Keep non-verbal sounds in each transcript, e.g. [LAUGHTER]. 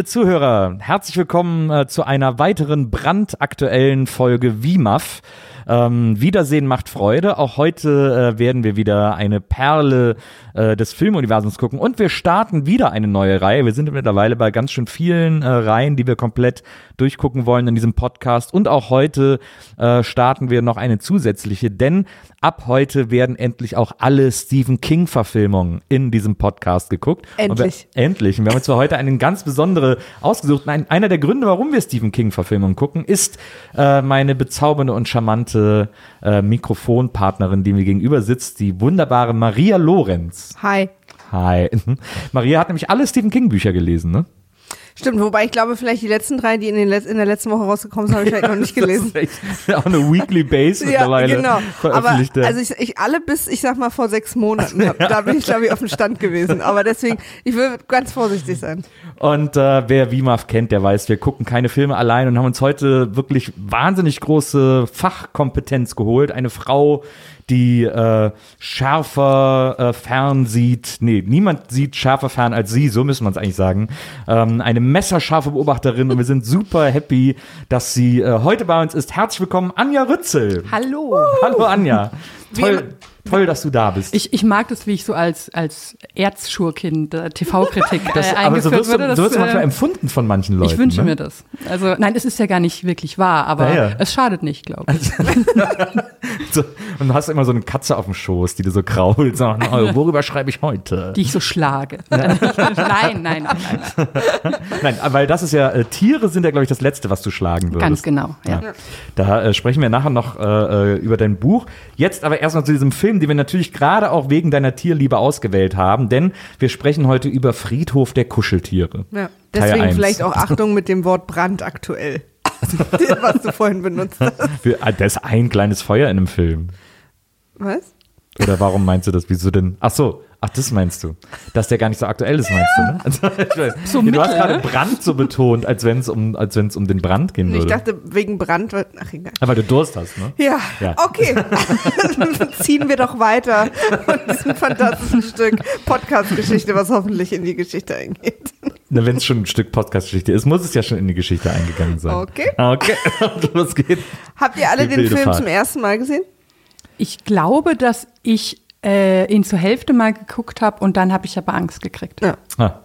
liebe Zuhörer, herzlich willkommen äh, zu einer weiteren brandaktuellen Folge WIMAF. Ähm, Wiedersehen macht Freude. Auch heute äh, werden wir wieder eine Perle äh, des Filmuniversums gucken und wir starten wieder eine neue Reihe. Wir sind mittlerweile bei ganz schön vielen äh, Reihen, die wir komplett durchgucken wollen in diesem Podcast und auch heute äh, starten wir noch eine zusätzliche, denn ab heute werden endlich auch alle Stephen King Verfilmungen in diesem Podcast geguckt. Endlich. Und wir, endlich. Und wir haben uns für heute eine ganz besondere ausgesucht. Ein, einer der Gründe, warum wir Stephen King Verfilmungen gucken, ist äh, meine bezaubernde und charmante äh, Mikrofonpartnerin, die mir gegenüber sitzt, die wunderbare Maria Lorenz. Hi. Hi. [LAUGHS] Maria hat nämlich alle Stephen King Bücher gelesen, ne? Stimmt, wobei ich glaube, vielleicht die letzten drei, die in, den Letz in der letzten Woche rausgekommen sind, habe ich vielleicht noch nicht gelesen. [LAUGHS] Das ist echt auf eine Weekly Base [LAUGHS] ja, mittlerweile. genau. Aber er. also ich, ich alle bis, ich sag mal, vor sechs Monaten. Hab, [LAUGHS] Da bin ich, glaube ich, auf dem Stand gewesen. Aber deswegen, ich will ganz vorsichtig sein. Und äh, wer WIMAF kennt, der weiß, wir gucken keine Filme allein und haben uns heute wirklich wahnsinnig große Fachkompetenz geholt. Eine Frau, die äh, schärfer äh, fern sieht. Nee, niemand sieht schärfer fern als sie, so müssen wir es eigentlich sagen. Ähm, eine messerscharfe Beobachterin und wir sind super happy, dass sie äh, heute bei uns ist. Herzlich willkommen, Anja Rützel. Hallo. Hallo Anja. Toll, toll, dass du da bist. Ich, ich mag das, wie ich so als, als Erzschurkind TV-Kritik äh, das, aber eingeführt so wirst, würde. du, so wirst du äh, manchmal empfunden von manchen Leuten. ich wünsche ne? mir das. Also nein, es ist ja gar nicht wirklich wahr, aber Ja, ja. es schadet nicht, glaube ich. [LAUGHS] So, und du hast immer so eine Katze auf dem Schoß, die du so krault. So, oh, worüber schreibe ich heute? Die ich so schlage. [LAUGHS] nein, nein, nein, nein. [LAUGHS] Nein, weil das ist ja, äh, Tiere sind ja, glaube ich, das Letzte, was du schlagen würdest. Ganz genau, ja. Da äh, sprechen wir nachher noch äh, äh, über dein Buch. Jetzt aber erstmal zu diesem Film, den wir natürlich gerade auch wegen deiner Tierliebe ausgewählt haben, denn wir sprechen heute über Friedhof der Kuscheltiere. Ja. Deswegen vielleicht auch Achtung mit dem Wort brandaktuell. [LAUGHS] was du vorhin benutzt hast. Für, ah, da ist ein kleines Feuer in einem Film. Was? Oder warum meinst du das? Wieso denn? Ach so, ach, das meinst du. Dass der gar nicht so aktuell ist, meinst du, ne? Also, ich weiß. So du hast gerade ne? Brand so betont, als wenn es um, als um den Brand gehen Ich würde. dachte, wegen Brand. wird- Ach, egal. Aber du Durst hast, ne? Ja, Ja. okay. [LAUGHS] Ziehen wir doch weiter von diesem fantastischen Stück Podcast-Geschichte, was hoffentlich in die Geschichte eingeht. Na, wenn es schon ein Stück Podcast-Geschichte ist, muss es ja schon in die Geschichte eingegangen sein. Okay. Okay, [LAUGHS] los geht's. Habt ihr alle Die den Film Fahrt. zum ersten Mal gesehen? Ich glaube, dass ich äh, ihn zur Hälfte mal geguckt habe und dann habe ich aber Angst gekriegt. Ja. Ah,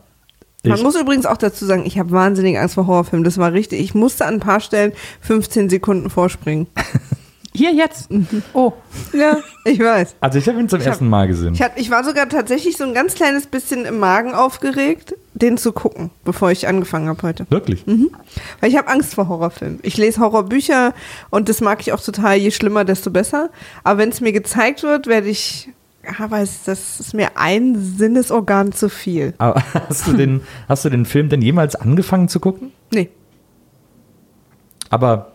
Man muss übrigens auch dazu sagen, ich habe wahnsinnig Angst vor Horrorfilmen. Das war richtig. Ich musste an ein paar Stellen 15 Sekunden vorspringen. [LAUGHS] Hier jetzt. Oh, Ja, ich weiß. also ich habe ihn zum ersten Mal gesehen. Ich, hat, ich war sogar tatsächlich so ein ganz kleines bisschen im Magen aufgeregt, den zu gucken, bevor ich angefangen habe heute. Wirklich? Weil ich habe Angst vor Horrorfilmen. Ich lese Horrorbücher und das mag ich auch total. Je schlimmer, desto besser. Aber wenn es mir gezeigt wird, werde ich, ja, weiß, das ist mir ein Sinnesorgan zu viel. Aber [LAUGHS] hast du, den, hast du den Film denn jemals angefangen zu gucken? Nee, Aber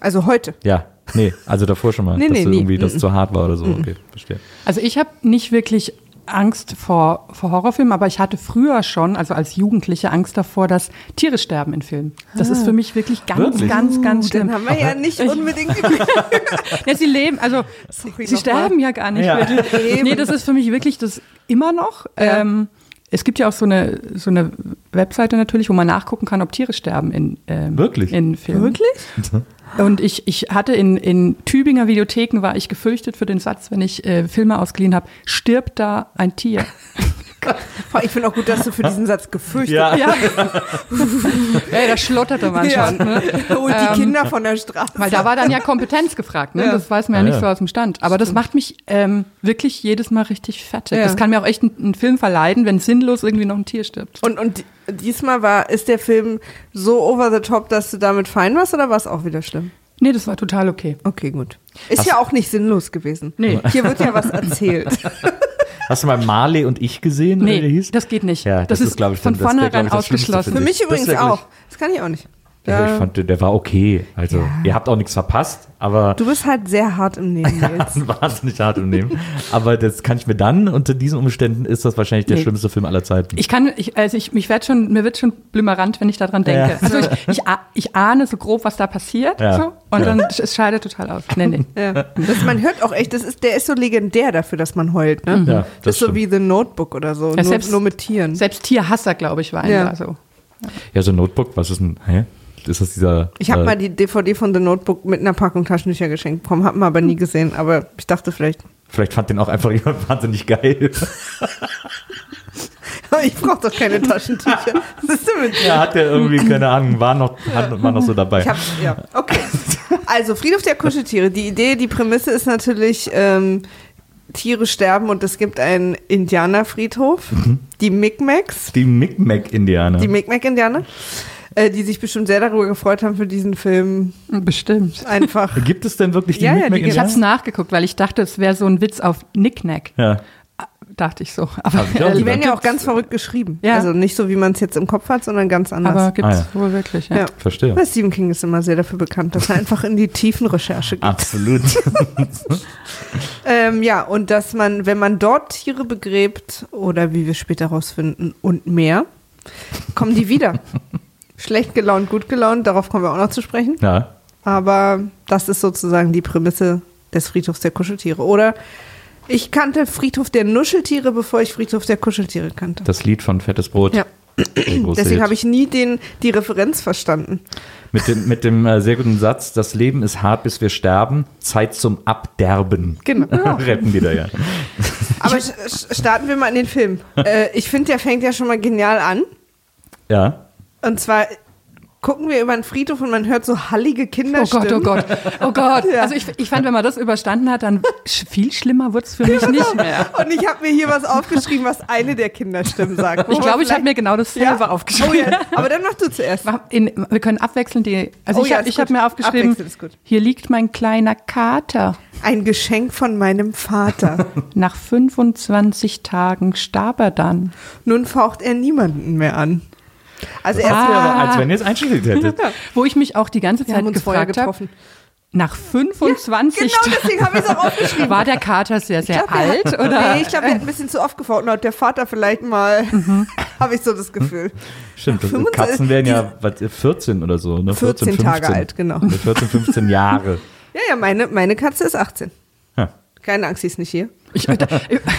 also heute. ja, nee, also davor schon mal, Nee, dass nee, du irgendwie das Mm-mm. zu hart war oder so. Okay, verstehe. Also ich habe nicht wirklich Angst vor, vor Horrorfilmen, aber ich hatte früher schon, also als Jugendliche, Angst davor, dass Tiere sterben in Filmen. Das ist für mich wirklich ganz, Wirklich? ganz, ganz Dann schlimm. haben wir ja nicht unbedingt. [LAUGHS] Ja, sie leben, also Sorry, sie sterben ja gar nicht. Ja. Wirklich. [LAUGHS] Nee, das ist für mich wirklich das immer noch. Ja. Ähm, es gibt ja auch so eine, so eine Webseite natürlich, wo man nachgucken kann, ob Tiere sterben in, ähm, Wirklich? in Filmen. Wirklich? Und ich, ich hatte in, in Tübinger Videotheken, war ich gefürchtet für den Satz, wenn ich äh, Filme ausgeliehen habe, stirbt da ein Tier. [LAUGHS] Ich finde auch gut, dass du für diesen Satz gefürchtet Ja. Ja, [LAUGHS] Ey, da schlotterte man Ja. schon. Ne? Holt die Ähm, Kinder von der Straße. Weil da war dann ja Kompetenz gefragt, ne? Ja. Das weiß man ja Ah, nicht ja. so aus dem Stand. Aber das macht mich ähm, wirklich jedes Mal richtig fertig. Ja. Das kann mir auch echt ein, ein Film verleiden, wenn sinnlos irgendwie noch ein Tier stirbt. Und, und diesmal war, ist der Film so over the top, dass du damit fein warst oder war es auch wieder schlimm? Nee, das war total okay. Okay, gut. Ist ja auch nicht sinnlos gewesen. Nee. Hier wird ja was erzählt. [LAUGHS] Hast du mal Marley und ich gesehen, oder wie der Nee, hieß? das geht nicht. Ja, das, ist, glaube ich, von das, das vornherein das ausgeschlossen. Für mich Das übrigens auch. Das kann ich auch nicht. Ja, Ja. ich fand, der war okay. Also, Ja. ihr habt auch nichts verpasst, aber Du bist halt sehr hart im Nehmen, [LAUGHS] Nils. [LAUGHS] wahnsinnig hart im Nehmen. Aber das kann ich mir dann, unter diesen Umständen ist das wahrscheinlich der Nee. schlimmste Film aller Zeiten. Ich kann, ich, also ich, mich werd schon, mir wird schon blümerant, wenn ich daran denke. Ja. Also ich, [LAUGHS] ich, ich ahne so grob, was da passiert, Ja. so, und dann es scheidet total aus. Nee, nee. Ja. Das, man hört auch echt, das ist, der ist so legendär dafür, dass man heult. Ne? Ja, das, das ist so stimmt. wie The Notebook oder so, Ja, nur, selbst- nur mit Tieren. Selbst Tierhasser, glaube ich, war Ja. ja. so. Ja, so ein Notebook, was ist denn, hä? Ist das dieser. Ich habe äh, mal die DVD von The Notebook mit einer Packung Taschentücher geschenkt bekommen, habe ihn aber nie gesehen, aber ich dachte vielleicht, Vielleicht fand den auch einfach jemand [LAUGHS] wahnsinnig geil. [LAUGHS] ich brauche doch keine Taschentücher. [LAUGHS] Was ist denn mit dir? Ja, hat der irgendwie, [CLEARS THROAT] keine Ahnung, war noch, hat, war noch so dabei. Ich hab, ja, okay. Also, Friedhof der Kuscheltiere. Die Idee, die Prämisse ist natürlich, ähm, Tiere sterben und es gibt einen Indianerfriedhof, die Micmacs, Die Micmac-Indianer. die Micmac-Indianer, äh, die sich bestimmt sehr darüber gefreut haben für diesen Film. Bestimmt. Einfach. [LAUGHS] Gibt es denn wirklich die Ja, ja, die Micmac-Indianer? Ich habe es nachgeguckt, weil ich dachte, es wäre so ein Witz auf Knickknack. Ja. Dachte ich so. Aber, ich äh, Die werden ja auch ganz verrückt geschrieben. Ja. Also nicht so, wie man es jetzt im Kopf hat, sondern ganz anders. Aber gibt es Ah, ja. wohl wirklich, ja. ja. Verstehe. Weil Stephen King ist immer sehr dafür bekannt, dass er [LAUGHS] einfach in die tiefen Recherche geht. Absolut. [LAUGHS] Ähm, ja, und dass man, wenn man dort Tiere begräbt, oder wie wir später rausfinden, und mehr, kommen die wieder. Schlecht gelaunt, gut gelaunt, darauf kommen wir auch noch zu sprechen. ja. Aber das ist sozusagen die Prämisse des Friedhofs der Kuscheltiere. Oder ich kannte Friedhof der Nuscheltiere, bevor ich Friedhof der Kuscheltiere kannte. Das Lied von Fettes Brot. Ja. Deswegen habe ich nie den, die Referenz verstanden. Mit dem, mit dem äh, sehr guten Satz, das Leben ist hart, bis wir sterben, Zeit zum Abderben. Genau. [LAUGHS] Retten die da ja. [LAUGHS] Aber starten wir mal in den Film. Äh, ich finde, der fängt ja schon mal genial an. Ja. Und zwar gucken wir über einen Friedhof und man hört so hallige Oh Kinderstimmen. Gott, oh Gott, oh [LAUGHS] Gott. Ja. Also ich, ich fand, wenn man das überstanden hat, dann viel schlimmer wird es für mich nicht mehr. [LAUGHS] Und ich habe mir hier was aufgeschrieben, was eine der Kinderstimmen sagt. Ich glaube, ich habe mir genau dasselbe Ja? Oh, aufgeschrieben. ja. Aber dann mach du zuerst. In, wir können abwechseln die. Also Oh ich ja, habe hab mir aufgeschrieben, gut. hier liegt mein kleiner Kater. Ein Geschenk von meinem Vater. [LAUGHS] Nach 25 Tagen starb er dann. Nun faucht er niemanden mehr an. Also erst Ah. Als wenn ihr es einstudiert hättet. [LAUGHS] Wo ich mich auch die ganze Zeit gefragt habe, getroffen. nach 25 Genau Tagen. deswegen habe ich es auch aufgeschrieben. [LAUGHS] War der Kater sehr, sehr glaub, alt? Hat, oder? Nee, ich glaube, er hat ein bisschen zu oft hat der Vater vielleicht mal, Mhm. [LAUGHS] habe ich so das Gefühl. Stimmt, das, 25 Katzen werden ja was, 14 oder so. Ne? 14 Tage alt, genau. 14, 15 Jahre. Ja, ja, meine, meine Katze ist 18. Ja. Keine Angst, sie ist nicht hier. Ich,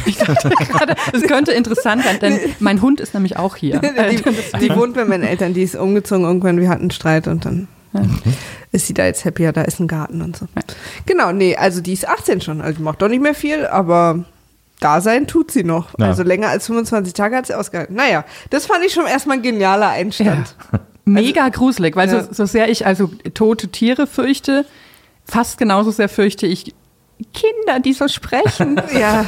ich dachte gerade, es könnte interessant sein, denn mein Hund ist nämlich auch hier. die, die wohnt bei meinen Eltern, die ist umgezogen irgendwann, wir hatten Streit und dann ist sie da jetzt happier, da ist ein Garten und so. Genau, nee, also die ist 18 schon, also die macht doch nicht mehr viel, aber da sein tut sie noch. Ja. Also länger als 25 Tage hat sie ausgehalten. Naja, das fand ich schon erstmal ein genialer Einstand. Mega gruselig, weil Ja. so, so sehr ich also tote Tiere fürchte, fast genauso sehr fürchte ich Kinder, die so sprechen. [LAUGHS] Ja,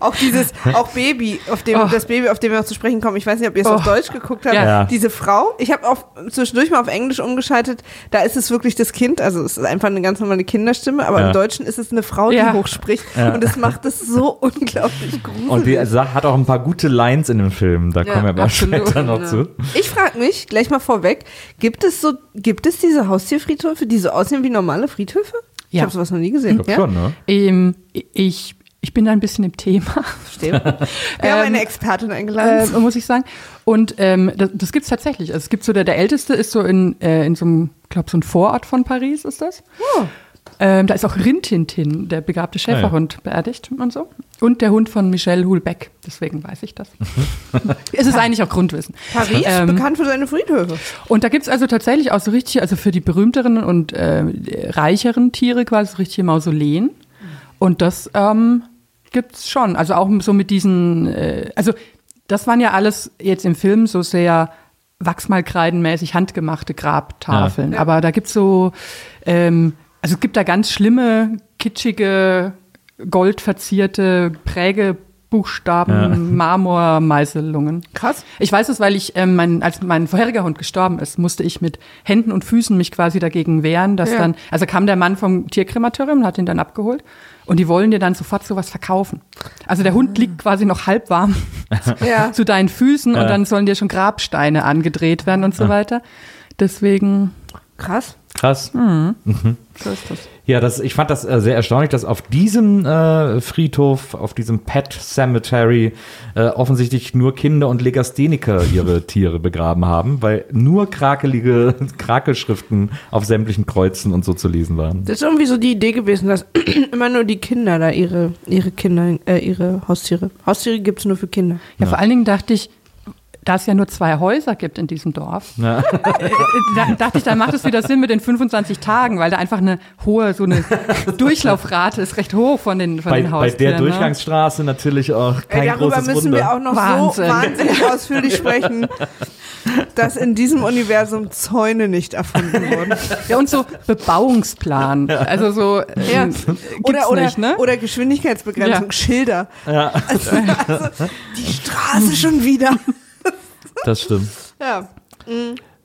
auch dieses, auch Baby, auf dem, Oh. das Baby, auf dem wir auch zu sprechen kommen. Ich weiß nicht, ob ihr es Oh. auf Deutsch geguckt habt. Ja. Diese Frau, ich habe auch zwischendurch mal auf Englisch umgeschaltet, da ist es wirklich das Kind, also es ist einfach eine ganz normale Kinderstimme, aber Ja. im Deutschen ist es eine Frau, die Ja. hochspricht Ja. und es macht es so [LAUGHS] unglaublich gruselig. Und die also, hat auch ein paar gute Lines in dem Film. Da Ja, kommen wir aber absolut, später noch Ja. zu. Ich frage mich, gleich mal vorweg, gibt es so, gibt es diese Haustierfriedhöfe, die so aussehen wie normale Friedhöfe? Ich Ja. habe sowas noch nie gesehen. Ich glaub schon, ne? ähm, ich, ich bin da ein bisschen im Thema, Verstehe. [LAUGHS] Wir haben Ähm, eine Expertin eingeladen. äh, muss ich sagen. Und ähm, das, das gibt es tatsächlich. Also es gibt so, der, der älteste ist so in, äh, in so einem, ich glaube, so ein Vorort von Paris ist das. Oh. Ähm, da ist auch Rintintin, der begabte Schäferhund, beerdigt und so. Und der Hund von Michel Houellebecq. Deswegen weiß ich das. [LAUGHS] es ist eigentlich auch Grundwissen. Paris, ähm, bekannt für seine Friedhöfe. Und da gibt's also tatsächlich auch so richtig, also für die berühmteren und äh, reicheren Tiere quasi so richtige Mausoleen. Und das ähm, gibt's schon. Also auch so mit diesen, äh, also das waren ja alles jetzt im Film so sehr wachsmalkreidenmäßig handgemachte Grabtafeln. Ja. Aber da gibt's so, ähm, also es gibt da ganz schlimme, kitschige, goldverzierte Prägebuchstaben, Ja. [LAUGHS] Marmormeißelungen. Krass. Ich weiß es, weil ich, ähm, mein, als mein vorheriger Hund gestorben ist, musste ich mit Händen und Füßen mich quasi dagegen wehren, dass Ja. dann, also kam der Mann vom Tierkrematorium und hat ihn dann abgeholt und die wollen dir dann sofort sowas verkaufen. Also der Hund liegt quasi noch halb warm [LAUGHS] Ja. [LAUGHS] zu deinen Füßen Ja. und dann sollen dir schon Grabsteine angedreht werden und so weiter. Deswegen, Krass. Krass. So ist das. Ja, das, ich fand das äh, sehr erstaunlich, dass auf diesem äh, Friedhof, auf diesem Pet Cemetery, äh, offensichtlich nur Kinder und Legastheniker ihre [LAUGHS] Tiere begraben haben, weil nur krakelige [LAUGHS] Krakelschriften auf sämtlichen Kreuzen und so zu lesen waren. Das ist irgendwie so die Idee gewesen, dass [CLEARS THROAT] immer nur die Kinder da ihre, ihre Kinder, äh, ihre Haustiere. Haustiere gibt es nur für Kinder. Ja, vor allen Dingen dachte ich, da es ja nur zwei Häuser gibt in diesem Dorf, Ja. [LAUGHS] da dachte ich, da macht es wieder Sinn mit den 25 Tagen, weil da einfach eine hohe, so eine Durchlaufrate ist recht hoch von den, von Bei, den bei Haustieren. der ne? Durchgangsstraße natürlich auch kein Ey, darüber müssen Wunder. wir auch noch Wahnsinn. so wahnsinnig ausführlich sprechen, dass in diesem Universum Zäune nicht erfunden wurden. Ja, und so Bebauungsplan. Also so, äh, Ja. gibt's Oder, oder, nicht, ne? oder Geschwindigkeitsbegrenzung, Ja. Schilder. Ja, Also, also, die Straße schon wieder. Das stimmt. [LAUGHS] Ja.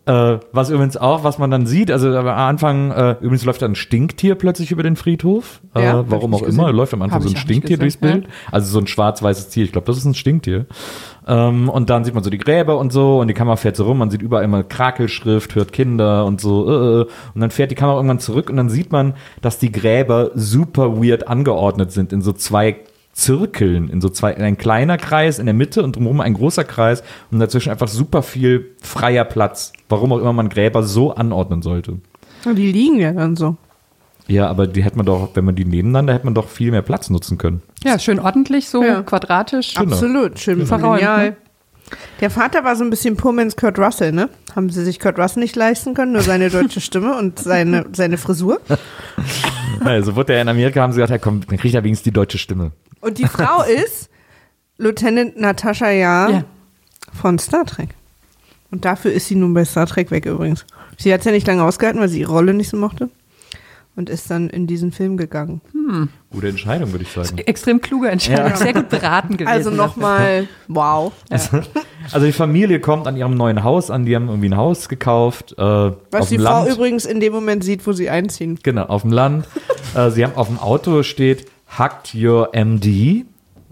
Äh, was übrigens auch, was man dann sieht, also am Anfang, äh, übrigens läuft da ein Stinktier plötzlich über den Friedhof. Ja, äh, warum auch immer, läuft am Anfang so ein Stinktier durchs Bild. Also so ein schwarz-weißes Tier, ich glaube, das ist ein Stinktier. Ähm, und dann sieht man so die Gräber und so und die Kamera fährt so rum, man sieht überall immer Krakelschrift, hört Kinder und so. Äh, äh. und dann fährt die Kamera irgendwann zurück und dann sieht man, dass die Gräber super weird angeordnet sind in so zwei Zirkeln, in so zwei, ein kleiner Kreis in der Mitte und drumherum ein großer Kreis und dazwischen einfach super viel freier Platz. Warum auch immer man Gräber so anordnen sollte. Die liegen ja dann so. Ja, aber die hätte man doch, wenn man die nebeneinander, hätte man doch viel mehr Platz nutzen können. Ja, schön ordentlich, so Ja. quadratisch. Genau. Absolut, schön Verräumt, genial. ne? Der Vater war so ein bisschen Pullmans Kurt Russell, ne? Haben sie sich Kurt Russell nicht leisten können, nur seine deutsche Stimme und seine, seine Frisur. [LAUGHS] Also wurde er in Amerika, haben sie gesagt, ja, komm, dann kriegt er wenigstens die deutsche Stimme. Und die Frau [LAUGHS] ist Lieutenant Natascha Yar Ja. von Star Trek. Und dafür ist sie nun bei Star Trek weg übrigens. Sie hat es ja nicht lange ausgehalten, weil sie ihre Rolle nicht so mochte. Und ist dann in diesen Film gegangen. Gute Entscheidung, würde ich sagen. Extrem kluge Entscheidung, Ja. sehr gut beraten gewesen. Also nochmal, wow. Also die Familie kommt an ihrem neuen Haus an, die haben irgendwie ein Haus gekauft. Äh, Was auf die dem Frau Land. übrigens in dem Moment sieht, wo sie einziehen. Genau, auf dem Land. [LAUGHS] äh, sie haben auf dem Auto steht, Hugged your MD.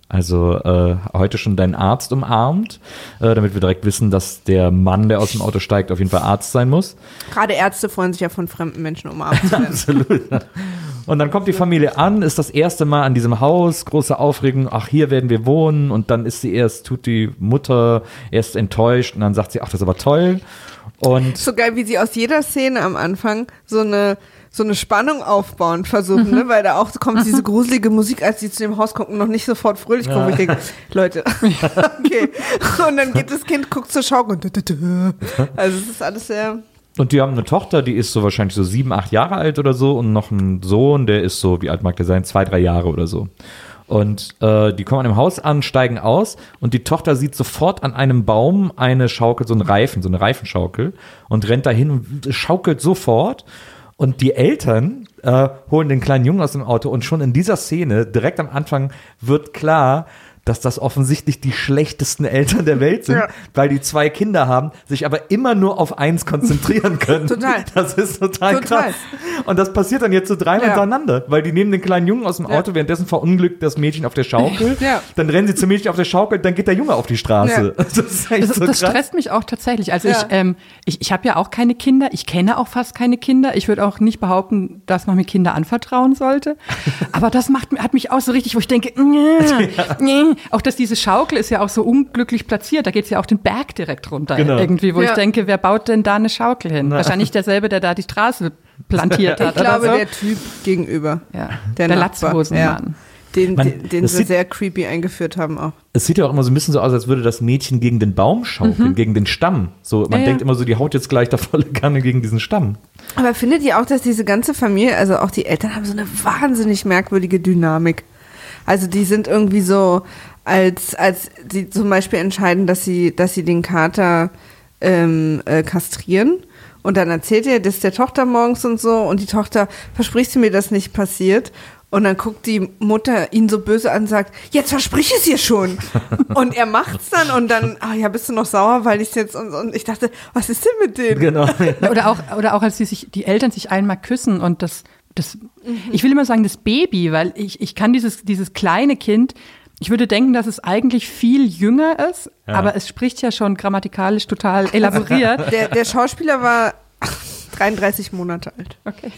Also äh, heute schon deinen Arzt umarmt, äh, damit wir direkt wissen, dass der Mann, der aus dem Auto steigt, auf jeden Fall Arzt sein muss. Gerade Ärzte freuen sich ja von fremden Menschen umarmt zu werden. [LAUGHS] Absolut. Und dann kommt die Familie an, ist das erste Mal an diesem Haus, große Aufregung, ach, hier werden wir wohnen. Und dann ist sie erst, tut die Mutter erst enttäuscht und dann sagt sie, ach, das ist aber toll. Und so geil, wie sie aus jeder Szene am Anfang so eine so eine Spannung aufbauen versuchen, ne? weil da auch kommt diese gruselige Musik, als sie zu dem Haus und noch nicht sofort fröhlich kommen. wo Ich denke, Leute, [LAUGHS] okay. Und dann geht das Kind, guckt zur Schaukel und also es ist alles sehr Und die haben eine Tochter, die ist so wahrscheinlich so sieben, acht Jahre alt oder so und noch einen Sohn, der ist so, wie alt mag der sein, zwei, drei Jahre oder so. Und äh, die kommen an dem Haus an, steigen aus und die Tochter sieht sofort an einem Baum eine Schaukel, so einen Reifen, so eine Reifenschaukel und rennt dahin und schaukelt sofort. Und die Eltern äh, holen den kleinen Jungen aus dem Auto und schon in dieser Szene, direkt am Anfang, wird klar, dass das offensichtlich die schlechtesten Eltern der Welt sind, Ja. weil die zwei Kinder haben, sich aber immer nur auf eins konzentrieren können. Total. Das ist total, Total. krass. Und das passiert dann jetzt so dreimal Ja. hintereinander, weil die nehmen den kleinen Jungen aus dem Ja. Auto, währenddessen verunglückt das Mädchen auf der Schaukel. [LAUGHS] Ja. Dann rennen sie zum Mädchen auf der Schaukel, dann geht der Junge auf die Straße. [LAUGHS] Das ist echt Das, so das krass. stresst mich auch tatsächlich. Also Ja. ich, ähm, ich, ich habe ja auch keine Kinder. Ich kenne auch fast keine Kinder. Ich würde auch nicht behaupten, dass man mir Kinder anvertrauen sollte. [LAUGHS] Aber das macht, hat mich auch so richtig, wo ich denke, nee, nee. Auch dass diese Schaukel ist ja auch so unglücklich platziert. Da geht es ja auch den Berg direkt runter Genau. irgendwie, wo Ja. ich denke, wer baut denn da eine Schaukel hin? Wahrscheinlich derselbe, der da die Straße plantiert [LAUGHS] hat. Ich glaube, so. der Typ gegenüber. ja. Der, der. Latzhosenmann. Den, Man- den, den sie sieht- sehr creepy eingeführt haben auch. Es sieht ja auch immer so ein bisschen so aus, als würde das Mädchen gegen den Baum schaukeln, gegen den Stamm. So, man Mhm. Ja, ja. denkt immer so, die haut jetzt gleich da volle Kanne gegen diesen Stamm. Aber findet ihr auch, dass diese ganze Familie, also auch die Eltern, haben so eine wahnsinnig merkwürdige Dynamik? Also die sind irgendwie so, als, als sie zum Beispiel entscheiden, dass sie, dass sie den Kater ähm, äh, kastrieren. Und dann erzählt er das der Tochter morgens und so. Und die Tochter, versprichst du mir, dass nicht passiert? Und dann guckt die Mutter ihn so böse an und sagt, jetzt versprich es ihr schon. [LAUGHS] und er macht's dann und dann, ah ja, bist du noch sauer, weil ich jetzt und, und ich dachte, was ist denn mit denen? Genau. Oder auch, oder auch als die, sich, die Eltern sich einmal küssen und das, das ich will immer sagen, das Baby, weil ich, ich kann dieses, dieses kleine Kind, ich würde denken, dass es eigentlich viel jünger ist, aber es spricht ja schon grammatikalisch total elaboriert. Der, der Schauspieler war 33 Monate alt. Okay.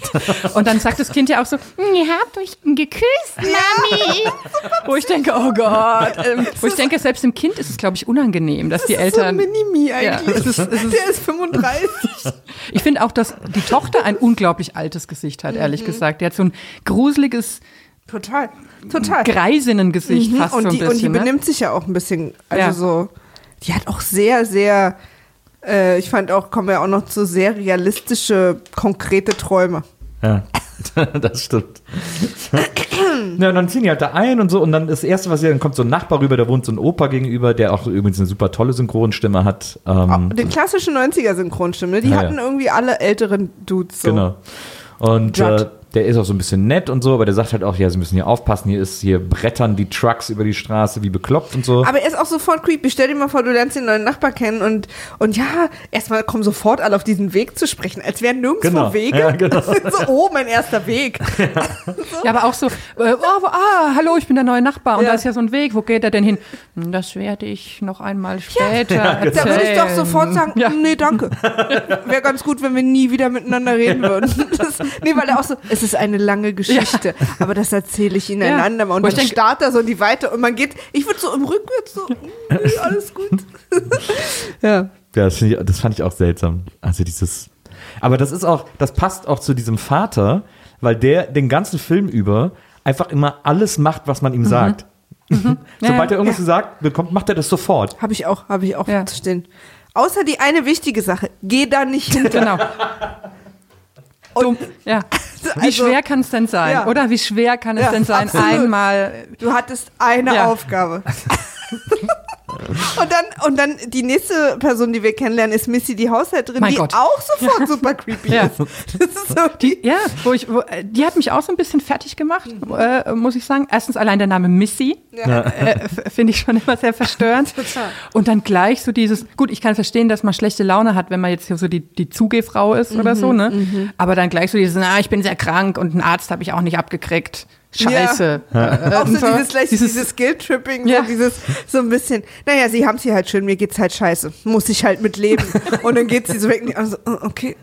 Und dann sagt das Kind ja auch so, "Hm, ihr habt euch geküsst, Mami. [LAUGHS] wo ich denke, oh Gott. Ähm, wo ich denke, selbst dem Kind ist es, glaube ich, unangenehm, dass die Das ist so ein Eltern. Mini-Mi eigentlich. es ist- es ist- Der ist 35. Ich finde auch, dass die Tochter ein unglaublich altes Gesicht hat, Mhm. ehrlich gesagt. Die hat so ein gruseliges Total. Total. Greisinnengesicht Mhm, fast und, so ein die, bisschen. und die ne? benimmt sich ja auch ein bisschen, also Ja. so, die hat auch sehr, sehr, äh, ich fand auch, kommen ja auch noch zu sehr realistische, konkrete Träume. Ja, [LAUGHS] das stimmt. ja, und dann ziehen die halt da ein und so und dann das erste, was sie dann kommt so ein Nachbar rüber, da wohnt so ein Opa gegenüber, der auch übrigens eine super tolle Synchronstimme hat. Ähm, Die klassische 90er-Synchronstimme, die Ja, hatten ja. irgendwie alle älteren Dudes so. Genau. Und Judd. äh, der ist auch so ein bisschen nett und so, aber der sagt halt auch, ja, sie müssen hier aufpassen, hier ist, hier brettern die Trucks über die Straße wie bekloppt und so. Aber er ist auch sofort creepy. Stell dir mal vor, du lernst den neuen Nachbar kennen und, und ja, erstmal kommen sofort alle auf diesen Weg zu sprechen, als wären nirgendwo Genau. Wege. Ja, genau. [LAUGHS] so, oh, mein erster Weg. [LAUGHS] [LAUGHS] Ja, aber auch so, äh, oh, ah, hallo, ich bin der neue Nachbar und Ja. da ist ja so ein Weg, wo geht er denn hin? Hm, Das werde ich noch einmal später erzählen. Da würde ich doch sofort sagen, Ja. nee, danke. Wäre ganz gut, wenn wir nie wieder miteinander reden würden. Das, nee, weil er auch so, es ist eine lange Geschichte, [LAUGHS] aber das erzähle ich Ihnen Ja. ein andermal. Und dann starrt er so in die Weite und man geht, ich würde so im Rückwärts so, nee, alles gut. [LAUGHS] ja. Ja, das, ich, das fand ich auch seltsam. Also dieses. Aber das ist auch, das passt auch zu diesem Vater, weil der den ganzen Film über einfach immer alles macht, was man ihm sagt. [LAUGHS] Sobald Ja, er irgendwas ja. gesagt bekommt, macht er das sofort. Habe ich auch, habe ich auch Ja. zu stehen. Außer die eine wichtige Sache, geh da nicht hinter. Genau. Dumm. Ja. Wie Also- schwer kann es denn sein? Ja. Oder wie schwer kann es Ja, denn sein, absolut. einmal. Du hattest eine. Aufgabe. [LAUGHS] [LAUGHS] Und dann, und dann die nächste Person, die wir kennenlernen, ist Missy, die Haushälterin, Mein die Gott. auch sofort super creepy Ja. ist. Das ist so Die, ja, wo ich, wo, äh, die hat mich auch so ein bisschen fertig gemacht, äh, muss ich sagen. Erstens allein der Name Missy Ja. äh, finde ich schon immer sehr verstörend. [LAUGHS] Total. Und dann gleich so dieses, gut, ich kann verstehen, dass man schlechte Laune hat, wenn man jetzt hier so die, die Zugehfrau ist Mhm, oder so, ne? Aber dann gleich so dieses, na, ich bin sehr krank und einen Arzt habe ich auch nicht abgekriegt. Scheiße. Äh, Auch so dieses, gleich, dieses, Guilt-Tripping, Ja. so dieses, so ein bisschen, naja, sie haben sie halt schön, mir geht's halt scheiße, muss ich halt mit leben. [LAUGHS] Und dann geht sie so weg, und also, oh, okay.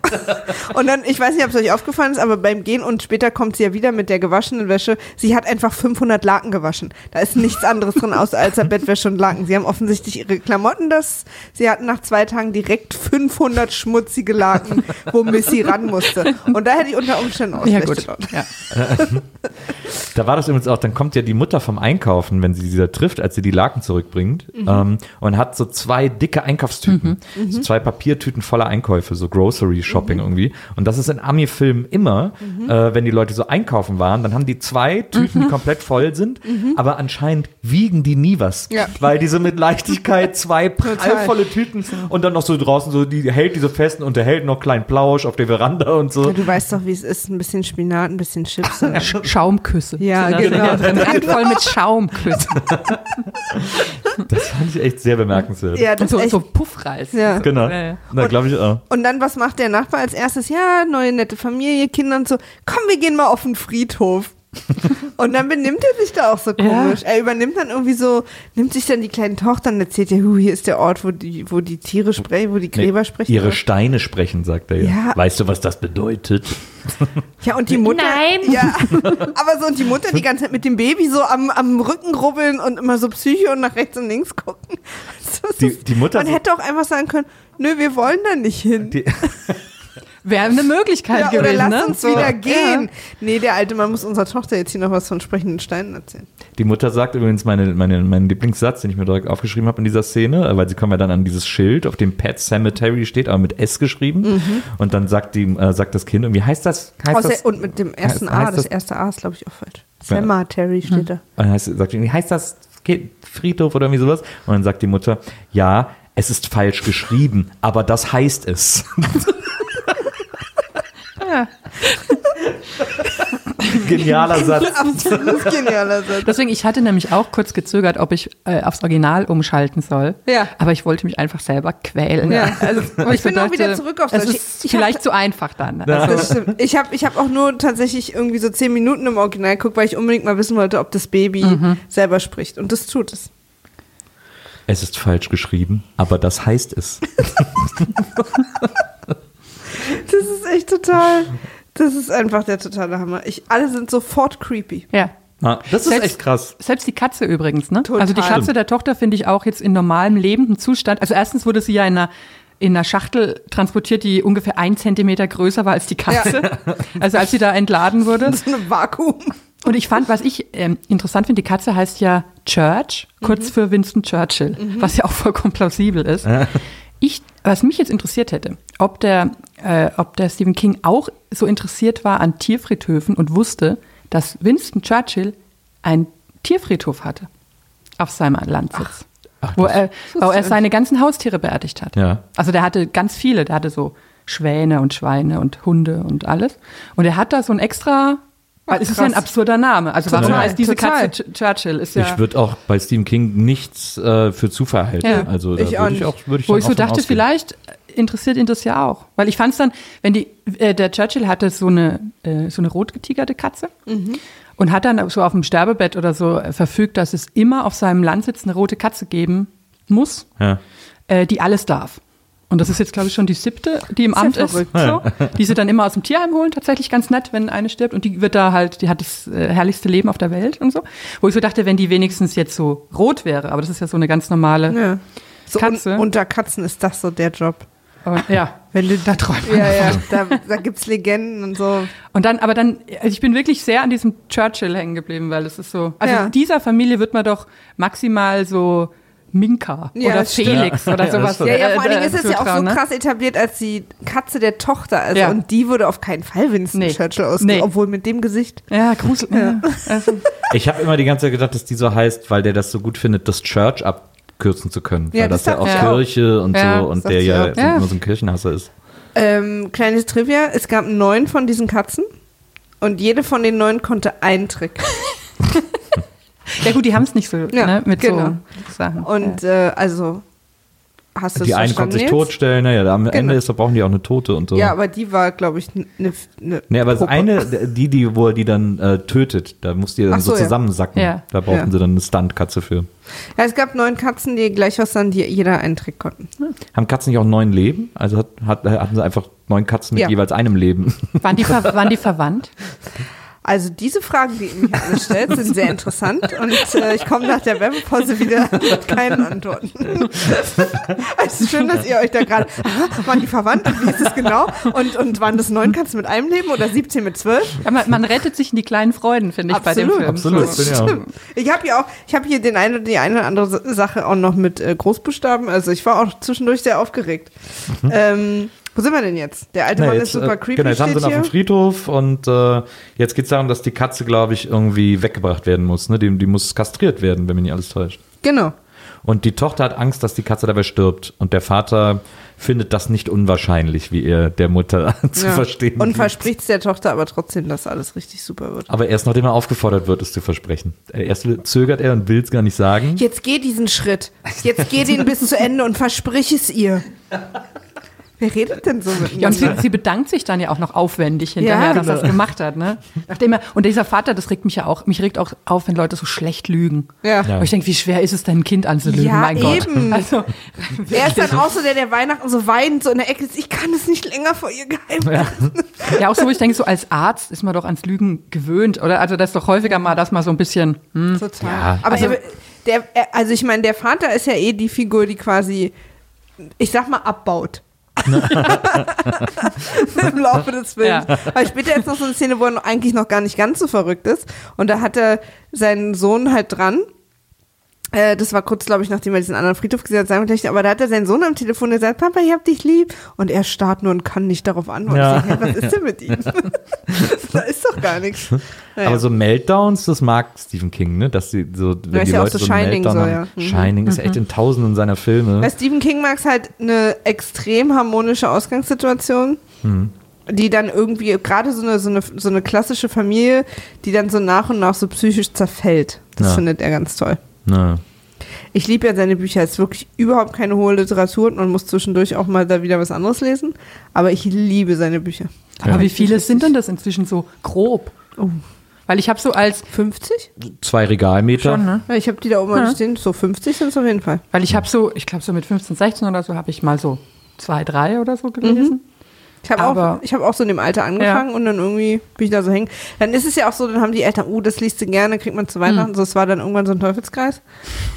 Und dann, ich weiß nicht, ob es euch aufgefallen ist, aber beim Gehen und später kommt sie ja wieder mit der gewaschenen Wäsche, sie hat einfach 500 Laken gewaschen. Da ist nichts anderes drin, außer als Bettwäsche und Laken. Sie haben offensichtlich ihre Klamotten, das, sie hatten nach zwei Tagen direkt 500 schmutzige Laken, wo Missy ran musste. Und da hätte ich unter Umständen auch Ja, gut. Ja. [LAUGHS] Da war das übrigens auch, dann kommt ja die Mutter vom Einkaufen, wenn sie sie da trifft, als sie die Laken zurückbringt, ähm, und hat so zwei dicke Einkaufstüten. So zwei Papiertüten voller Einkäufe, so Grocery Shopping irgendwie. Und das ist in Ami-Filmen immer, äh, wenn die Leute so einkaufen waren, dann haben die zwei Tüten, die komplett voll sind, aber anscheinend wiegen die nie was. Ja. Weil diese mit Leichtigkeit zwei [LAUGHS] prallvolle Tüten und dann noch so draußen so, die hält diese festen und der hält noch kleinen Plausch auf der Veranda und so. Ja, du weißt doch, wie es ist. Ein bisschen Spinat, ein bisschen Chips. [LAUGHS] und- Schaumküsse. Ja, So, genau. Randvoll mit Schaumküssen. [LAUGHS] Das fand ich echt sehr bemerkenswert. ja, Und das so, ist echt. so Puffreis. Ja. Genau. Ja. Na, glaube ich auch. Und dann, was macht der Nachbar als erstes? Ja, neue nette Familie, Kinder und so. Komm, wir gehen mal auf den Friedhof. [LAUGHS] und dann benimmt er sich da auch so komisch. Er übernimmt dann irgendwie so, nimmt sich dann die kleine Tochter und erzählt ihr, hu, hier ist der Ort, wo die, wo die Tiere sprechen, wo die Gräber sprechen. Ihre Steine sprechen, sagt er ja. Ja. Weißt du, was das bedeutet? [LAUGHS] Ja, und die Mutter. Nein. Ja, [LAUGHS] aber so, und die Mutter die ganze Zeit mit dem Baby so am, am Rücken rubbeln und immer so Psycho und nach rechts und links gucken. Das ist- Die- die Mutter Man so- hätte auch einfach sagen können, nö, wir wollen da nicht hin. Die, Wäre eine Möglichkeit Ja, oder gewesen, lass ne? uns So. wieder gehen. Nee, der alte Mann muss unserer Tochter jetzt hier noch was von sprechenden Steinen erzählen. die Mutter sagt übrigens meine, meine, meinen Lieblingssatz, den ich mir direkt aufgeschrieben habe in dieser Szene, äh, weil sie kommen ja dann an dieses Schild, auf dem Pet Cemetery steht, aber mit S geschrieben. Und dann sagt, die, äh, sagt das Kind, und wie heißt das? Heißt Außer, das und mit dem ersten heißt- A, heißt das, das- erste A ist, glaube ich, auch falsch. Ja. Cemetery steht da. Und dann heißt, sagt, die, heißt das Friedhof oder irgendwie sowas? Und dann sagt die Mutter, ja, es ist falsch geschrieben, aber das heißt es. [LAUGHS] Ja. [LAUGHS] Genialer Satz. Absolut genialer [LAUGHS] Satz. Deswegen, ich hatte nämlich auch kurz gezögert, ob ich äh, aufs Original umschalten soll. Ja. Aber ich wollte mich einfach selber quälen. Ja. Also, wo Ich bin auch wieder zurück auf ist Ich hab- vielleicht zu einfach dann. Ja. Also, Das stimmt. Ich habe ich hab auch nur tatsächlich irgendwie so zehn Minuten im Original geguckt, weil ich unbedingt mal wissen wollte, ob das Baby selber spricht. Und das tut es. Es ist falsch geschrieben, aber das heißt es. [LAUGHS] Das ist echt total. Das ist einfach der totale Hammer. Ich, alle sind sofort creepy. Ja. Ah, das ist Selbst- echt krass. Selbst die Katze übrigens, ne? Total. Also die Katze Stimmt. der Tochter finde ich auch jetzt in normalem lebenden Zustand. Also erstens wurde sie ja in einer in einer Schachtel transportiert, die ungefähr ein Zentimeter größer war als die Katze. [LAUGHS] Also als sie da entladen wurde. So ein Vakuum. Und ich fand, was ich ähm, interessant finde, die Katze heißt ja Church, kurz für Winston Churchill, was ja auch vollkommen plausibel ist. Ich, was mich jetzt interessiert hätte, ob der, äh, ob der Stephen King auch so interessiert war an Tierfriedhöfen und wusste, dass Winston Churchill einen Tierfriedhof hatte auf seinem Landsitz, Ach, wo, er, wo er seine ganzen Haustiere beerdigt hat. Ja. Also der hatte ganz viele, der hatte so Schwäne und Schweine und Hunde und alles. Und er hat da so ein extra, weil es ist ja ein absurder Name. Also warum Total, heißt diese total. Katze Ch- Churchill? Ist ja, Ich würde auch bei Stephen King nichts äh, für Zufall halten. Ja. Also da Ich auch würde ich nicht. auch, würde ich wo ich so dachte, ausgehen. vielleicht interessiert ihn das ja auch. Weil ich fand es dann, wenn die, äh, der Churchill hatte so eine, äh, so eine rotgetigerte Katze und hat dann so auf dem Sterbebett oder so äh, verfügt, dass es immer auf seinem Landsitz eine rote Katze geben muss, Ja. äh, die alles darf. Und das ist jetzt, glaube ich, schon die siebte, die im Ist ja Amt ist. verrückt. So, die sie dann immer aus dem Tierheim holen, tatsächlich ganz nett, wenn eine stirbt. Und die wird da halt, die hat das äh, herrlichste Leben auf der Welt und so. Wo ich so dachte, wenn die wenigstens jetzt so rot wäre, aber das ist ja so eine ganz normale. Ja. So Katze. Un unter Katzen ist das so der Job. Aber, ja, wenn du da träumst. Ja, ja, [LAUGHS] da, da gibt's Legenden und so. Und dann, aber dann, also ich bin wirklich sehr an diesem Churchill hängen geblieben, weil es ist so, also Ja. dieser Familie wird man doch maximal so Minka Ja, oder das stimmt. Felix oder sowas. Ja, ja, vor allen Dingen äh, ist es ja auch so ne? krass etabliert als die Katze der Tochter. Also, Ja. Und die würde auf keinen Fall Winston Nee. Churchill ausgehen, Nee. obwohl mit dem Gesicht. Ja, Grusel. Ja. Also, Ich habe immer die ganze Zeit gedacht, dass die so heißt, weil der das so gut findet, das Church abkürzen zu können. Ja, weil das das, ja auch. Kirche und Ja, so und der ja, nur so ein Kirchenhasser ist. Ähm, kleines Trivia, es gab neun von diesen Katzen und jede von den neun konnte einen Trick. [LAUGHS] ja gut, die haben es nicht so Ja, ne, mit genau. so Sachen. Und äh, also, hast du Die es eine verstanden konnte sich jetzt? totstellen, naja, am Ende Genau. ist, da brauchen die auch eine Tote und so. Ja, aber die war, glaube ich, eine. Ne, Nee, aber das Puppe. eine, die, die, wo er die dann äh, tötet, da muss die dann Ach so, so, ja. zusammensacken. Ja. Da brauchen Ja. sie dann eine Stuntkatze für. Ja, es gab neun Katzen, die gleich was dann, die jeder einen Trick konnten. Haben Katzen nicht auch neun Leben? Also hat, hat, hatten sie einfach neun Katzen mit Ja. jeweils einem Leben. waren, die ver waren die verwandt? [LAUGHS] Also diese Fragen, die ihr mir alle stellt, sind sehr interessant und äh, ich komme nach der Werbepause wieder mit keinen Antworten. [LAUGHS] es ist schön, dass ihr euch da gerade, waren die verwandt und wie ist es genau? Und, und waren das neun Katzen mit einem Leben oder 17 mit zwölf? Ja, man, man rettet sich in die kleinen Freuden, finde ich, bei dem Absolut, Film. absolut. Ja auch- Stimmt. Ich habe ja auch, ich habe hier den eine, die eine oder andere Sache auch noch mit äh, Großbuchstaben. Also ich war auch zwischendurch sehr aufgeregt. Ähm, wo sind wir denn jetzt? Der alte Na, Mann jetzt, ist super äh, creepy. Genau, jetzt haben sie ihn auf dem. Friedhof und äh, jetzt geht es darum, dass die Katze, glaube ich, irgendwie weggebracht werden muss. Ne? Die, die muss kastriert werden, wenn mich nicht alles täuscht. Genau. Und die Tochter hat Angst, dass die Katze dabei stirbt. Und der Vater findet das nicht unwahrscheinlich, wie er der Mutter [LAUGHS] zu Ja. verstehen Und verspricht es der Tochter aber trotzdem, dass alles richtig super wird. Aber erst nachdem er aufgefordert wird, es zu versprechen. Äh, Erst zögert er und will es gar nicht sagen. Jetzt geh diesen Schritt. Jetzt geh den bis zu Ende und versprich es ihr. Wer redet denn so mit Ja, und mir? sie, sie bedankt sich dann ja auch noch aufwendig hinterher, Ja, dass er es genau. gemacht hat. Ne? Nachdem er, und dieser Vater, das regt mich ja auch, mich regt auch auf, wenn Leute so schlecht lügen. Ja. Ja. Aber ich denke, wie schwer ist es denn, ein Kind anzulügen? Ja, mein Gott. eben. Also, [LAUGHS] Er ist dann auch so der, der Weihnachten so weint, so in der Ecke ist, ich kann es nicht länger vor ihr geheim halten. ja, auch so, wo ich denke, so als Arzt ist man doch ans Lügen gewöhnt. Oder also das ist doch häufiger mal, dass man so ein bisschen, hm, Total. Ja. Aber Also- er, der, er, also ich meine, der Vater ist ja eh die Figur, die quasi, ich sag mal, abbaut. [LAUGHS] Im Laufe des Films. Ja. Weil später jetzt noch so eine Szene, wo er eigentlich noch gar nicht ganz so verrückt ist. Und da hat er seinen Sohn halt dran. Äh, das war kurz, glaube ich, nachdem er diesen anderen Friedhof gesehen hat, gleich, aber da hat er seinen Sohn am Telefon der sagt, Papa, ich hab dich lieb. Und er starrt nur und kann nicht darauf antworten. Ja. Denke, was ist denn mit ihm? [LAUGHS] da ist doch gar nichts. Naja. Aber so Meltdowns, das mag Stephen King, ne? Dass sie so, wenn Ja, ist die ja auch Leute so so einen Shining Meltdown so, haben. ja. Mhm. Shining ist echt in tausenden seiner Filme. Bei Stephen King mag es halt eine extrem harmonische Ausgangssituation, Mhm. die dann irgendwie, gerade so eine, so, eine, so eine klassische Familie, die dann so nach und nach so psychisch zerfällt. Das Ja. findet er ganz toll. Na. Ich liebe ja seine Bücher, es ist wirklich überhaupt keine hohe Literatur und man muss zwischendurch auch mal da wieder was anderes lesen, aber ich liebe seine Bücher. aber Ja. wie viele sind denn das inzwischen so grob? Oh. Weil ich habe so als, 50? Zwei Regalmeter. schon, ne? Ja, ich habe die da oben Ja. stehen, so 50 sind es auf jeden Fall. Weil ich habe so, ich glaube so mit 15, 16 oder so habe ich mal so zwei, drei oder so gelesen. Ich habe auch, ich hab auch so in dem Alter angefangen und dann irgendwie bin ich da so hängen. Dann ist es ja auch so, dann haben die Eltern, uh, das liest du gerne, kriegt man zu Hm. Weihnachten. So, es war dann irgendwann so ein Teufelskreis.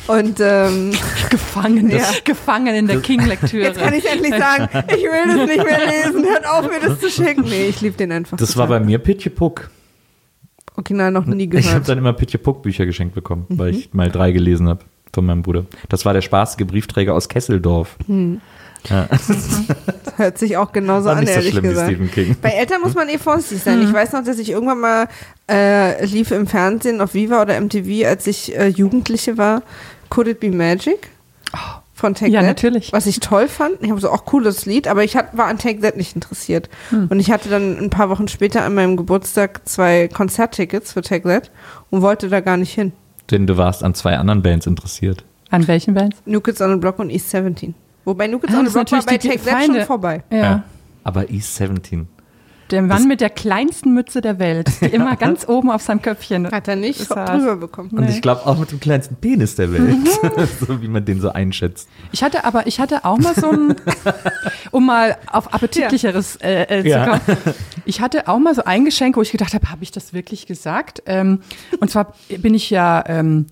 Und ähm, [LAUGHS] Gefangen, Ja. [LAUGHS] gefangen in der King-Lektüre. jetzt kann ich endlich sagen, [LAUGHS] ich will das nicht mehr lesen. Hört auf, mir das zu schenken. Nee, ich liebe den einfach. Das war bei mir Pitje Puck. Original noch nie Ich habe gehört. dann immer Pitje Puck Bücher geschenkt bekommen, weil Mhm. ich mal drei gelesen habe von meinem Bruder. Das war der spaßige Briefträger aus Kesseldorf. Ja, Das [LAUGHS] hört sich auch genauso war an, nicht so ehrlich schlimm wie gesagt. Stephen King. Bei Eltern muss man eh vorsichtig sein. Ich weiß noch, dass ich irgendwann mal äh, lief im Fernsehen auf Viva oder MTV, als ich äh, Jugendliche war, Could It Be Magic? Von Take Ja, That. natürlich. Was ich toll fand. Ich habe so auch cooles Lied, aber ich hat, war an Take That nicht interessiert. Hm. Und ich hatte dann ein paar Wochen später an meinem Geburtstag zwei Konzerttickets für Take That und wollte da gar nicht hin. Denn du warst an zwei anderen Bands interessiert. An welchen Bands? New Kids on the Block und East 17. Wobei Kids Ah, das ist bei natürlich die Take That schon vorbei. Ja. Aber East 17. Der Mann mit der kleinsten Mütze der Welt, die [LAUGHS] immer ganz oben auf seinem Köpfchen. Hat er nicht er- drüber bekommen. Und ich glaube auch mit dem kleinsten Penis der Welt. [LAUGHS] so wie man den so einschätzt. Ich hatte aber, ich hatte auch mal so ein, [LAUGHS] um mal auf appetitlicheres äh, äh, zu Ja. kommen. Ich hatte auch mal so ein Geschenk, wo ich gedacht habe, habe ich das wirklich gesagt? Ähm, und zwar bin ich ja ähm,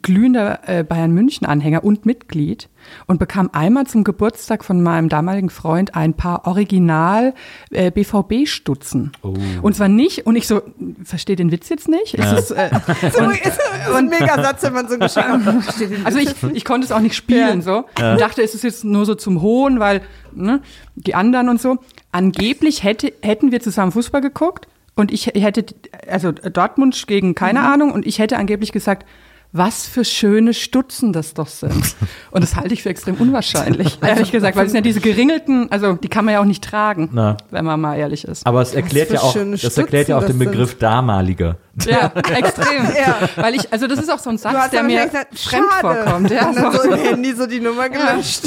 glühender äh, Bayern München Anhänger und Mitglied und bekam einmal zum Geburtstag von meinem damaligen Freund ein paar Original äh, BVB Stutzen. Oh. Und zwar nicht und ich so verstehe den Witz jetzt nicht. Es ist, äh, [LAUGHS] So, ist, ist ein Megasatz, wenn man so in- [LAUGHS] Also ich, ich konnte es auch nicht spielen so und dachte, es ist jetzt nur so zum Hohn, weil ne, die anderen und so. Angeblich hätte, hätten wir zusammen Fußball geguckt und ich hätte, also Dortmund gegen keine Ahnung und ich hätte angeblich gesagt, was für schöne Stutzen das doch sind. Und das halte ich für extrem unwahrscheinlich, [LAUGHS] ehrlich gesagt, weil es sind ja diese geringelten, also die kann man ja auch nicht tragen, Na. wenn man mal ehrlich ist. Aber es erklärt ja auch, das erklärt ja auch den Begriff damaliger. Ja, [LAUGHS] extrem. Ja. Weil ich, also das ist auch so ein Satz, der mir gesagt, fremd vorkommt. Ja, Und dann so. so [LAUGHS] im Handy so die Nummer gelöscht.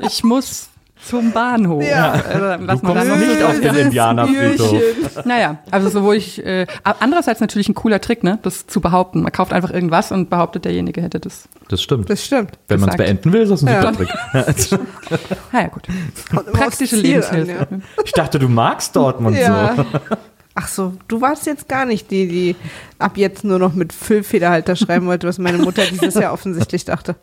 ich muss zum Bahnhof. Ja. Äh, was Du man kommst nicht auf den Indianerfriedhof. Naja, also so wo ich, äh, andererseits natürlich ein cooler Trick, ne, das zu behaupten. Man kauft einfach irgendwas und behauptet, derjenige hätte das. Das stimmt. Das stimmt. Wenn man es beenden will, ist das ein Ja. super Trick. [LAUGHS] Naja, gut. Praktische Lebenshilfe. an, Ich dachte, du magst Dortmund ja. so. Ach so, du warst jetzt gar nicht die, die ab jetzt nur noch mit Füllfederhalter schreiben wollte, was meine Mutter dieses Jahr offensichtlich dachte.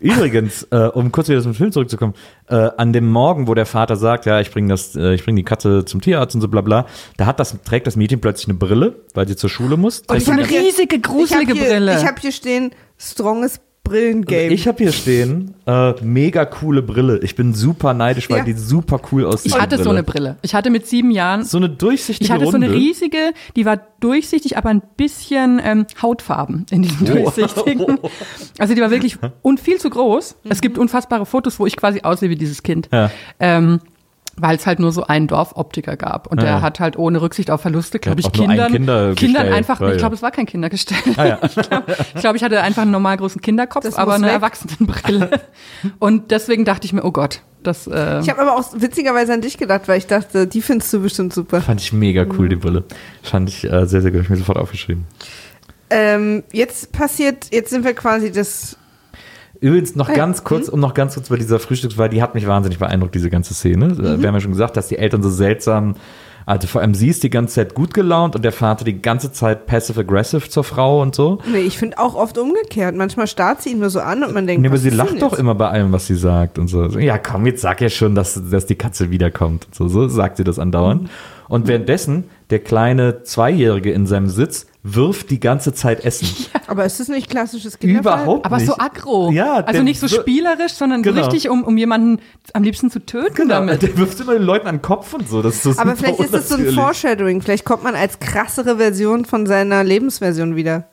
Übrigens, äh, um kurz wieder zum Film zurückzukommen, äh, an dem Morgen, wo der Vater sagt, ja, ich bringe das, äh, ich bringe die Katze zum Tierarzt und so bla bla, da hat das, trägt das Mädchen plötzlich eine Brille, weil sie zur Schule muss. Und Trägt ich hab eine- eine riesige, gruselige ich hab hier, Brille. Ich habe hier stehen, stronges Brillengame. ich habe hier stehen, äh, mega coole Brille. Ich bin super neidisch, weil Ja. die super cool aussieht. ich hatte so eine Brille. Ich hatte mit sieben Jahren, So eine durchsichtige ich hatte so Runde. eine riesige, die war durchsichtig, aber ein bisschen ähm, Hautfarben in diesen Oh. durchsichtigen. [LAUGHS] Also die war wirklich und viel zu groß. Es gibt unfassbare Fotos, wo ich quasi aussehe wie dieses Kind. Ja. Ähm, weil es halt nur so einen Dorfoptiker gab. Und Ja, der ja. hat halt ohne Rücksicht auf Verluste, glaube ich, Kindern, Kindern einfach, ja, ich glaube, es war kein Kindergestell. Ah, ja. [LAUGHS] Ich glaube, ich, glaub, ich hatte einfach einen normal großen Kinderkopf, Das aber eine weg. Erwachsenenbrille. [LAUGHS] Und deswegen dachte ich mir, oh Gott, das, äh, Ich habe aber auch witzigerweise an dich gedacht, weil ich dachte, die findest du bestimmt super. Fand ich mega cool, die Brille. Fand ich äh, sehr, sehr gut. Hab Ich mir sofort aufgeschrieben. Ähm, jetzt passiert, jetzt sind wir quasi das. Übrigens noch ganz kurz, um noch ganz kurz bei dieser Frühstückswahl, die hat mich wahnsinnig beeindruckt, diese ganze Szene. Äh, Wir haben ja schon gesagt, dass die Eltern so seltsam, also vor allem sie ist die ganze Zeit gut gelaunt und der Vater die ganze Zeit passive-aggressive zur Frau und so. Nee, ich finde auch oft umgekehrt. Manchmal starrt sie ihn nur so an und man denkt, Nee, aber sie lacht doch immer bei allem, was sie sagt und so. Ja, komm, jetzt sag ja schon, dass, dass die Katze wiederkommt. So, so sagt sie das andauernd. Und währenddessen, der kleine Zweijährige in seinem Sitz wirft die ganze Zeit Essen. [LAUGHS] Aber ist das nicht klassisches Kinderverhalten? Überhaupt aber nicht. so aggro. Ja, also nicht so spielerisch, sondern Genau. so richtig, um, um jemanden am liebsten zu töten Genau, damit. der wirft immer den Leuten an den Kopf und so. Das ist so Aber vielleicht ist das so ein. Foreshadowing. Vielleicht kommt man als krassere Version von seiner Lebensversion wieder.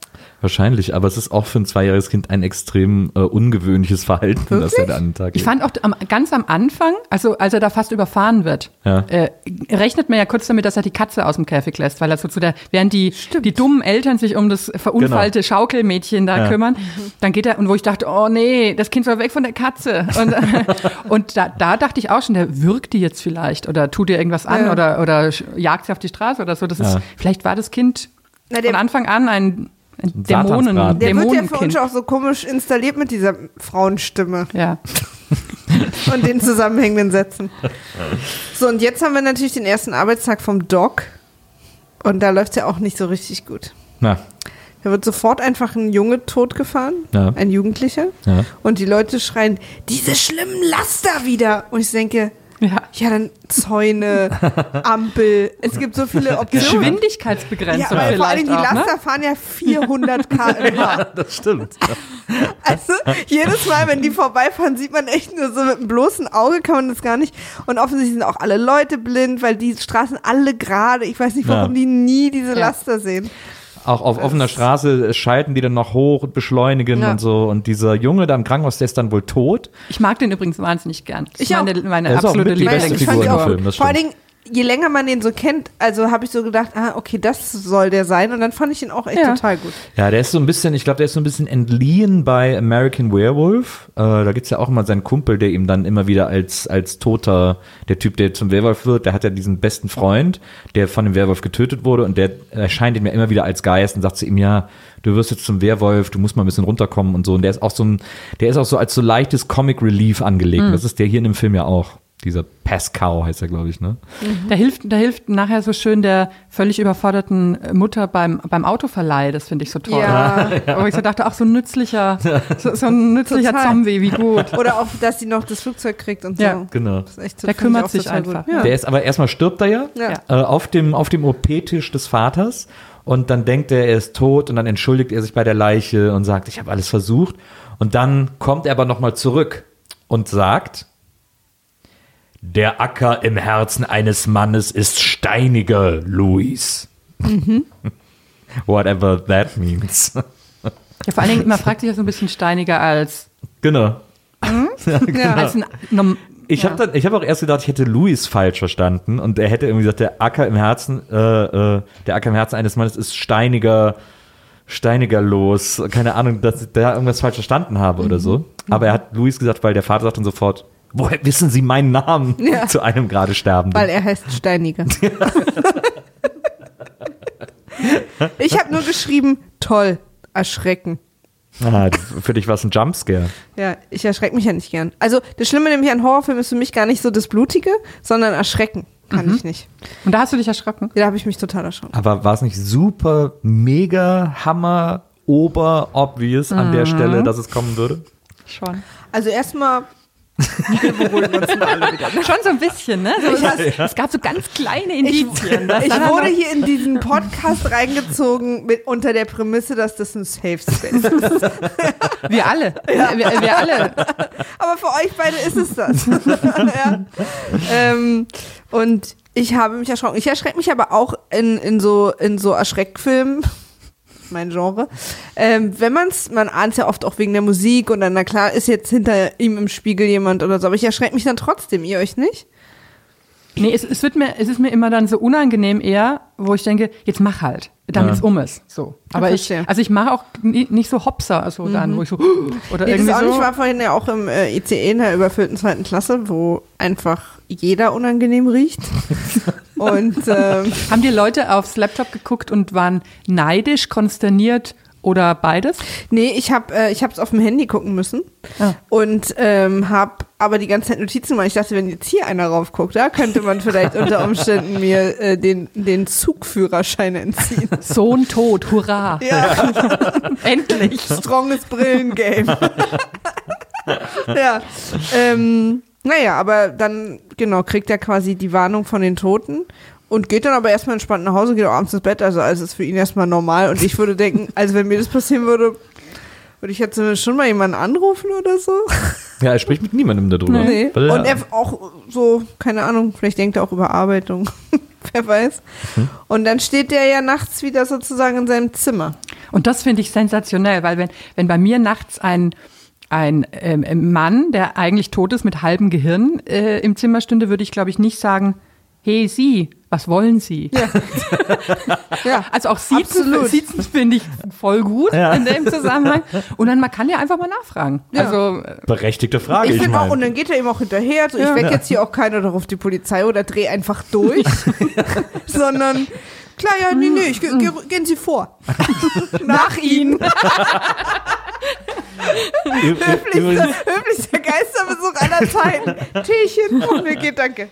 Wahrscheinlich, aber es ist auch für ein zweijähriges Kind ein extrem äh, ungewöhnliches Verhalten, das er da an den Tag Ich legt. fand auch am, ganz am Anfang, also als er da fast überfahren wird, Ja. äh, rechnet man ja kurz damit, dass er die Katze aus dem Käfig lässt, weil er so zu der, während die, die dummen Eltern sich um das verunfallte Schaukelmädchen da Genau. Ja. kümmern, dann geht er, und wo ich dachte, oh nee, das Kind soll weg von der Katze. Und, [LAUGHS] und da, da dachte ich auch schon, der wirkt die jetzt vielleicht oder tut ihr irgendwas an Ja. oder, oder jagt sie auf die Straße oder so. Das ist, vielleicht war das Kind Na, von Anfang an ein, Satansbraten. Dämonen, Der wird ja für uns auch so komisch installiert mit dieser Frauenstimme. Ja. [LAUGHS] und den zusammenhängenden Sätzen. So, und jetzt haben wir natürlich den ersten Arbeitstag vom Doc. Und da läuft es ja auch nicht so richtig gut. Na, Da wird sofort einfach ein Junge totgefahren, Ja. ein Jugendlicher. Ja. Und die Leute schreien, diese schlimmen Laster wieder. Und ich denke, Ja. ja, dann Zäune, [LAUGHS] Ampel. Es gibt so viele Optionen. Ja, Geschwindigkeitsbegrenzung weil vor allem die ne? Laster fahren ja 400 km/h. [LAUGHS] das stimmt. Also jedes Mal, wenn die vorbeifahren, sieht man echt nur so mit einem bloßen Auge, kann man das gar nicht. Und offensichtlich sind auch alle Leute blind, weil die Straßen alle gerade, ich weiß nicht, warum Ja. die nie diese Ja. Laster sehen. Auch auf offener Straße schalten die dann noch hoch und beschleunigen Ja. und so. Und dieser Junge da im Krankenhaus, der ist dann wohl tot. Ich mag den übrigens wahnsinnig gern. Ich meine, meine auch absolute mit die beste ich Figur fand im Film, vor allen. Dingen, je länger man den so kennt, also habe ich so gedacht, ah, okay, das soll der sein. Und dann fand ich ihn auch echt Ja. total gut. Ja, der ist so ein bisschen, ich glaube, der ist so ein bisschen entliehen bei American Werewolf. Äh, da gibt's ja auch immer seinen Kumpel, der ihm dann immer wieder als, als Toter, der Typ, der zum Werwolf wird, der hat ja diesen besten Freund, der von dem Werwolf getötet wurde und der erscheint ihm ja immer wieder als Geist und sagt zu ihm, ja, du wirst jetzt zum Werwolf, du musst mal ein bisschen runterkommen und so. Und der ist auch so ein, der ist auch so als so leichtes Comic Relief angelegt. Das ist der hier in dem Film ja auch. Dieser Pascal heißt er, glaube ich, ne? Da hilft, da hilft nachher so schön der völlig überforderten Mutter beim, beim Autoverleih. Das finde ich so toll. Ja. [LAUGHS] Aber ich so dachte, auch so ein nützlicher, so, so ein nützlicher Total. Zombie, wie gut. Oder auch, dass sie noch das Flugzeug kriegt und so. Ja. Genau. Das ist echt, Der find ich kümmert sich einfach. Ja. Der ist aber erstmal stirbt er ja, Ja. Äh, auf dem, auf dem OP-Tisch des Vaters und dann denkt er, er ist tot und dann entschuldigt er sich bei der Leiche und sagt, ich habe alles versucht. Und dann kommt er aber nochmal zurück und sagt, der Acker im Herzen eines Mannes ist steiniger, Luis. [LAUGHS] Whatever that means. Ja, vor allen Dingen, man fragt sich ja so ein bisschen steiniger als, genau. [LAUGHS] Ja. als ein Ich habe dann, ich habe auch erst gedacht, ich hätte Louis falsch verstanden und er hätte irgendwie gesagt, der Acker im Herzen, äh, äh, der Acker im Herzen eines Mannes ist steiniger, steiniger los. Keine Ahnung, dass ich da irgendwas falsch verstanden habe oder so. Aber er hat Louis gesagt, weil der Vater sagt dann sofort, woher wissen Sie meinen Namen [LAUGHS] Ja. zu einem gerade Sterbenden? Weil er heißt Steiniger. [LAUGHS] ich habe nur geschrieben, toll, erschrecken. ah, für dich war es ein Jumpscare. Ja, ich erschrecke mich ja nicht gern. Also das Schlimme nämlich an Horrorfilmen ist für mich gar nicht so das Blutige, sondern erschrecken kann ich nicht. Und da hast du dich erschrocken? Ja, da habe ich mich total erschrocken. Aber war es nicht super, mega, hammer, ober, obvious an der Stelle, dass es kommen würde? Schon. Also erstmal, [LAUGHS] wir beruhigen uns mal alle wieder. Schon so ein bisschen, ne? So, es, es gab so ganz kleine Indizien. Ich dann wurde hier in diesen Podcast reingezogen mit unter der Prämisse, dass das ein Safe Space ist. [LAUGHS] wir alle. Wir, wir alle. Aber für euch beide ist es das. [LAUGHS] ja. ähm, und ich habe mich erschrocken. Ich erschrecke mich aber auch in, in so in so Erschreckfilmen. Mein Genre. Ähm, wenn man es, man ahnt es ja oft auch wegen der Musik und dann, na klar, ist jetzt hinter ihm im Spiegel jemand oder so, aber ich erschrecke mich dann trotzdem, ihr euch nicht? Nee, es, es, wird mir, es ist mir immer dann so unangenehm eher, wo ich denke, jetzt mach halt, damit Ja. es um ist. So. Aber ich, also ich mache auch nie, nicht so Hopser, also dann, wo ich so, oder Nee, das irgendwie auch so. nicht. Ich war vorhin ja auch im äh, ICE in der überfüllten zweiten Klasse, wo einfach jeder unangenehm riecht. [LAUGHS] und [LAUGHS] ähm, Haben die Leute aufs Laptop geguckt und waren neidisch, konsterniert oder beides? Nee, ich habe äh, ich hab's auf dem Handy gucken müssen Ah. und ähm, habe aber die ganze Zeit Notizen gemacht. Ich dachte, wenn jetzt hier einer raufguckt, da könnte man vielleicht unter [LAUGHS] Umständen mir äh, den, den Zugführerschein entziehen. Sohn tot, hurra. Ja, [LAUGHS] Endlich. stronges Brillengame. ja, ähm, naja, aber dann, genau, kriegt er quasi die Warnung von den Toten und geht dann aber erstmal entspannt nach Hause, geht auch abends ins Bett, also alles ist für ihn erstmal normal und ich würde denken, [LAUGHS] also wenn mir das passieren würde, würde ich jetzt schon mal jemanden anrufen oder so. Ja, er spricht mit niemandem darüber. Nee. Weil Und er- er auch so, keine Ahnung, vielleicht denkt er auch über Arbeitung. [LAUGHS] Wer weiß. Und dann steht der ja nachts wieder sozusagen in seinem Zimmer. Und das finde ich sensationell, weil wenn, wenn bei mir nachts ein, ein ähm, Mann, der eigentlich tot ist, mit halbem Gehirn äh, im Zimmer stünde, würde ich, glaube ich, nicht sagen, hey Sie, was wollen Sie? Ja, [LAUGHS] Also auch Siezen, finde ich voll gut Ja. in dem Zusammenhang. Und dann, man kann ja einfach mal nachfragen. Ja. Also, äh, Berechtigte Frage, ich ich, finde auch, meine. und dann geht er ihm auch hinterher. So, ich Ja. weck jetzt hier auch keiner doch auf die Polizei oder dreh einfach durch. [LAUGHS] sondern, klar, ja, nee, nee, ich, ge, ge, gehen Sie vor. nach ihm. [LAUGHS] Übrigens, Höflichster Geisterbesuch aller Zeiten. [LAUGHS] Teechen mir geht, danke.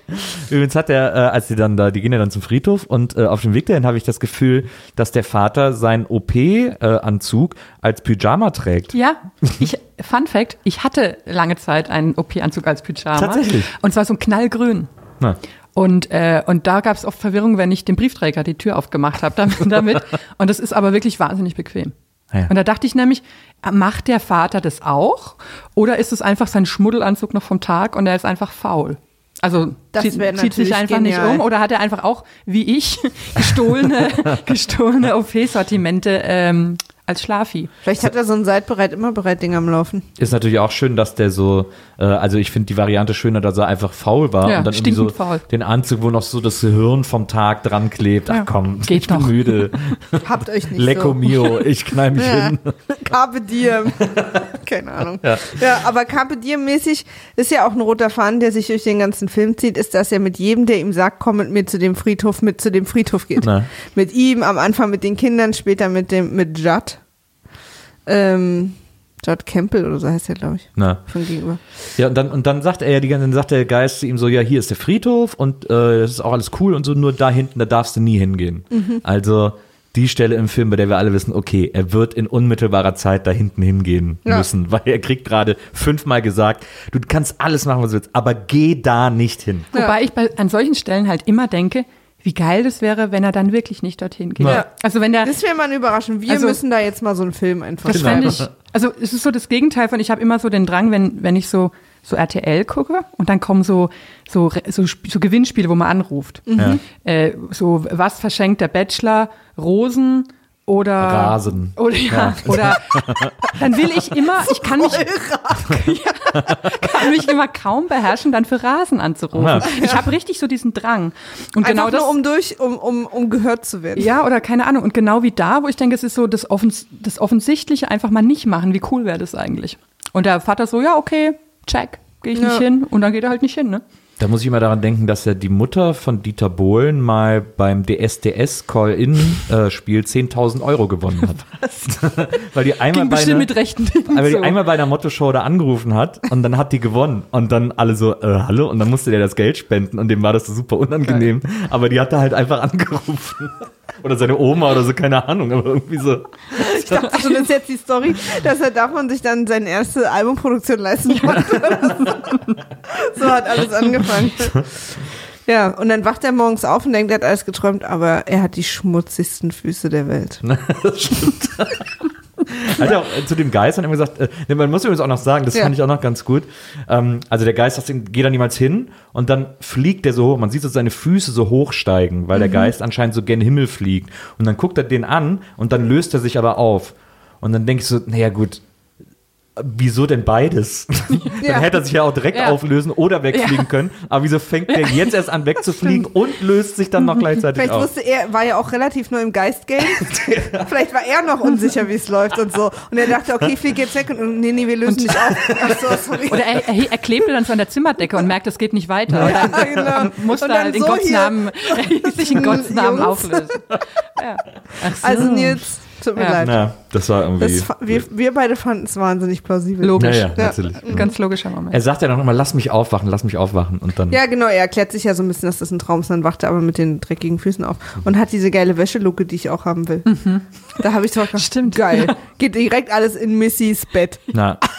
übrigens hat er, äh, als sie dann da, die gehen ja dann zum Friedhof und äh, auf dem Weg dahin habe ich das Gefühl, dass der Vater seinen OP-Anzug als Pyjama trägt. Ja, ich, Fun Fact, ich hatte lange Zeit einen OP-Anzug als Pyjama. Tatsächlich? Und zwar so ein knallgrün. Na, Und, äh, und da gab es oft Verwirrung, wenn ich dem Briefträger die Tür aufgemacht habe damit, [LAUGHS] damit. Und das ist aber wirklich wahnsinnig bequem. Ja. Und da dachte ich nämlich, macht der Vater das auch? Oder ist es einfach sein Schmuddelanzug noch vom Tag und er ist einfach faul? Also zieht, zieht sich einfach genial. nicht um oder hat er einfach auch, wie ich, [LAUGHS] gestohlene, [LAUGHS] gestohlene OP-Sortimente ähm, als Schlafi? Vielleicht hat er so ein Seitbereit, immer bereit Ding am Laufen. ist natürlich auch schön, dass der so, äh, also ich finde die Variante schöner, dass er einfach faul war Ja, und dann irgendwie so faul. den Anzug, wo noch so das Gehirn vom Tag dran klebt. Ach Ja. komm, Geht ich bin doch. müde. [LAUGHS] Habt euch nicht Lecco so. mio, ich knall mich Ja. hin. [LAUGHS] Carpe Diem. [LAUGHS] Keine Ahnung. Ja. Ja. aber Carpe Diem mäßig ist ja auch ein roter Faden, der sich durch den ganzen Film zieht, ist, dass er mit jedem, der ihm sagt, komm mit mir zu dem Friedhof, mit zu dem Friedhof geht. Na. Mit ihm, am Anfang mit den Kindern, später mit dem, mit Judd. Ähm, Judd Campbell oder so heißt er, glaube ich. Na. Von gegenüber. Ja, und dann, und dann sagt er ja die ganze, dann sagt der Geist zu ihm so, ja, hier ist der Friedhof und äh, das ist auch alles cool und so, nur da hinten, da darfst du nie hingehen. Mhm. Also die Stelle im Film, bei der wir alle wissen, okay, er wird in unmittelbarer Zeit da hinten hingehen Ja. müssen, weil er kriegt gerade fünfmal gesagt, du kannst alles machen, was du willst, aber geh da nicht hin. Wobei ich bei, an solchen Stellen halt immer denke, wie geil das wäre, wenn er dann wirklich nicht dorthin geht. Ja. Also wenn der, Das wäre mal eine Überraschung. Wir Also- müssen da jetzt mal so einen Film einfach das schreiben. ich, also es ist so das Gegenteil von, ich habe immer so den Drang, wenn, wenn ich so, so RTL gucke und dann kommen so, so, so, so Gewinnspiele, wo man anruft. Ja. Äh, so, was verschenkt der Bachelor? Rosen oder Rasen. Oder ja, oder dann will ich immer, [LAUGHS] ich kann mich, [LAUGHS] ja, kann mich immer kaum beherrschen, dann für Rasen anzurufen. Ja. Ich habe richtig so diesen Drang. Und genau Einfach das, nur um durch, um, um, um gehört zu werden. ja, oder keine Ahnung. Und genau wie da, wo ich denke, es ist so das, Offens das Offensichtliche einfach mal nicht machen. Wie cool wäre das eigentlich? Und der Vater so, ja, okay, check, gehe ich Ja. nicht hin. Und dann geht er halt nicht hin, ne? Da muss ich immer daran denken, dass ja die Mutter von Dieter Bohlen mal beim DSDS Call-In-Spiel 10.000 Euro gewonnen hat. [LAUGHS] Weil die einmal Ging bei einer, mit rechten weil die so. einmal bei einer Motto-Show da angerufen hat und dann hat die gewonnen und dann alle so, äh, hallo? Und dann musste der das Geld spenden und dem war das so super unangenehm. Aber die hat da halt einfach angerufen. Oder seine Oma oder so, keine Ahnung, aber irgendwie so. Ich dachte schon, das ist jetzt die Story, dass er davon sich dann seine erste Albumproduktion leisten [LAUGHS] konnte. so. so hat alles angefangen. Ja, und dann wacht er morgens auf und denkt, er hat alles geträumt, aber er hat die schmutzigsten Füße der Welt. [LAUGHS] Das stimmt. Hat er auch äh, zu dem Geist dann immer gesagt, äh, ne, man muss übrigens auch noch sagen, das Ja. fand ich auch noch ganz gut. Ähm, also der Geist sagt, ihm, geh da niemals hin und dann fliegt der so hoch. Man sieht so seine Füße so hochsteigen, weil Mhm. der Geist anscheinend so gen Himmel fliegt. Und dann guckt er den an und dann löst er sich aber auf. Und dann denke ich so, naja gut, wieso denn beides? [LAUGHS] [LAUGHS] Ja. Dann hätte er sich ja auch direkt Ja. auflösen oder wegfliegen Ja. können. Aber wieso fängt der jetzt erst an wegzufliegen und löst sich dann noch [LAUGHS] gleichzeitig Vielleicht auf? wusste er, war ja auch relativ nur im Geistgame. [LAUGHS] Vielleicht war er noch unsicher, wie es läuft und so. Und er dachte, okay, ich fliege jetzt weg und nee, nee, wir lösen dich auf. Ach so, sorry. Oder er, er, er klebte dann so an der Zimmerdecke und merkt, es geht nicht weiter. Und dann Ja, genau. muss Und er dann halt in so Gottes hier. Namen, sich in Gottes Namen auflösen. Ja. Ach so. Also Nils, tut mir Ja. leid. Na, das war irgendwie. Das, wir, wir beide fanden es wahnsinnig plausibel. Logisch. Ja, ja, natürlich. Ein ganz logischer Moment. Er sagt ja noch immer, lass mich aufwachen, lass mich aufwachen. Und dann. Ja, genau, er erklärt sich ja so ein bisschen, dass das ein Traum ist, dann wacht er aber mit den dreckigen Füßen auf und hat diese geile Wäscheluke, die ich auch haben will. Da habe ich so gedacht, Stimmt. geil. Geht direkt alles in Missys Bett. Na, [LAUGHS]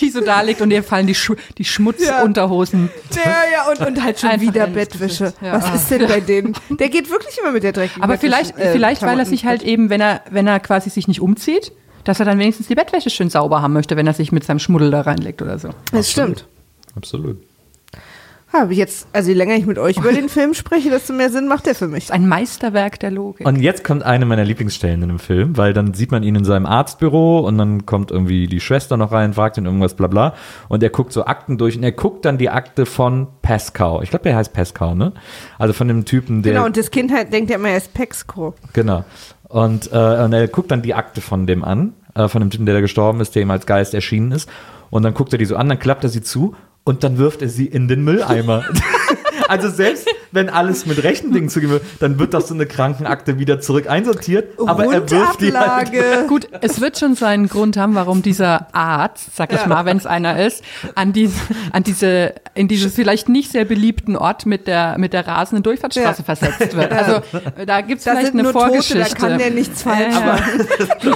die so da liegt und ihr fallen die, Sch die Schmutzunterhosen. Ja, ja, und, und halt schon Einfach wieder Bettwäsche. Ja. Was ist denn bei denen? Der geht wirklich immer mit der dreckigen Aber vielleicht, äh, vielleicht weil er sich halt eben, wenn er, wenn er quasi sich nicht umzieht, dass er dann wenigstens die Bettwäsche schön sauber haben möchte, wenn er sich mit seinem Schmuddel da reinlegt oder so. Das stimmt. absolut. Habe ich jetzt, also je länger ich mit euch über den Film spreche, desto mehr Sinn macht der für mich. Das ist ein Meisterwerk der Logik. Und jetzt kommt eine meiner Lieblingsstellen in dem Film, weil dann sieht man ihn in seinem Arztbüro und dann kommt irgendwie die Schwester noch rein, fragt ihn irgendwas, bla bla. Und er guckt so Akten durch und er guckt dann die Akte von Pascal. Ich glaube, der heißt Pascal, ne? Also von dem Typen, der. Genau, und das Kind halt denkt ja immer, er ist Pexco. Genau. Und, äh, und er guckt dann die Akte von dem an, äh, von dem Typen, der da gestorben ist, der ihm als Geist erschienen ist. Und dann guckt er die so an, dann klappt er sie zu und dann wirft er sie in den Mülleimer. [LAUGHS] also selbst wenn alles mit rechten Dingen zugehen wird, dann wird doch so eine Krankenakte wieder zurück einsortiert, aber er wirft die halt. Gut, es wird schon seinen Grund haben, warum dieser Arzt, sag ich mal, wenn es einer ist, an diese, an diese, in dieses vielleicht nicht sehr beliebten Ort mit der, mit der rasenden Durchfahrtsstraße Ja. versetzt wird. Also da gibt es vielleicht sind eine nur Tote, Vorgeschichte. da kann der nichts falsch Ja, ja. machen.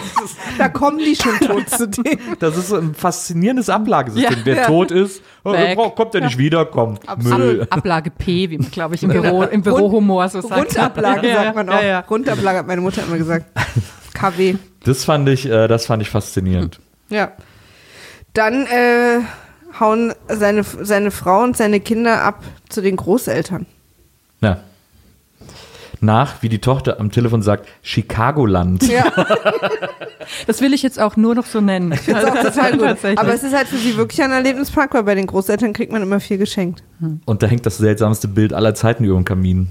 Da kommen die schon tot zu dem. Das ist so ein faszinierendes Ablagesystem. Ja. Wer Ja. tot ist, oh, Weg. oh, kommt er nicht wieder, komm, Müll. Ab, Ablage P, wie man, glaube ich, im [LAUGHS] Büro, im Bürohumor so sagt. Rundablage Ja, sagt man ja, auch. ja. Rundablage hat meine Mutter immer gesagt. [LAUGHS] KW. Das fand ich, äh, das fand ich faszinierend. Ja. Dann äh, hauen seine, seine Frau und seine Kinder ab zu den Großeltern. Ja. Nach, wie die Tochter am Telefon sagt, Chicagoland. Ja, [LAUGHS] Das will ich jetzt auch nur noch so nennen. das ist auch total gut. Tatsächlich. Aber es ist halt für sie wirklich ein Erlebnispark, weil bei den Großeltern kriegt man immer viel geschenkt. Und da hängt das seltsamste Bild aller Zeiten über dem Kamin.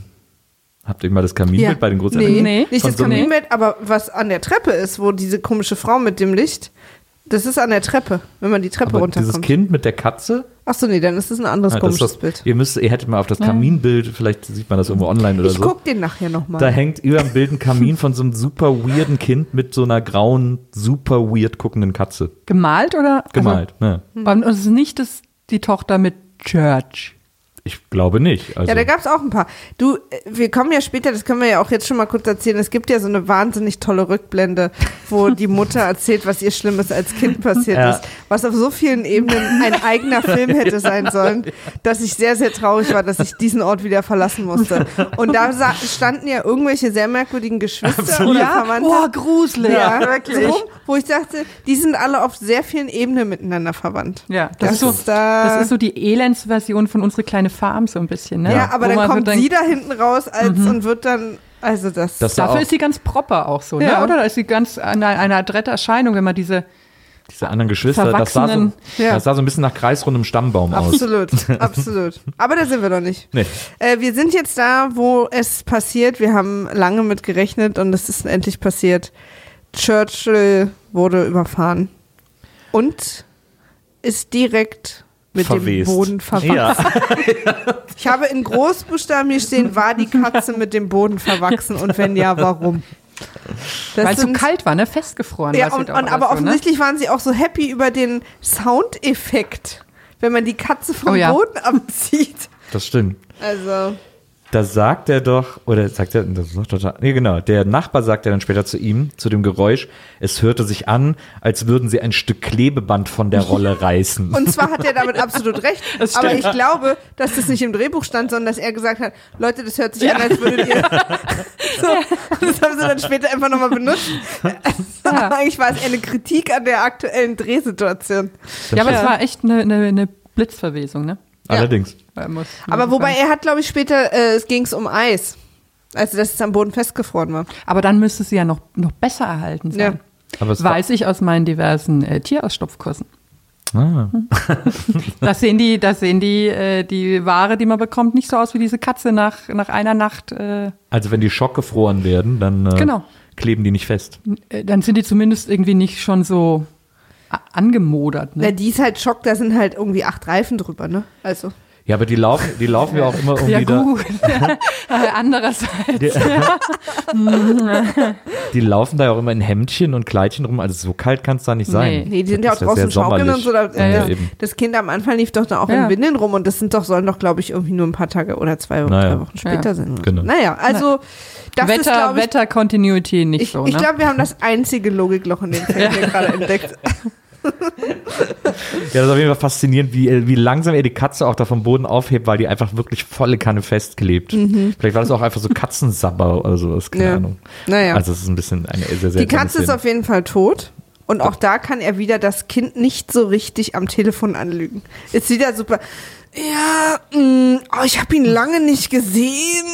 Habt ihr mal das Kaminbild bei den Großeltern? Nee, Nee. nicht Von das so Kaminbett, aber was an der Treppe ist, wo diese komische Frau mit dem Licht, das ist an der Treppe, wenn man die Treppe Aber dieses runterkommt. Kind mit der Katze, Achso, nee, dann ist das ein anderes Ja, das komisches das, Bild. Ihr müsst, ihr hättet mal auf das Kaminbild, vielleicht sieht man das irgendwo online oder Ich so. guck den nachher nochmal. Da hängt über dem Bild ein Kamin von so einem super weirden Kind mit so einer grauen, super weird guckenden Katze. Gemalt oder? Gemalt. ne? Also, und es ist nicht das, die Tochter mit Church. Ich glaube nicht. Also, Ja, da gab es auch ein paar. Du, äh, wir kommen ja später, das können wir ja auch jetzt schon mal kurz erzählen. Es gibt ja so eine wahnsinnig tolle Rückblende, wo [LAUGHS] die Mutter erzählt, was ihr Schlimmes als Kind passiert Ja. ist. Was auf so vielen Ebenen ein eigener Film hätte sein [LAUGHS] sollen, dass ich sehr, sehr traurig war, dass ich diesen Ort wieder verlassen musste. Und da standen ja irgendwelche sehr merkwürdigen Geschwister oder Verwandte. Oh, gruselig. ja, wirklich. so wo ich dachte, die sind alle auf sehr vielen Ebenen miteinander verwandt. Ja, Das das, ist so, ist da- das ist so die Elendsversion von unsere kleine Farm so ein bisschen. Ne? Ja, aber Wo dann so kommt denkt, sie da hinten raus als und wird dann, also das. Das- da Dafür auch- ist sie ganz proper auch so, Ja. ne? oder? Da ist sie ganz eine, eine adrette Erscheinung, wenn man diese diese anderen Geschwister, das sah, so, Ja. das sah so ein bisschen nach kreisrundem Stammbaum aus. Absolut, [LAUGHS] absolut. Aber da sind wir doch nicht. Nee. Äh, wir sind jetzt da, wo es passiert. Wir haben lange mit gerechnet und es ist endlich passiert. Churchill wurde überfahren und ist direkt mit Verwest. dem Boden verwachsen. Ja. [LAUGHS] Ich habe in Großbuchstaben hier stehen, war die Katze mit dem Boden verwachsen und wenn ja, warum? Weil es so kalt war, ne? Festgefroren. Ja, war sie und, doch und, aber so, ne? offensichtlich waren sie auch so happy über den Soundeffekt, wenn man die Katze vom Oh ja. Boden abzieht. Das stimmt. Also, Da sagt er doch, oder sagt er, das ist doch total, nee, genau, der Nachbar sagt ja dann später zu ihm, zu dem Geräusch, es hörte sich an, als würden sie ein Stück Klebeband von der Rolle [LAUGHS] reißen. und zwar hat er damit absolut recht. [LAUGHS] Das aber ich glaube, dass das nicht im Drehbuch stand, sondern dass er gesagt hat, Leute, das hört sich an, als würdet ihr. [LAUGHS] so, und das haben sie dann später einfach nochmal benutzt. Eigentlich war es eher eine Kritik an der aktuellen Drehsituation. Ja, aber Ja. es war echt eine, eine, eine Blitzverwesung, ne? Allerdings. Muss, Aber wobei er hat, glaube ich, später, äh, es ging es um Eis. Also, dass es am Boden festgefroren war. Aber dann müsste sie ja noch, noch besser erhalten sein. Ja. Aber es Weiß ich aus meinen diversen äh, Tierausstopfkursen. ah, Da sehen die, da sehen die, äh, die Ware, die man bekommt, nicht so aus wie diese Katze nach, nach einer Nacht. Äh, also wenn die schockgefroren werden, dann äh, Genau. kleben die nicht fest. äh, dann sind die zumindest irgendwie nicht schon so angemodert. Na, Ne? die ist halt Schock, da sind halt irgendwie acht Reifen drüber, ne? Also. Ja, aber die laufen, die laufen ja auch immer [LAUGHS] irgendwie Ja, da. gut. Äh, [LAUGHS] Andererseits. Die, [LAUGHS] die laufen da ja auch immer in Hemdchen und Kleidchen rum, also so kalt kann es da nicht sein. Nee. Nee, die sind ja auch Das ist draußen schaukeln und so. Da, Ja, ja, das, eben. das Kind am Anfang lief doch da auch Ja. in Windeln rum und das sind doch, sollen doch, glaube ich, irgendwie nur ein paar Tage oder zwei oder Naja. drei Wochen später Ja. so. Genau. Naja, also das ist, Wetter, glaube ich, Wetter-Continuity nicht ich, so, ich ne? glaube, wir haben das einzige Logikloch in dem Film hier gerade entdeckt. Ja, das ist auf jeden Fall faszinierend, wie, wie langsam er die Katze auch da vom Boden aufhebt, weil die einfach wirklich volle Kanne festklebt. Vielleicht war das auch einfach so Katzensabber oder sowas, keine Mhm. Ja. Ahnung. Naja. Also es ist ein bisschen eine sehr, sehr Die Katze ist auf jeden Fall tot. Und auch da kann er wieder das Kind nicht so richtig am Telefon anlügen. Ist wieder super. Ja, mh, oh, ich habe ihn lange nicht gesehen.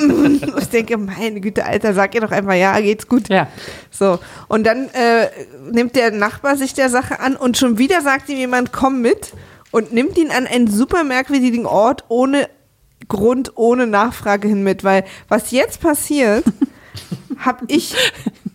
[LAUGHS] ich denke, meine Güte, Alter, sag ihr doch einfach, ja, geht's gut. Ja. So, und dann äh, nimmt der Nachbar sich der Sache an und schon wieder sagt ihm jemand, komm mit und nimmt ihn an einen super merkwürdigen Ort ohne Grund, ohne Nachfrage hin mit, weil was jetzt passiert, [LAUGHS] hab ich,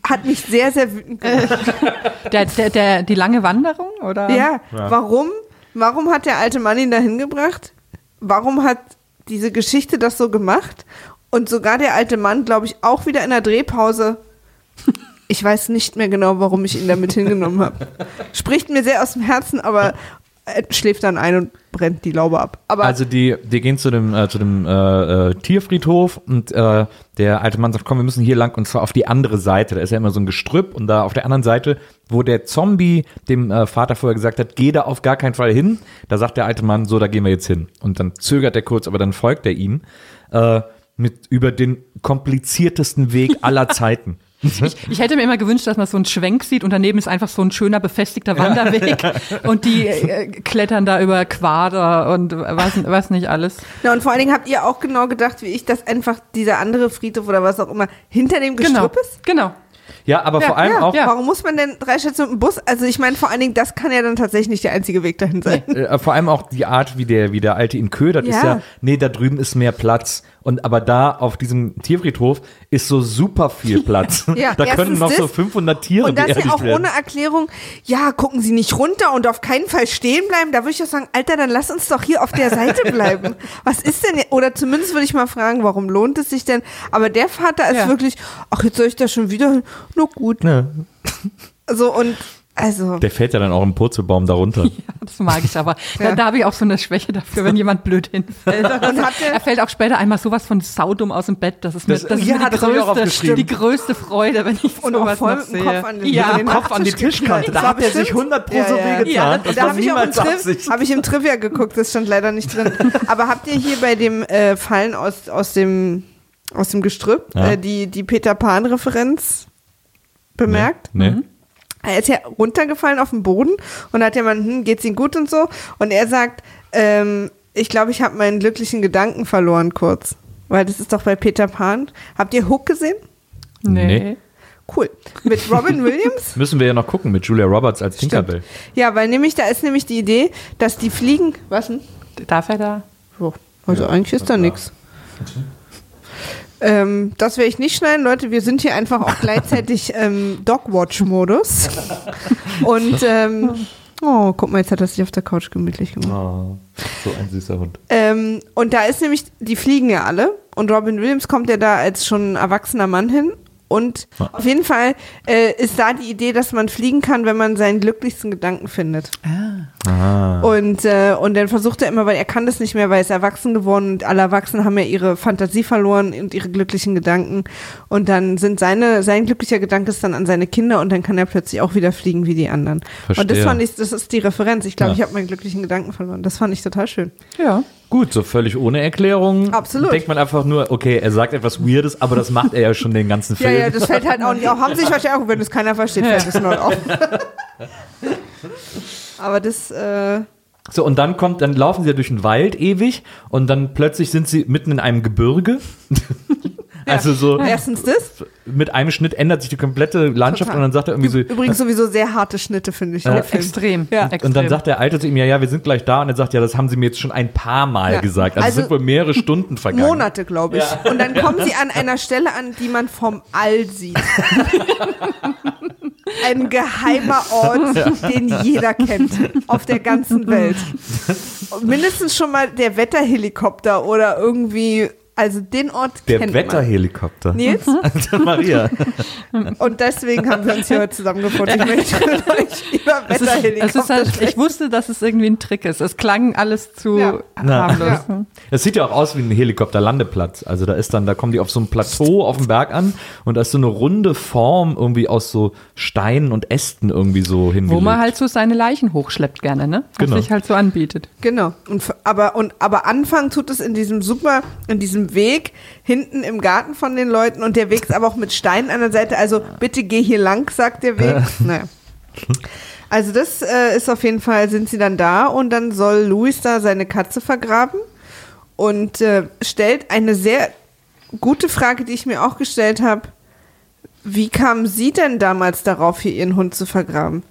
hat mich sehr, sehr wütend gemacht. [LAUGHS] Der, der, der, die lange Wanderung, oder? Ja, Ja. warum, warum hat der alte Mann ihn da hingebracht? Warum hat diese Geschichte das so gemacht und sogar der alte Mann, glaube ich, auch wieder in der Drehpause. Ich weiß nicht mehr genau, warum ich ihn damit hingenommen habe. Spricht mir sehr aus dem Herzen, aber er schläft dann ein und brennt die Laube ab. Aber Also die, die gehen zu dem, äh, zu dem äh, äh, Tierfriedhof und äh, der alte Mann sagt, komm, wir müssen hier lang und zwar auf die andere Seite. Da ist ja immer so ein Gestrüpp und da auf der anderen Seite, wo der Zombie dem äh, Vater vorher gesagt hat, geh da auf gar keinen Fall hin, da sagt der alte Mann, so, da gehen wir jetzt hin. Und dann zögert er kurz, aber dann folgt er ihm äh, mit über den kompliziertesten Weg aller [LAUGHS] Zeiten. [LAUGHS] Ich, ich hätte mir immer gewünscht, dass man so einen Schwenk sieht und daneben ist einfach so ein schöner befestigter Wanderweg [LAUGHS] und die äh, klettern da über Quader und was, was nicht alles. Ja, und vor allen Dingen habt ihr auch genau gedacht, wie ich, dass einfach dieser andere Friedhof oder was auch immer hinter dem Genau. Gestrüpp ist? Genau. Ja, aber vor allem ja, auch, ja. Warum muss man denn drei Stationen mit dem Bus? Also ich meine, vor allen Dingen, das kann ja dann tatsächlich nicht der einzige Weg dahin sein. äh, vor allem auch die Art, wie der, wie der Alte ihn ködert, ist Ja. ja, nee, da drüben ist mehr Platz. Und aber da auf diesem Tierfriedhof ist so super viel [LAUGHS] Platz. Ja, da können noch so das. 500 Tiere Und das ja beerdigt auch werden. ohne Erklärung, ja, gucken Sie nicht runter und auf keinen Fall stehen bleiben. Da würde ich auch sagen, Alter, dann lass uns doch hier auf der Seite bleiben. [LAUGHS] Was ist denn, oder zumindest würde ich mal fragen, warum lohnt es sich denn? Aber der Vater ist Ja. wirklich, ach, jetzt soll ich da schon wieder hin? Na gut. Ja. So und, also, Der fällt ja dann auch im Purzelbaum darunter. [LAUGHS] Ja, das mag ich aber. Ja. Da, da habe ich auch so eine Schwäche dafür, wenn jemand blöd hinfällt. Ihr- er fällt auch später einmal sowas von saudumm aus dem Bett. Das ist mir, Das- das ist ja, mir die, größte, die größte Freude, wenn ich Und sowas voll noch mit dem sehe. Kopf an den- ja. den Kopf an die Tischkante. Da hat er sich bestimmt- 100 pro Ja, so wehgetan. Ja, das da habe ich, hab ich im Trivia geguckt, das stand leider nicht drin. Aber habt ihr hier bei dem äh, Fallen aus, aus, dem, aus dem Gestrüpp Ja. äh, die, die Peter Pan-Referenz bemerkt? Nee. Mhm. Er ist ja runtergefallen auf den Boden und hat ja mal, hm, geht's ihm gut und so. Und er sagt, ähm, ich glaube, ich habe meinen glücklichen Gedanken verloren kurz. Weil das ist doch bei Peter Pan. Habt ihr Hook gesehen? Nee. Nee. Cool. Mit Robin [LAUGHS] Williams? Müssen wir ja noch gucken mit Julia Roberts als Tinkerbell. Ja, weil nämlich, da ist nämlich die Idee, dass die Fliegen. Was denn? Darf er da? So. Also eigentlich ist da nichts. Ähm, das werde ich nicht schneiden, Leute. Wir sind hier einfach auch gleichzeitig [LAUGHS] ähm, Dogwatch-Modus. Und ähm, oh, guck mal, jetzt hat er sich auf der Couch gemütlich gemacht. Oh, so ein süßer Hund. Ähm, und da ist nämlich, die fliegen ja alle. Und Robin Williams kommt ja da als schon erwachsener Mann hin. Und Ja. auf jeden Fall äh, ist da die Idee, dass man fliegen kann, wenn man seinen glücklichsten Gedanken findet. Ah. Und, äh, und dann versucht er immer, weil er kann das nicht mehr, weil er ist erwachsen geworden und alle Erwachsenen haben ja ihre Fantasie verloren und ihre glücklichen Gedanken. Und dann sind seine, sein glücklicher Gedanke ist dann an seine Kinder und dann kann er plötzlich auch wieder fliegen wie die anderen. Und das Verstehe. fand ich, das ist die Referenz. Ich glaube, Ja. ich habe meinen glücklichen Gedanken verloren. Das fand ich total schön. Ja. Gut, so völlig ohne Erklärung. Absolut. Denkt man einfach nur, okay, er sagt etwas Weirdes, aber das macht er ja schon den ganzen [LAUGHS] Ja, Film. ja, das fällt halt auch nicht auf. Haben sich wahrscheinlich auch, wenn es keiner versteht, fällt es nur auf. [LAUGHS] Aber das, äh, So, und dann kommt, dann laufen sie ja durch den Wald ewig und dann plötzlich sind sie mitten in einem Gebirge. [LAUGHS] also so erstens das. mit einem Schnitt ändert sich die komplette Landschaft Total. und dann sagt er irgendwie so. Übrigens sowieso sehr harte Schnitte, finde ich. der Film. Extrem. Ja. Extrem. Und dann sagt der Alte zu ihm, ja, ja, wir sind gleich da. Und er sagt, ja, das haben sie mir jetzt schon ein paar Mal Ja. gesagt. Also, Also es sind wohl mehrere Stunden vergangen. Monate, glaube ich. Und dann kommen sie an einer Stelle an, die man vom All sieht. [LAUGHS] Ein geheimer Ort, den jeder kennt auf der ganzen Welt. [LAUGHS] Mindestens schon mal der Wetterhelikopter oder irgendwie, also den Ort Der kennt Wetterhelikopter. Nils? [LAUGHS] Maria. Und deswegen haben wir uns hier heute zusammengefunden. Ich möchte mit euch über es ist, es Wetterhelikopter ist halt, ich sprechen. wusste, dass es irgendwie ein Trick ist. Es klang alles zu Ja. Harmlos. Es sieht ja auch aus wie ein Helikopterlandeplatz. Also da ist dann, da kommen die auf so einem Plateau auf dem Berg an und da ist so eine runde Form irgendwie aus so Steinen und Ästen irgendwie so hingelegt. Wo man halt so seine Leichen hochschleppt gerne, ne? Was Genau. sich halt so anbietet. Genau. Und, f- aber, und, aber anfangen tut es in diesem super, in diesem Weg hinten im Garten von den Leuten und der Weg ist aber auch mit Steinen an der Seite. Also bitte geh hier lang, sagt der Weg. Naja. Also das äh, ist auf jeden Fall, sind sie dann da und dann soll Louis da seine Katze vergraben und äh, stellt eine sehr gute Frage, die ich mir auch gestellt habe. Wie kamen Sie denn damals darauf, hier Ihren Hund zu vergraben?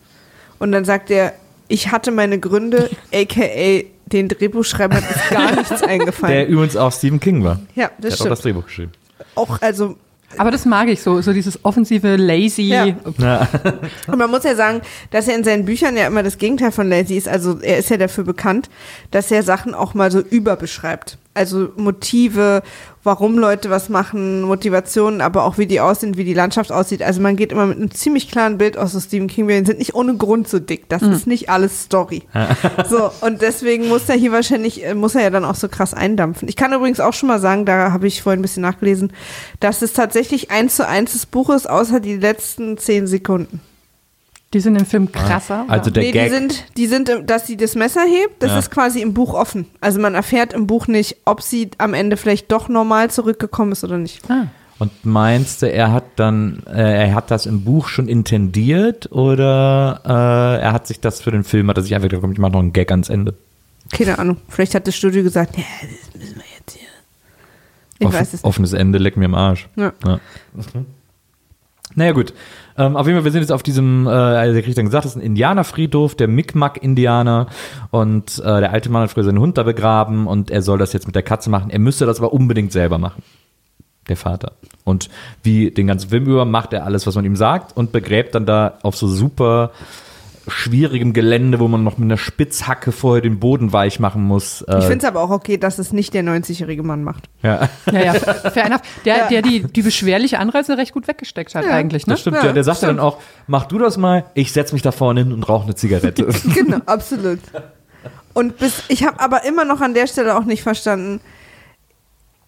Und dann sagt er, ich hatte meine Gründe, [LAUGHS] aka den Drehbuchschreibern ist gar [LAUGHS] nichts der eingefallen. übrigens auch Stephen King war. Ja, Der das hat auch das stimmt. Drehbuch geschrieben. Auch, also, Aber das mag ich so, so dieses offensive, lazy. Ja. Ja. und man muss ja sagen, dass er in seinen Büchern ja immer das Gegenteil von lazy ist. Also er ist ja dafür bekannt, dass er Sachen auch mal so überbeschreibt. Also Motive, warum Leute was machen, Motivationen, aber auch wie die aussehen, wie die Landschaft aussieht. Also man geht immer mit einem ziemlich klaren Bild aus so Stephen King. Wir sind nicht ohne Grund so dick. Das ist nicht alles Story. [LAUGHS] so, und deswegen muss er hier wahrscheinlich, äh, muss er ja dann auch so krass eindampfen. Ich kann übrigens auch schon mal sagen, da habe ich vorhin ein bisschen nachgelesen, dass es tatsächlich eins zu eins des Buches, außer die letzten zehn Sekunden. Die sind im Film krasser. Also der nee, Gag. die sind, die sind, dass sie das Messer hebt, das Ja. ist quasi im Buch offen. Also man erfährt im Buch nicht, ob sie am Ende vielleicht doch normal zurückgekommen ist oder nicht. ah. Und meinst du, er hat dann, äh, er hat das im Buch schon intendiert oder äh, er hat sich das für den Film, hat er sich einfach gedacht, komm, ich mache noch einen Gag ans Ende? Keine Ahnung. Vielleicht hat das Studio gesagt, ja, das müssen wir jetzt hier. Ich Offen- weiß es nicht. Offenes Ende, leck mir im Arsch. Ja. Ja. Naja, gut. Ähm, auf jeden Fall, wir sind jetzt auf diesem, äh, also der kriegt dann gesagt, das ist ein Indianerfriedhof, der Mi'kmaq-Indianer. Und äh, der alte Mann hat früher seinen Hund da begraben und er soll das jetzt mit der Katze machen. Er müsste das aber unbedingt selber machen. Der Vater. Und wie den ganzen Film über macht er alles, was man ihm sagt und begräbt dann da auf so super schwierigem Gelände, wo man noch mit einer Spitzhacke vorher den Boden weich machen muss. Äh, Ich finde es aber auch okay, dass es nicht der 90-jährige Mann macht. ja. Ja, ja, [LAUGHS] fair enough. Der, der die, die beschwerliche Anreise recht gut weggesteckt hat eigentlich, ne? Das stimmt, Ja, ja. Der sagt ja stimmt. dann auch, mach du das mal, ich setz mich da vorne hin und rauche eine Zigarette. [LAUGHS] Genau, absolut. Und bis, ich habe aber immer noch an der Stelle auch nicht verstanden,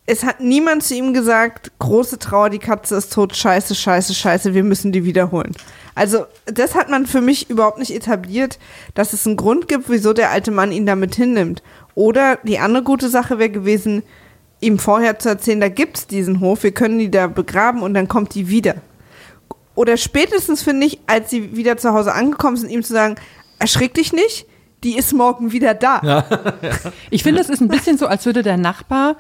es hat niemand zu ihm gesagt, große Trauer, die Katze ist tot, scheiße, scheiße, scheiße, wir müssen die wiederholen. Also das hat man für mich überhaupt nicht etabliert, dass es einen Grund gibt, wieso der alte Mann ihn damit hinnimmt. Oder die andere gute Sache wäre gewesen, ihm vorher zu erzählen, da gibt's diesen Hof, wir können die da begraben und dann kommt die wieder. Oder spätestens finde ich, als sie wieder zu Hause angekommen sind, ihm zu sagen, erschrick dich nicht, die ist morgen wieder da. Ich finde, es ist ein bisschen so, als würde der Nachbar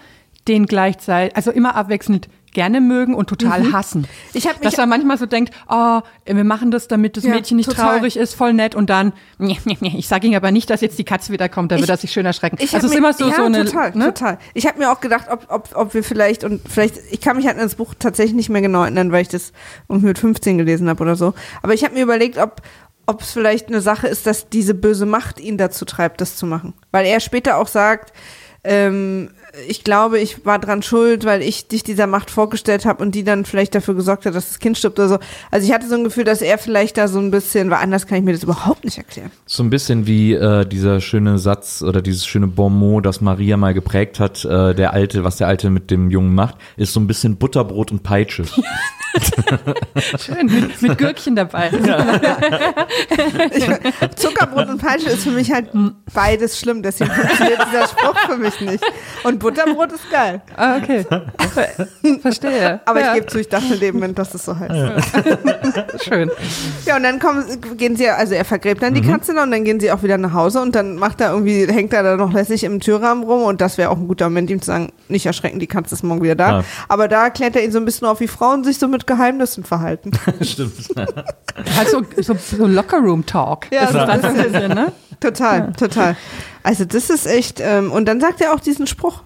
den gleichzeitig, also immer abwechselnd gerne mögen und total hassen. Ich hab mich- Dass er manchmal so denkt, oh, wir machen das, damit das Ja, Mädchen nicht total. traurig ist, voll nett und dann, nee, nee, nee, ich sage ihm aber nicht, dass jetzt die Katze wiederkommt, da Ich- wird er sich schön erschrecken. Ich also es ist immer so, ja, so eine, total, ne? total. Ich habe mir auch gedacht, ob, ob, ob wir vielleicht und vielleicht, ich kann mich halt an das Buch tatsächlich nicht mehr genau erinnern, weil ich das irgendwie mit 15 gelesen habe oder so. Aber ich habe mir überlegt, ob ob es vielleicht eine Sache ist, dass diese böse Macht ihn dazu treibt, das zu machen, weil er später auch sagt. Ähm, ich glaube, ich war dran schuld, weil ich dich dieser Macht vorgestellt habe und die dann vielleicht dafür gesorgt hat, dass das Kind stirbt oder so. Also ich hatte so ein Gefühl, dass er vielleicht da so ein bisschen, weil anders kann ich mir das überhaupt nicht erklären. So ein bisschen wie äh, dieser schöne Satz oder dieses schöne Bonmot, das Maria mal geprägt hat, äh, der Alte, was der Alte mit dem Jungen macht, ist so ein bisschen Butterbrot und Peitsche. [LAUGHS] Schön, mit, mit Gürkchen dabei. [LAUGHS] Ich, Zuckerbrot und Peitsche ist für mich halt beides schlimm, deswegen funktioniert dieser Spruch für mich nicht. Und Butterbrot ist geil. [LAUGHS] Ah, okay. [LAUGHS] Verstehe. Aber ja, ich gebe zu, ich dachte in dem Moment, dass es so heißt. Ja. [LAUGHS] Schön. und dann kommen, gehen sie, also er vergräbt dann die Katze noch und dann gehen sie auch wieder nach Hause und dann macht er irgendwie, hängt er da noch lässig im Türrahmen rum und das wäre auch ein guter Moment, ihm zu sagen, nicht erschrecken, die Katze ist morgen wieder da. Ja. Aber da erklärt er ihn so ein bisschen auf, wie Frauen sich so mit Geheimnissen verhalten. Stimmt. Halt so, so, Locker-Room-Talk. Ja, das ist so dann so ein ein bisschen, ne? Total, total. Also das ist echt, ähm, und dann sagt er auch diesen Spruch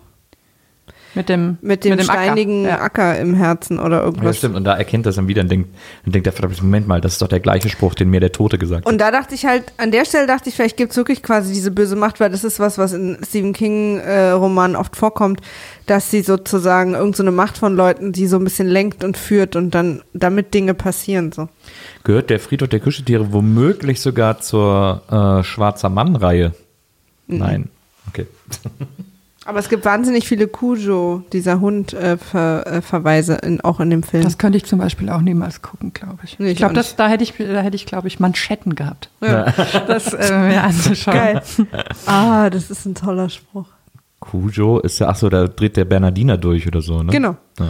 Mit dem, mit dem, Acker. steinigen Ja. Acker im Herzen oder Ja, irgendwas. stimmt. Und da erkennt er es dann wieder und denkt, und denkt er, verdammt, Moment mal, das ist doch der gleiche Spruch, den mir der Tote gesagt hat. Und da dachte ich halt, an der Stelle dachte ich, vielleicht gibt es wirklich quasi diese böse Macht, weil das ist was, was in Stephen King-Romanen oft vorkommt, dass sie sozusagen irgendeine so eine Macht von Leuten, die so ein bisschen lenkt und führt und dann damit Dinge passieren. So. Gehört der Friedhof der Kuscheltiere womöglich sogar zur äh, Schwarzer Mann-Reihe? Nein. Okay. [LAUGHS] Aber es gibt wahnsinnig viele Cujo, dieser Hund-Verweise, äh, Verweise in, auch in dem Film. Das könnte ich zum Beispiel auch niemals gucken, glaube ich. Nee, ich ich glaube, da hätte ich, da hätte ich, glaube ich, Manschetten gehabt, ja. [LAUGHS] das äh, mir [LAUGHS] anzuschauen. Geil. [LAUGHS] Ah, das ist ein toller Spruch. Cujo ist ja, ach so, da dreht der Bernardiner durch oder so, ne? Genau. Ja.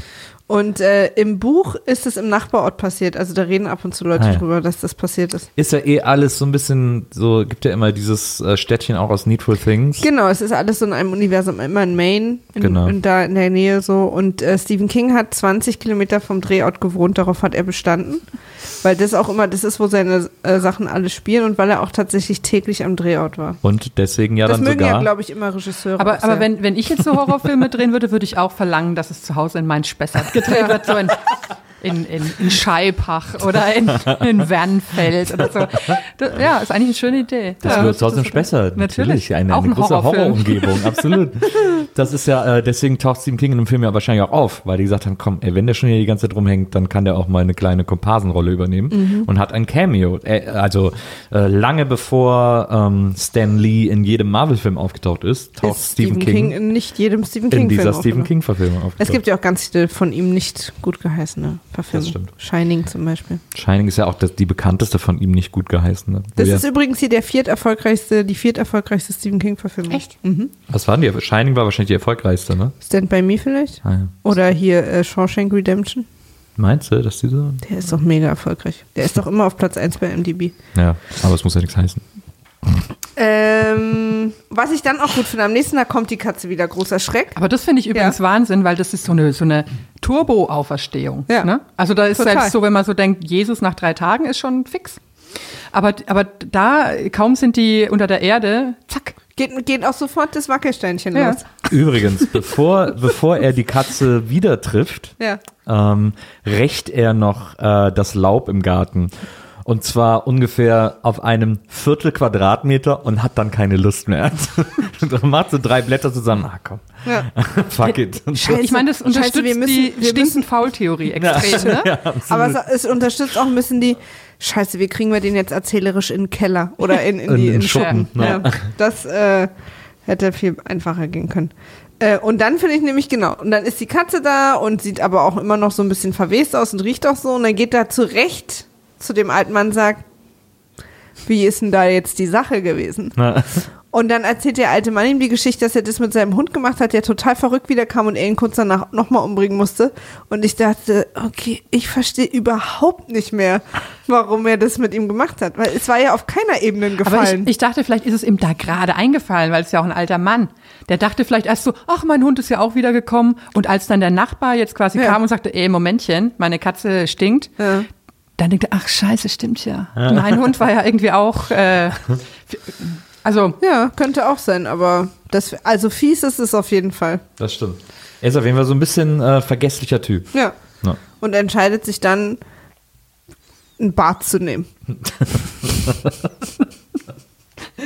Und äh, im Buch ist es im Nachbarort passiert. Also da reden ab und zu Leute Ah, ja. drüber, dass das passiert ist. Ist ja eh alles so ein bisschen, so gibt ja immer dieses äh, Städtchen auch aus Needful Things. Genau, es ist alles so in einem Universum, immer in Maine, in, Genau. in, da in der Nähe so. Und äh, Stephen King hat 20 Kilometer vom Drehort gewohnt, darauf hat er bestanden. Weil das auch immer, das ist, wo seine äh, Sachen alle spielen und weil er auch tatsächlich täglich am Drehort war. Und deswegen ja das dann mögen sogar. ja, glaube ich, immer Regisseure. auch Aber, aber wenn, wenn ich jetzt so Horrorfilme [LAUGHS] drehen würde, würde ich auch verlangen, dass es zu Hause in Main Spessart gedreht wird. So [LAUGHS] in, in, in, in Scheibach oder in, in Wernfeld oder so. Das, ja, ist eigentlich eine schöne Idee. Das ja, wird trotzdem Spessart. Natürlich. Eine, Auch eine ein große. Horrorumgebung, absolut. Das ist ja, äh, deswegen taucht Stephen King in dem Film ja wahrscheinlich auch auf, weil die gesagt haben, komm, ey, wenn der schon hier die ganze Zeit rumhängt, dann kann der auch mal eine kleine Komparsenrolle übernehmen Mhm. und hat ein Cameo. Äh, also äh, lange bevor ähm, Stan Lee in jedem Marvel-Film aufgetaucht ist, taucht Ist Stephen King, in nicht jedem Stephen in King dieser Stephen. King-Verfilmung aufgetaucht. Es gibt ja auch ganz viele von ihm nicht gut geheißene Verfilmungen. stimmt. Shining zum Beispiel. Shining ist ja auch das, die bekannteste von ihm nicht gut geheißen. Ne? Das Wer- ist übrigens hier der vierterfolgreichste, die vierterfolgreichste Stephen King Verfilmung. Echt? Mhm. was waren die? Shining war wahrscheinlich die erfolgreichste, ne? Stand by Me vielleicht? Ah, ja. Oder hier äh, Shawshank Redemption. Meinst du, dass diese? Der ist doch mega erfolgreich. Der ist doch immer auf Platz 1 bei MDB. Ja, aber es muss ja nichts heißen. Ähm, was ich dann auch gut finde, am nächsten Tag kommt die Katze wieder, großer Schreck. Aber das finde ich übrigens Ja. Wahnsinn, weil das ist so eine, so eine Turbo-Auferstehung. Ja. Ne? Also da ist Total. selbst so, wenn man so denkt, Jesus nach drei Tagen ist schon fix. Aber, aber da, kaum sind die unter der Erde, zack. Geht, geht auch sofort das Wackelsteinchen Ja. los. Übrigens, [LAUGHS] bevor, bevor er die Katze wieder trifft, Ja. ähm, rächt er noch äh, das Laub im Garten. Und zwar ungefähr auf einem Viertel Quadratmeter und hat dann keine Lust mehr. [LAUGHS] dann macht so drei Blätter zusammen. Ah, komm. Ja. [LAUGHS] Fuck it. Scheiße. ich meine, das Scheiße, unterstützt wir müssen- die wir müssen- Stinken-Faul-Theorie extrem. [LAUGHS] Ne? Aber es, es unterstützt auch ein bisschen die, scheiße, wie kriegen wir den jetzt erzählerisch in den Keller oder in, in, In die den in Schuppen, ja. Ja. Das äh, hätte viel einfacher gehen können. Äh, und dann finde ich nämlich, genau, und dann ist die Katze da und sieht aber auch immer noch so ein bisschen verwest aus und riecht auch so. Und dann geht er zurecht zu dem alten Mann sagt, wie ist denn da jetzt die Sache gewesen? Na, Und dann erzählt der alte Mann ihm die Geschichte, dass er das mit seinem Hund gemacht hat, der total verrückt wiederkam und er ihn kurz danach nochmal umbringen musste. Und ich dachte, okay, ich verstehe überhaupt nicht mehr, warum er das mit ihm gemacht hat. Weil es war ja auf keiner Ebene Aber gefallen. ich, ich dachte, vielleicht ist es ihm da gerade eingefallen, weil es ja auch ein alter Mann. Der dachte vielleicht erst so, ach, mein Hund ist ja auch wieder gekommen. Und als dann der Nachbar jetzt quasi Ja. kam und sagte, ey, Momentchen, meine Katze stinkt, Ja. Dann denkt er, ach, scheiße, stimmt ja. Mein Hund war ja irgendwie auch, äh, also, ja, könnte auch sein, aber das, also fies ist es auf jeden Fall. das stimmt. Er ist auf jeden Fall so ein bisschen äh, vergesslicher Typ. Ja. Ja. Und entscheidet sich dann, ein Bad zu nehmen. [LAUGHS]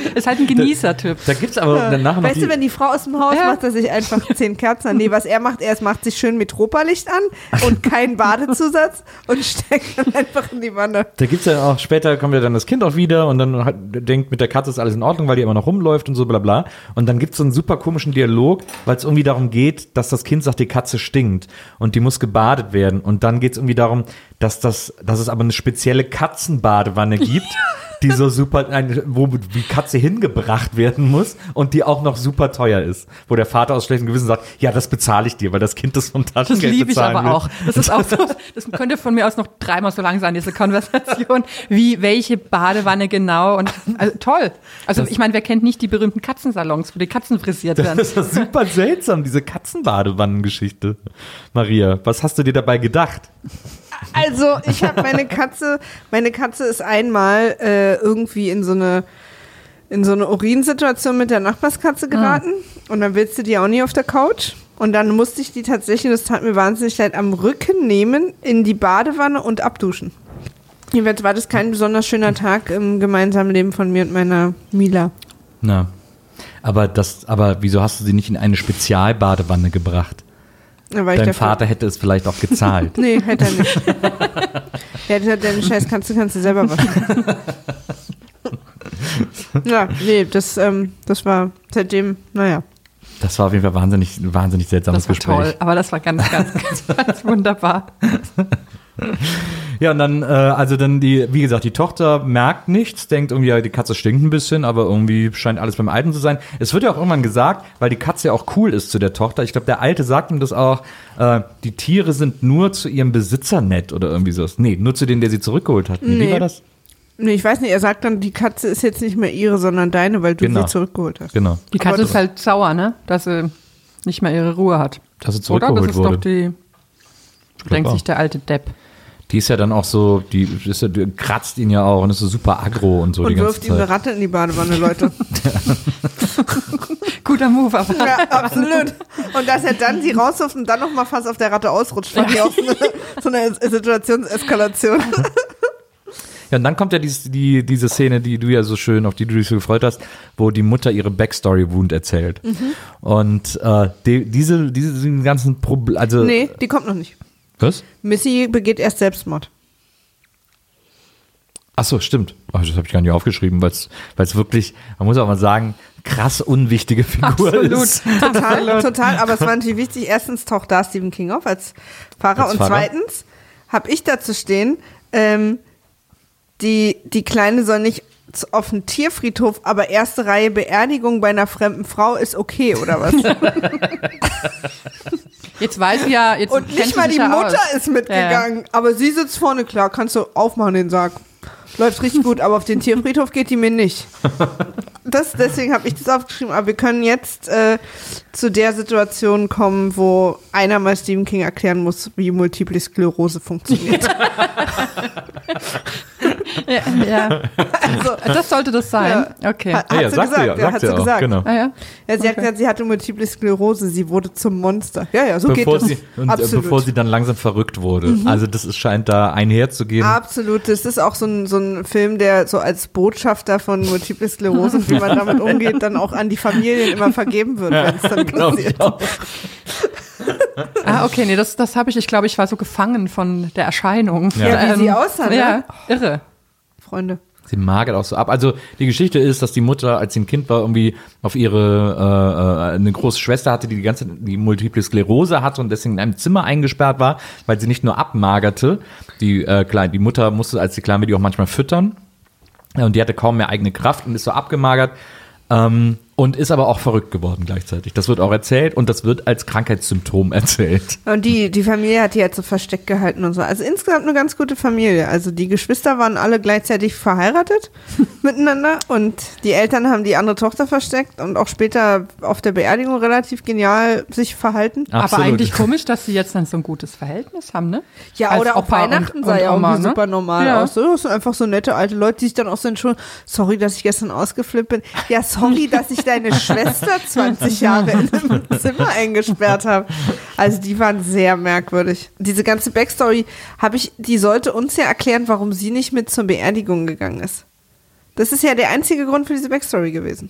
[LAUGHS] ist halt ein Genießertyp. Da gibt's aber danach noch Weißt du, wenn die Frau aus dem Haus Ja. macht, er sich einfach zehn Kerzen an. Nee, was er macht, er macht sich schön mit Tropalicht an und kein Badezusatz und [LAUGHS] steckt dann einfach in die Wanne. Da gibt's ja auch, später kommt ja dann das Kind auch wieder und dann hat, denkt, mit der Katze ist alles in Ordnung, weil die immer noch rumläuft und so bla bla. Und dann gibt's so einen super komischen Dialog, weil es irgendwie darum geht, dass das Kind sagt, die Katze stinkt und die muss gebadet werden. Und dann geht's irgendwie darum, dass, das, dass es aber eine spezielle Katzenbadewanne gibt. [LAUGHS] Die so super, eine, wo die Katze hingebracht werden muss und die auch noch super teuer ist. Wo der Vater aus schlechtem Gewissen sagt, ja, das bezahle ich dir, weil das Kind das vom Das Taschengeld liebe ich aber will. auch. Das ist auch so, das könnte von mir aus noch dreimal so lang sein, diese Konversation, wie welche Badewanne genau und also, toll. Also ich meine, wer kennt nicht die berühmten Katzensalons, wo die Katzen frisiert werden? Das ist super seltsam, diese Katzenbadewannengeschichte. Maria, was hast du dir dabei gedacht? Also, ich habe meine Katze, meine Katze ist einmal äh, irgendwie in so eine in so eine Urinsituation mit der Nachbarskatze geraten und dann willst du die auch nie auf der Couch. Und dann musste ich die tatsächlich, das tat mir wahnsinnig leid, am Rücken nehmen, in die Badewanne und abduschen. Jedenfalls war das kein besonders schöner Tag im gemeinsamen Leben von mir und meiner Mila. Na, aber das, aber wieso hast du sie nicht in eine Spezialbadewanne gebracht? Ich Dein Vater hätte es vielleicht auch gezahlt. [LAUGHS] Nee, hätte er nicht. Der hätte gesagt, deine Scheiß kannst du, kannst du selber waschen. [LAUGHS] ja, nee, das, ähm, das war seitdem, naja. Das war auf jeden Fall wahnsinnig, wahnsinnig seltsames Das war Gespräch. toll, aber das war ganz, ganz, ganz, [LAUGHS] ganz wunderbar. Ja, und dann, äh, also dann die, wie gesagt, die Tochter merkt nichts, denkt irgendwie, ja, die Katze stinkt ein bisschen, aber irgendwie scheint alles beim Alten zu sein. Es wird ja auch irgendwann gesagt, weil die Katze ja auch cool ist zu der Tochter. Ich glaube, der Alte sagt ihm das auch, äh, die Tiere sind nur zu ihrem Besitzer nett oder irgendwie so. Nee, nur zu denen, der sie zurückgeholt hat. Nee, Wie war das? Nee, ich weiß nicht, er sagt dann, die Katze ist jetzt nicht mehr ihre, sondern deine, weil du Genau. sie zurückgeholt hast. Genau. Die Aber Katze das- ist halt sauer, ne? Dass sie nicht mehr ihre Ruhe hat. Dass sie Oder? Das zurückgeholt ist wurde. doch die, denkt sich der alte Depp. Die ist ja dann auch so, die, ist ja, die kratzt ihn ja auch und ist so super aggro und so die Und ganze wirft ihm eine. Ratte in die Badewanne, Leute. [LAUGHS] Guter Move, aber ja, absolut. Und dass er dann sie rauswirft und dann nochmal fast auf der Ratte ausrutscht, fand ich auch so eine, so eine Situationseskalation. Ja, und dann kommt ja dies, die, diese Szene, die du ja so schön, auf die du dich so gefreut hast, wo die Mutter ihre Backstory-Wound erzählt. Und äh, die, diese, diese ganzen Problem, also Nee, die kommt noch nicht. Was? Missy begeht erst Selbstmord. Ach so, stimmt. Ach, das habe ich gar nicht aufgeschrieben, weil es wirklich, man muss auch mal sagen, krass unwichtige Figur Absolut. ist. Total, [LAUGHS] total. Aber es war natürlich wichtig. Erstens taucht da Stephen King auf als Pfarrer. Als und Pfarrer. zweitens habe ich dazu stehen, ähm, die, die Kleine soll nicht auf den Tierfriedhof, aber erste Reihe Beerdigung bei einer fremden Frau ist okay, oder was? [LAUGHS] [LAUGHS] Jetzt weiß sie ja, jetzt Und nicht mal die ja Mutter aus. ist mitgegangen, aber sie sitzt vorne, klar, kannst du aufmachen den Sarg. Läuft richtig [LAUGHS] gut, aber auf den Tierfriedhof geht die mir nicht. [LAUGHS] Das, deswegen habe ich das aufgeschrieben, aber wir können jetzt äh, zu der Situation kommen, wo einer mal Stephen King erklären muss, wie Multiple Sklerose funktioniert. Ja, ja. Also, Das sollte das sein. Okay. Hat, Ja, hat ja, sie sagt gesagt, ja, ja, sagt hat sie auch, gesagt. genau. Ah, ja. Ja, sie hat gesagt, sie hatte Multiple Sklerose, sie wurde zum Monster. Ja, ja, so bevor geht sie, das. und, äh, Absolut. Mhm. bevor sie dann langsam verrückt wurde. Also das ist, scheint da einherzugehen. Absolut, das ist auch so ein, so ein Film, der so als Botschafter von Multiple Sklerose [LAUGHS] wie man damit umgeht, dann auch an die Familien immer vergeben wird, wenn es dann passiert. Ah, okay, nee, das, das habe ich, ich glaube, ich war so gefangen von der Erscheinung. Ähm, Ja. Ja, wie sie aussah, ne? Ja, irre. Freunde. Sie magert auch so ab. Also die Geschichte ist, dass die Mutter, als sie ein Kind war, irgendwie auf ihre äh, äh, eine große Schwester hatte, die die ganze die multiple Sklerose hatte und deswegen in einem Zimmer eingesperrt war, weil sie nicht nur abmagerte. Die äh, klein, die Mutter musste als die Kleine die auch manchmal füttern und die hatte kaum mehr eigene Kraft und ist so abgemagert. Ähm, und ist aber auch verrückt geworden gleichzeitig. Das wird auch erzählt und das wird als Krankheitssymptom [LAUGHS] erzählt. Und die, die Familie hat die halt so versteckt gehalten und so. Also insgesamt eine ganz gute Familie. Also die Geschwister waren alle gleichzeitig verheiratet [LAUGHS] miteinander und die Eltern haben die andere Tochter versteckt und auch später auf der Beerdigung relativ genial sich verhalten. Absolut. Aber eigentlich komisch, dass sie jetzt dann so ein gutes Verhältnis haben, ne? Ja, Als oder auch Opa und- Weihnachten und sah ja Oma, irgendwie ne? super normal Ja. aus. Das sind einfach so nette alte Leute, die sich dann auch so entschuldigen. Sorry, dass ich gestern ausgeflippt bin. Ja, sorry, [LAUGHS] dass ich deine Schwester 20 Jahre in einem Zimmer eingesperrt habe. Also die waren sehr merkwürdig. Diese ganze Backstory habe ich, die sollte uns ja erklären, warum sie nicht mit zur Beerdigung gegangen ist. Das ist ja der einzige Grund für diese Backstory gewesen.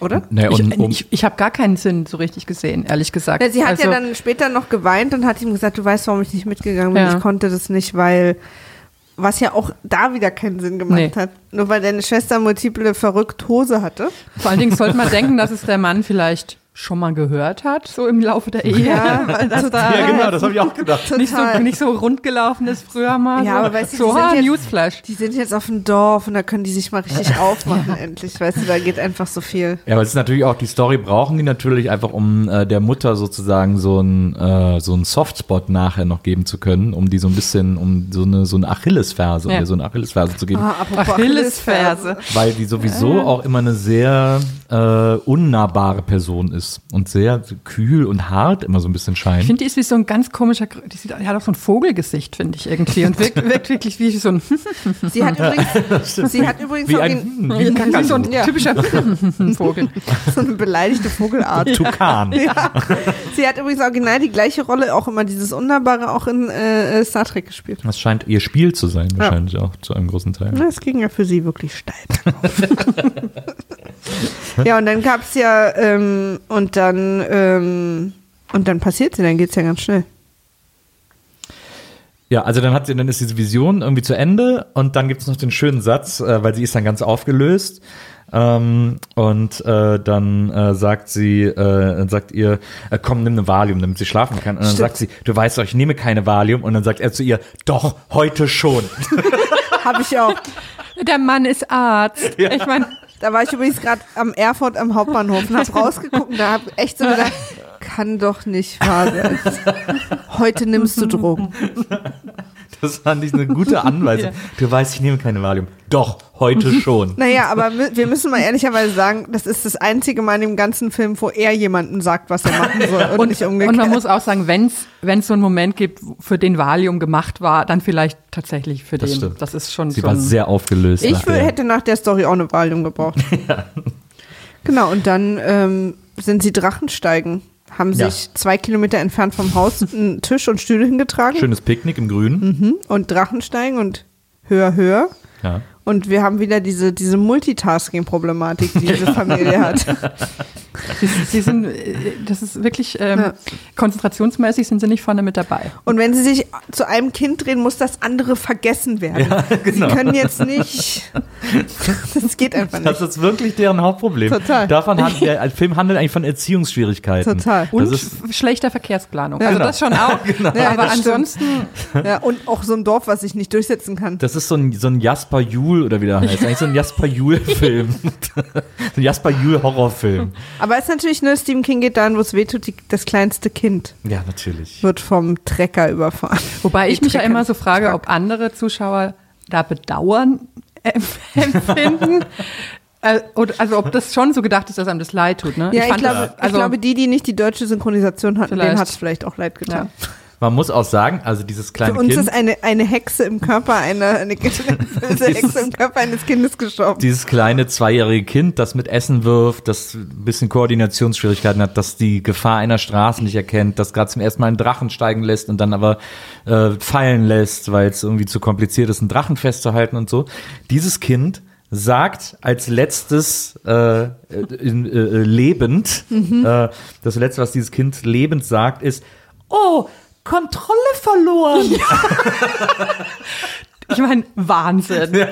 Oder? Ne, und, ich um, ich, ich habe gar keinen Sinn so richtig gesehen, ehrlich gesagt. Ja, sie hat also, ja dann später noch geweint und hat ihm gesagt, du weißt, warum ich nicht mitgegangen bin. Ja. Ich konnte das nicht, weil was ja auch da wieder keinen Sinn gemacht Nee. hat. Nur weil deine Schwester multiple verrückt Hose hatte. Vor allen Dingen sollte man denken, dass es der Mann vielleicht schon mal gehört hat, so im Laufe der Ehe. Ja, [LAUGHS] das total. da ja, genau, das habe ich auch gedacht. Total. nicht so, nicht so rund gelaufen ist früher mal. Ja, so, aber weißt du, so die sind ha, jetzt- Newsflash. Die sind jetzt auf dem Dorf und da können die sich mal richtig [LAUGHS] aufmachen endlich. Weißt du, da geht einfach so viel. Ja, aber es ist natürlich auch, die Story brauchen die natürlich einfach, um äh, der Mutter sozusagen so ein äh, so einen Softspot nachher noch geben zu können, um die so ein bisschen, um so eine so eine Achillesferse, um Ja. ihr so eine Achillesferse zu geben. Ah, apropos Achillesferse. Weil die sowieso auch immer eine sehr äh, unnahbare Person ist und sehr kühl und hart immer so ein bisschen Ich scheint. finde, die ist wie so ein ganz komischer, die, sieht, die hat auch so ein Vogelsgesicht, finde ich irgendwie. Und wirkt, [LAUGHS] wirkt wirklich wie so ein, [LAUGHS] Sie hat übrigens, [LAUGHS] sie hat übrigens Wie auch ein, den- wie ein wie so ein Ja. typischer Vogel. so eine beleidigte Vogelart. Tukan. Ja. Sie hat übrigens original die gleiche Rolle, auch immer dieses Unnahbare, auch in äh, Star Trek gespielt. Das scheint ihr Spiel zu sein, wahrscheinlich auch zu einem großen Teil. Das ging ja für sie wirklich steil. ja, und dann gab es ja, ähm, und dann, ähm, und dann passiert sie, dann geht es ja ganz schnell. Ja, also dann hat sie, dann ist diese Vision irgendwie zu Ende und dann gibt es noch den schönen Satz, äh, weil sie ist dann ganz aufgelöst. Ähm, und äh, dann äh, sagt sie, äh, sagt ihr, äh, komm, nimm eine Valium, damit sie schlafen kann. Und dann Stimmt. sagt sie, du weißt doch, ich nehme keine Valium. Und dann sagt er zu ihr, doch, heute schon. [LAUGHS] Habe ich auch. Der Mann ist Arzt. Ich meine, Da war ich übrigens gerade am Erfurt am Hauptbahnhof und habe [LAUGHS] rausgeguckt und da habe echt so gedacht, kann doch nicht wahr sein. [LAUGHS] Heute nimmst du Drogen. Das fand ich eine gute [LAUGHS] Anweisung. Du weißt, ich nehme keine Valium. Doch, heute [LAUGHS] schon. Naja, aber wir müssen mal ehrlicherweise sagen, das ist das einzige Mal in dem ganzen Film, wo er jemandem sagt, was er machen soll und, nicht umgekehrt. und man muss auch sagen, wenn es so einen Moment gibt, für den Valium gemacht war, dann vielleicht tatsächlich für Das den. stimmt. Das ist schon Sie so war sehr aufgelöst. Ich wür- hätte nach der Story auch eine Valium gebraucht. [LAUGHS] Genau, und dann ähm, sind sie Drachensteigen. Haben Ja. sich zwei Kilometer entfernt vom Haus einen Tisch und Stühle hingetragen Schönes Picknick im Grünen. mhm. und Drachensteigen und höher, höher. Ja. Und wir haben wieder diese, diese Multitasking-Problematik, die diese Familie hat. Sie, [LAUGHS] sie sind, äh, das ist wirklich, ähm, Ja. konzentrationsmäßig sind sie nicht vorne mit dabei. Und wenn sie sich zu einem Kind drehen, muss das andere vergessen werden. genau. Sie können jetzt nicht. Das geht einfach Das nicht. ist wirklich deren Hauptproblem. Total. Davon hat, der Film handelt eigentlich von Erziehungsschwierigkeiten. Total. Das Und ist, schlechter Verkehrsplanung. Ja, also genau. das schon auch. Ja, [LAUGHS] Aber das ansonsten, Ja, und auch so ein Dorf, was sich nicht durchsetzen kann. das ist so ein, so ein Jasper Juhl oder wie der heißt. Eigentlich so ein Jasper Juhl-Film. [LAUGHS] so ein Jasper Juhl-Horrorfilm. Aber es ist natürlich nur, Stephen King geht dahin, wo es wehtut, die, das kleinste Kind Ja, natürlich. wird vom Trecker überfahren. wobei ich Die mich ja Trecker- immer so frage, ob andere Zuschauer da Bedauern [LAUGHS] empfinden. [LAUGHS] Äh, oder, also ob das schon so gedacht ist, dass einem das leid tut. Ne? Ja, ich, fand glaube, das- ich also, glaube, die, die nicht die deutsche Synchronisation hatten, denen Vielleicht. hat es vielleicht auch leid getan. Ja. Man muss auch sagen, also dieses kleine Für uns Kind, ist eine, eine Hexe im Körper, eine, [LAUGHS] eine böse Hexe im Körper eines Kindes gestorben. dieses kleine zweijährige Kind, das mit Essen wirft, das ein bisschen Koordinationsschwierigkeiten hat, das die Gefahr einer Straße nicht erkennt, das gerade zum ersten Mal einen Drachen steigen lässt und dann aber äh, fallen lässt, weil es irgendwie zu kompliziert ist, einen Drachen festzuhalten und so. Dieses Kind sagt als letztes äh, in, äh, lebend, äh, das letzte, was dieses Kind lebend sagt, ist, oh, Kontrolle verloren. Ich meine, Wahnsinn.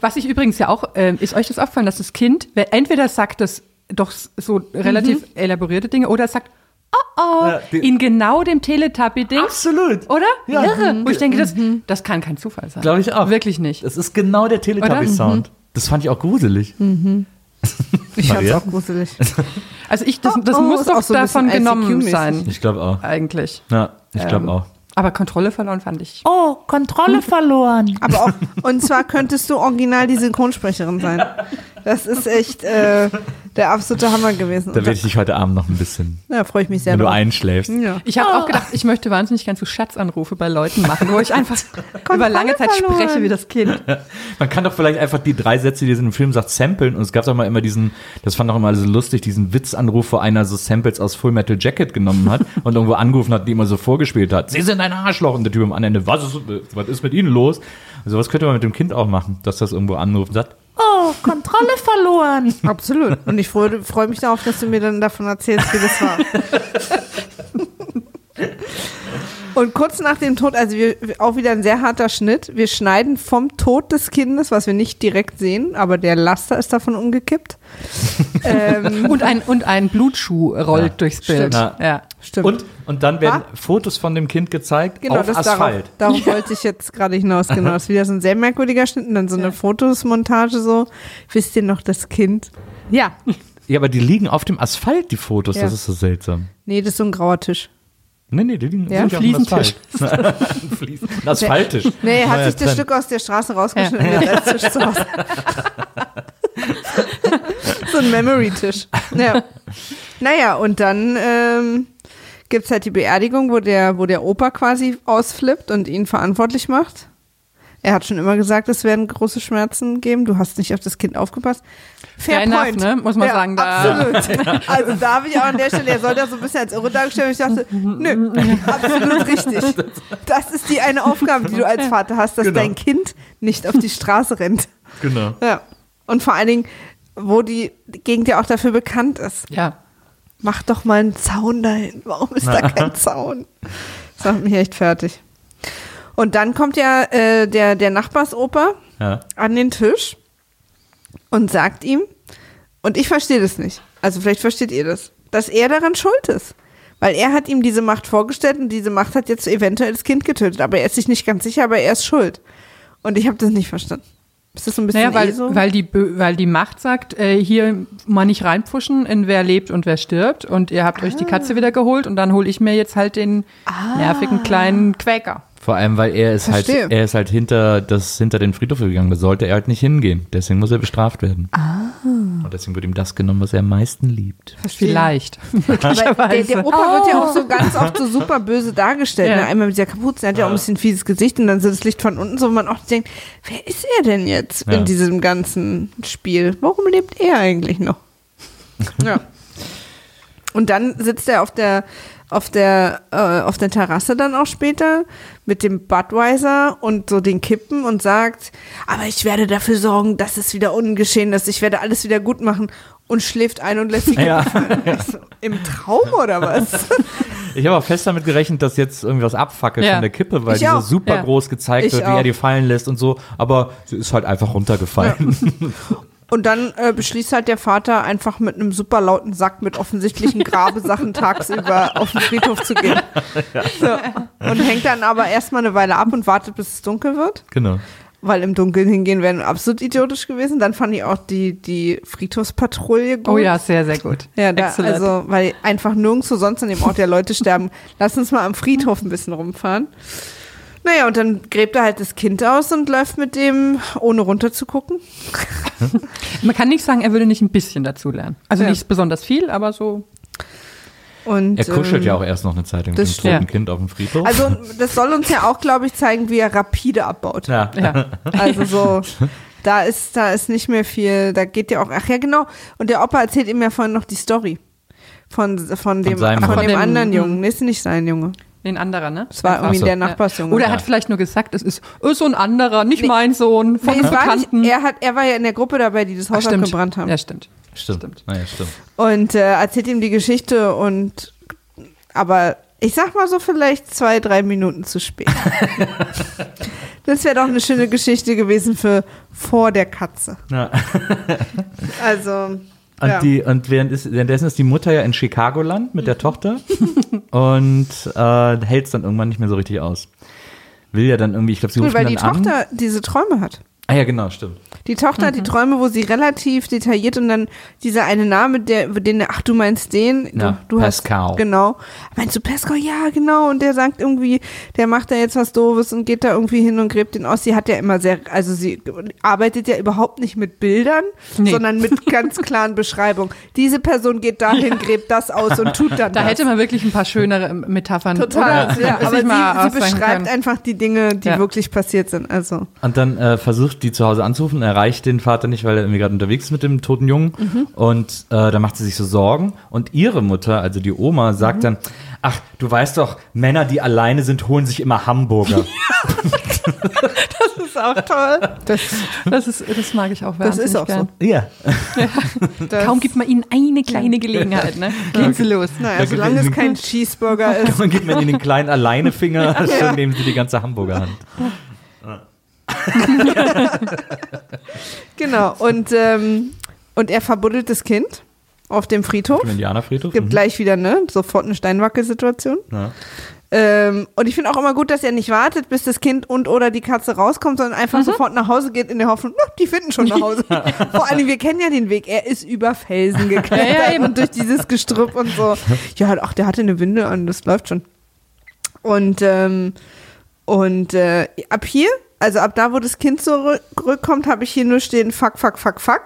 Was ich übrigens ja auch, ähm, ist euch das aufgefallen, dass das Kind, wer- entweder sagt das doch so relativ elaborierte Dinge oder es sagt, oh oh, Ja, in genau dem Teletubby-Ding. Absolut. Oder? Ja. Irre. Wo ich denke, das, das kann kein Zufall sein. Glaube ich auch. Wirklich nicht. Es ist genau der Teletubby-Sound. Das fand ich auch gruselig. [LAUGHS] Ich fand's auch gruselig. [LAUGHS] Also ich, das, Oh, das oh, muss doch so davon genommen sein, Ich glaube auch. eigentlich. Ja, ich glaube Ähm, auch. Aber Kontrolle verloren fand ich. Oh, Kontrolle verloren. Aber auch, und zwar könntest du original die Synchronsprecherin sein. [LAUGHS] Das ist echt äh, der absolute Hammer gewesen. Da werde ich dich heute Abend noch ein bisschen, ja, freue ich mich sehr wenn du drauf. einschläfst. Ja. Ich habe auch gedacht, ich möchte wahnsinnig gern so Schatzanrufe bei Leuten machen, wo ich [LAUGHS] einfach über lange Zeit verloren. spreche wie das Kind. [LAUGHS] Man kann doch vielleicht einfach die drei Sätze, die es in dem Film sagt, samplen. Und es gab doch mal immer diesen, das fand auch immer so lustig, diesen Witzanruf, wo einer so Samples aus Full Metal Jacket genommen hat [LAUGHS] und irgendwo angerufen hat, die immer so vorgespielt hat. Sie sind ein Arschloch. Und der Typ am anderen Ende, was ist, was ist mit Ihnen los? Also was könnte man mit dem Kind auch machen, dass das irgendwo anruft und sagt, Kontrolle verloren. Absolut. Und ich freue freu mich darauf, dass du mir dann davon erzählst, wie das war. [LAUGHS] Und kurz nach dem Tod, also wir, auch wieder ein sehr harter Schnitt. Wir schneiden vom Tod des Kindes, was wir nicht direkt sehen, aber der Laster ist davon umgekippt. [LAUGHS] ähm, Und ein, und ein Blutschuh rollt Ja, durchs Bild. stimmt. Ja. stimmt. und, und dann werden Fotos von dem Kind gezeigt genau, auf das Asphalt. Darauf, [LAUGHS] darauf wollte ich jetzt gerade hinaus. Genau, das ist wieder so ein sehr merkwürdiger Schnitt und dann so eine Fotosmontage so. Wisst ihr noch das Kind? Ja. Ja, aber die liegen auf dem Asphalt, die Fotos. Ja. Das ist so seltsam. Nee, das ist so ein grauer Tisch. Nee, nee, die liegen Ja, ja auf dem Fliesentisch. Asphalt. [LAUGHS] Ein Asphalttisch. Nee, er hat Neuer sich das Trend. Stück aus der Straße rausgeschnitten und jetzt als Tisch zu Hause. [LAUGHS] so ein Memory-Tisch. Ja. Naja, und dann ähm, gibt es halt die Beerdigung, wo der, wo der Opa quasi ausflippt und ihn verantwortlich macht. Er hat schon immer gesagt, es werden große Schmerzen geben. Du hast nicht auf das Kind aufgepasst. Fair, Fair enough, point. ne? Muss man ja, sagen, da- Absolut. [LAUGHS] Also da habe ich auch an der Stelle, er soll das so ein bisschen als irre dargestellt. Ich dachte, nö, [LAUGHS] absolut richtig. Das ist die eine Aufgabe, die du als Vater hast, dass Genau. dein Kind nicht auf die Straße rennt. Genau. Ja. Und vor allen Dingen, wo die Gegend ja auch dafür bekannt ist. Ja. Mach doch mal einen Zaun dahin. Warum ist da [LAUGHS] kein Zaun? Das macht mich echt fertig. Und dann kommt ja äh, der, der Nachbarsoper Ja. an den Tisch und sagt ihm, und ich verstehe das nicht, also vielleicht versteht ihr das, dass er daran schuld ist. Weil er hat ihm diese Macht vorgestellt und diese Macht hat jetzt eventuell das Kind getötet. Aber er ist sich nicht ganz sicher, aber er ist schuld. Und ich habe das nicht verstanden. Ist das so ein bisschen Naja, weil, eh so? weil, die, weil die Macht sagt, äh, hier mal nicht reinpfuschen in wer lebt und wer stirbt. Und ihr habt euch die Katze wieder geholt und dann hole ich mir jetzt halt den nervigen kleinen Quäker. Vor allem, weil er ist halt, Verstehe. er ist halt hinter, das, hinter den Friedhof gegangen. Da sollte er halt nicht hingehen. Deswegen muss er bestraft werden. Ah. Und deswegen wird ihm das genommen, was er am meisten liebt. Vielleicht. [LAUGHS] Aber der, der Opa wird ja auch so ganz oft so super böse dargestellt. Ja. Ne? Einmal mit dieser Kapuze, er hat ja auch ein bisschen fieses Gesicht und dann so das Licht von unten, so wo man auch denkt, wer ist er denn jetzt Ja. in diesem ganzen Spiel? Warum lebt er eigentlich noch? [LAUGHS] Ja. Und dann sitzt er auf der auf der äh, auf der Terrasse dann auch später mit dem Budweiser und so den Kippen und sagt, aber ich werde dafür sorgen, dass es wieder ungeschehen ist. Ich werde alles wieder gut machen und schläft ein und lässt sich Ja. Ich [LAUGHS] so, im Traum oder was? [LAUGHS] Ich habe auch fest damit gerechnet, dass jetzt irgendwas abfackelt Ja. von der Kippe, weil Ich die so auch. super Ja. groß gezeigt Ich wird, wie auch. er die fallen lässt und so. Aber sie ist halt einfach runtergefallen. [LAUGHS] Und dann äh, beschließt halt der Vater einfach mit einem super lauten Sack mit offensichtlichen [LAUGHS] Grabesachen tagsüber auf den Friedhof zu gehen. So. Und hängt dann aber erstmal eine Weile ab und wartet, bis es dunkel wird. genau. Weil im Dunkeln hingehen wäre absolut idiotisch gewesen. Dann fand ich auch die, die Friedhofspatrouille gut. Oh ja, sehr, sehr gut. Ja, da, also, weil einfach nirgendwo sonst an dem Ort der Leute sterben. Lass uns mal am Friedhof ein bisschen rumfahren. Naja, und dann gräbt er halt das Kind aus und läuft mit dem, ohne runter zu gucken. [LAUGHS] Man kann nicht sagen, er würde nicht ein bisschen dazulernen. Also Ja. nicht besonders viel, aber so. Und, Er kuschelt ähm, ja auch erst noch eine Zeit lang mit dem das toten stimmt. Kind auf dem Friedhof. Also, das soll uns ja auch, glaube ich, zeigen, wie er rapide abbaut. ja. Ja. Also so, [LAUGHS] da ist, da ist nicht mehr viel, da geht ja auch, ach ja, genau. Und der Opa erzählt ihm ja vorhin noch die Story. Von, von dem, von dem Von dem- anderen mhm. Jungen. Nee, ist nicht sein Junge. Den anderer, ne? Es war irgendwie so. der Nachbarsjunge. Oder er hat vielleicht nur gesagt, es ist äh, so ein anderer, nicht Nee. mein Sohn, von Nee, war nicht, Bekannten. er, hat, er war ja in der Gruppe dabei, die das Ach, Haus stimmt. abgebrannt haben. Ja, stimmt. Stimmt. Stimmt. Naja, stimmt. Und äh, erzählt ihm die Geschichte und aber ich sag mal so vielleicht zwei, drei Minuten zu spät. [LAUGHS] das wäre doch eine schöne Geschichte gewesen für vor der Katze. Ja. Also Und, ja. die, und während ist, währenddessen ist die Mutter ja in Chicagoland mit der Tochter [LAUGHS] und äh, hält es dann irgendwann nicht mehr so richtig aus. Will ja dann irgendwie, ich glaube, sie Cool, ruft weil ihn die dann an. Tochter diese Träume hat. Ah ja, genau, stimmt. Die Tochter hat die Träume, wo sie relativ detailliert und dann dieser eine Name, der, den, ach, du meinst den? Ja, du Pascal. Hast, genau. Meinst du Pascal? Ja, genau. Und der sagt irgendwie, der macht da jetzt was Doofes und geht da irgendwie hin und gräbt den aus. Sie hat ja immer sehr, also sie arbeitet ja überhaupt nicht mit Bildern, Nee. sondern mit [LAUGHS] ganz klaren Beschreibungen. Diese Person geht dahin, gräbt das aus und tut dann Da das. hätte man wirklich ein paar schönere ähm, Metaphern. Total, oder, ja, sich aber sie, sie beschreibt können. einfach die Dinge, die Ja. wirklich passiert sind. Also Und dann äh, versucht die zu Hause anzurufen, erreicht den Vater nicht, weil er irgendwie gerade unterwegs ist mit dem toten Jungen. Mhm. Und äh, da macht sie sich so Sorgen. Und ihre Mutter, also die Oma, sagt Mhm. dann, ach, du weißt doch, Männer, die alleine sind, holen sich immer Hamburger. [LAUGHS] das ist auch toll. Das, Das, ist, das mag ich auch Das ist auch gern. ja. das, Kaum gibt man ihnen eine kleine Gelegenheit, ne? Gehen sie los. Naja, solange es kein Cheeseburger [LAUGHS] ist. Man gibt mir in den kleinen Alleinefinger, [LAUGHS] schon nehmen sie die ganze Hamburger Hand. [LAUGHS] Genau. Und, ähm, und er verbuddelt das Kind auf dem Friedhof. Im Indianerfriedhof. Gibt Mhm. gleich wieder, ne? Sofort eine Steinwackelsituation. Ja. Ähm, und ich finde auch immer gut, dass er nicht wartet, bis das Kind und oder die Katze rauskommt, sondern einfach Mhm. sofort nach Hause geht in der Hoffnung, na, die finden schon nach Hause. [LAUGHS] Vor allem, wir kennen ja den Weg. Er ist über Felsen [LAUGHS] geklettert Ja, ja, und durch dieses Gestrüpp und so. Ja, ach, der hatte eine Winde an, das läuft schon. Und, ähm, und äh, ab hier, also ab da, wo das Kind zurückkommt, habe ich hier nur stehen, fuck, fuck, fuck, fuck.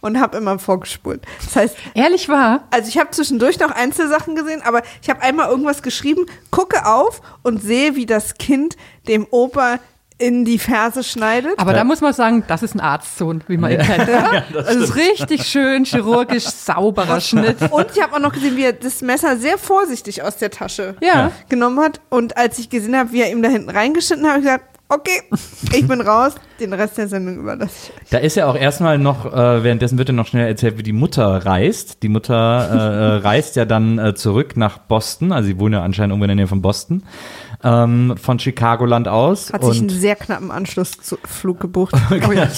Und habe immer vorgespult. Das heißt, Ehrlich wahr? also ich habe zwischendurch noch Einzelsachen gesehen, aber ich habe einmal irgendwas geschrieben, gucke auf und sehe, wie das Kind dem Opa in die Ferse schneidet. Aber da muss man sagen, das ist ein Arztsohn, wie man ihn kennt. [LAUGHS] das ist richtig schön chirurgisch sauberer [LAUGHS] Schnitt. Und ich habe auch noch gesehen, wie er das Messer sehr vorsichtig aus der Tasche Ja. genommen hat. Und als ich gesehen habe, wie er ihm da hinten reingeschnitten hat, habe ich gesagt, okay, ich bin raus, den Rest der Sendung überlasse ich. Da ist ja auch erstmal noch, äh, währenddessen wird ja noch schnell erzählt, wie die Mutter reist. Die Mutter äh, äh, reist ja dann äh, zurück nach Boston, also sie wohnen ja anscheinend irgendwo in der Nähe von Boston, ähm, von Chicagoland aus. Hat sich einen sehr knappen Anschlussflug gebucht. Oh [LAUGHS] ja.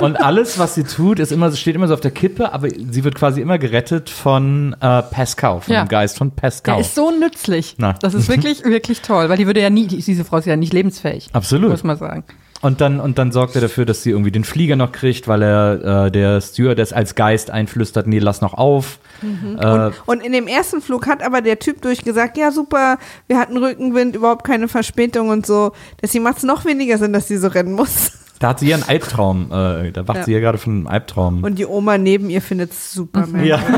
Und alles, was sie tut, ist immer, steht immer so auf der Kippe, aber sie wird quasi immer gerettet von äh, Pascal, von Ja. dem Geist von Pascal. Der ist so nützlich. Na. Das ist wirklich, wirklich toll, weil die würde ja nie, die- diese Frau ist ja nicht lebensfähig. Absolut. Muss man sagen. Und dann, und dann sorgt er dafür, dass sie irgendwie den Flieger noch kriegt, weil er äh, der Stewardess als Geist einflüstert, nee, lass noch auf. Äh, Und in dem ersten Flug hat aber der Typ durchgesagt, ja super, wir hatten Rückenwind, überhaupt keine Verspätung und so. Deswegen macht es noch weniger Sinn, dass sie so rennen muss. [LAUGHS] da hat sie ja einen Albtraum, äh, da wacht Ja. sie ja gerade von einem Albtraum. Und die Oma neben ihr findet es super. [LAUGHS] ja. [LAUGHS]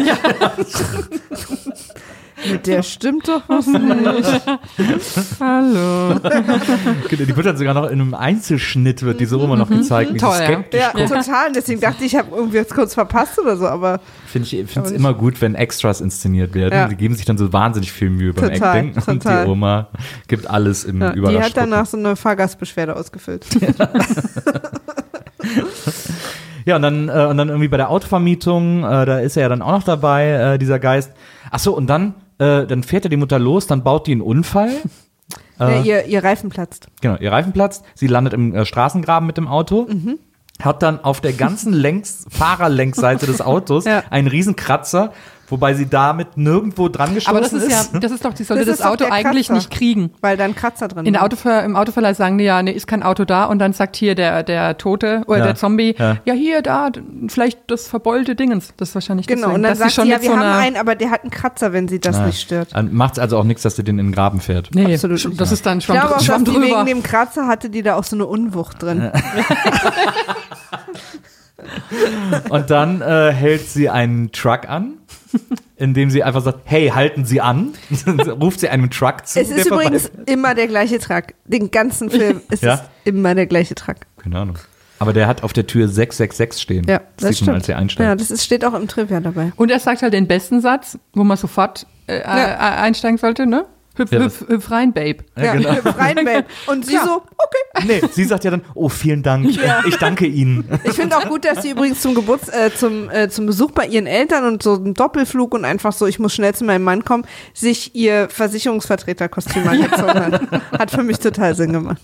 Mit der stimmt doch was nicht. [LAUGHS] Hallo. Die wird dann sogar noch in einem Einzelschnitt, wird diese Oma noch gezeigt. wie sie Toll, ja. Ja, total. Und deswegen dachte ich, ich habe irgendwie jetzt kurz verpasst oder so, aber Finde ich finde es immer gut, wenn Extras inszeniert werden. Ja. Die geben sich dann so wahnsinnig viel Mühe beim Total, Acting. Und total. die Oma gibt alles im ja, die Überraschung. hat danach so eine Fahrgastbeschwerde ausgefüllt. [LAUGHS] Ja, und dann, äh, und dann irgendwie bei der Autovermietung, äh, da ist er ja dann auch noch dabei, äh, dieser Geist. Ach so, und dann, äh, dann fährt ja die Mutter los, dann baut die einen Unfall. [LAUGHS] ja, Äh, ihr, ihr Reifen platzt. Genau, ihr Reifen platzt, sie landet im äh, Straßengraben mit dem Auto. Mhm. Hat dann auf der ganzen [LAUGHS] Längs Fahrerlängsseite des Autos Ja. einen riesen Kratzer, wobei sie damit nirgendwo dran gestoßen Aber das ist ja, das ist doch, die sollte Das das, ist Auto eigentlich Kratzer. nicht kriegen. Weil da ein Kratzer drin war. Autover Im Autoverleih sagen die ja, nee, ist kein Auto da und dann sagt hier der, der Tote oder Ja. der Zombie, Ja. ja. hier, da, vielleicht das verbeulte Dingens. Das ist wahrscheinlich Genau, deswegen, und dann dass sie sagt schon sie, ja, wir so haben einen, aber der hat einen Kratzer, wenn sie das nicht stört. Dann macht's also auch nichts, dass sie den in den Graben fährt. Nee, Absolut nicht. das ist dann Ich Schwamm, glaube auch, die drüber. wegen dem Kratzer hatte die da auch so eine Unwucht drin. [LAUGHS] Und dann äh, hält sie einen Truck an, indem sie einfach sagt, hey, halten Sie an. [LAUGHS] Ruft sie einem Truck zu. Es ist übrigens vorbei- immer der gleiche Truck. Den ganzen Film ist Ja? es immer der gleiche Truck. Keine Ahnung. Aber der hat auf der Tür 666 stehen. Ja, das, das sieht man, als sie einsteigt. Ja, das ist, steht auch im Trivia dabei. Und er sagt halt den besten Satz, wo man sofort äh, äh, einsteigen sollte, ne? Hüpf, Ja, hüpf, hüpf rein, Babe. Ja, genau. rein, Babe. [LAUGHS] Und sie so, okay. Nee, sie sagt ja dann, oh, vielen Dank, ich danke Ihnen. Ich finde auch gut, dass sie übrigens zum Geburts, äh, zum, äh, zum Besuch bei ihren Eltern und so einen Doppelflug und einfach so, ich muss schnell zu meinem Mann kommen, sich ihr Versicherungsvertreterkostüm angezogen hat. Hat für mich total Sinn gemacht.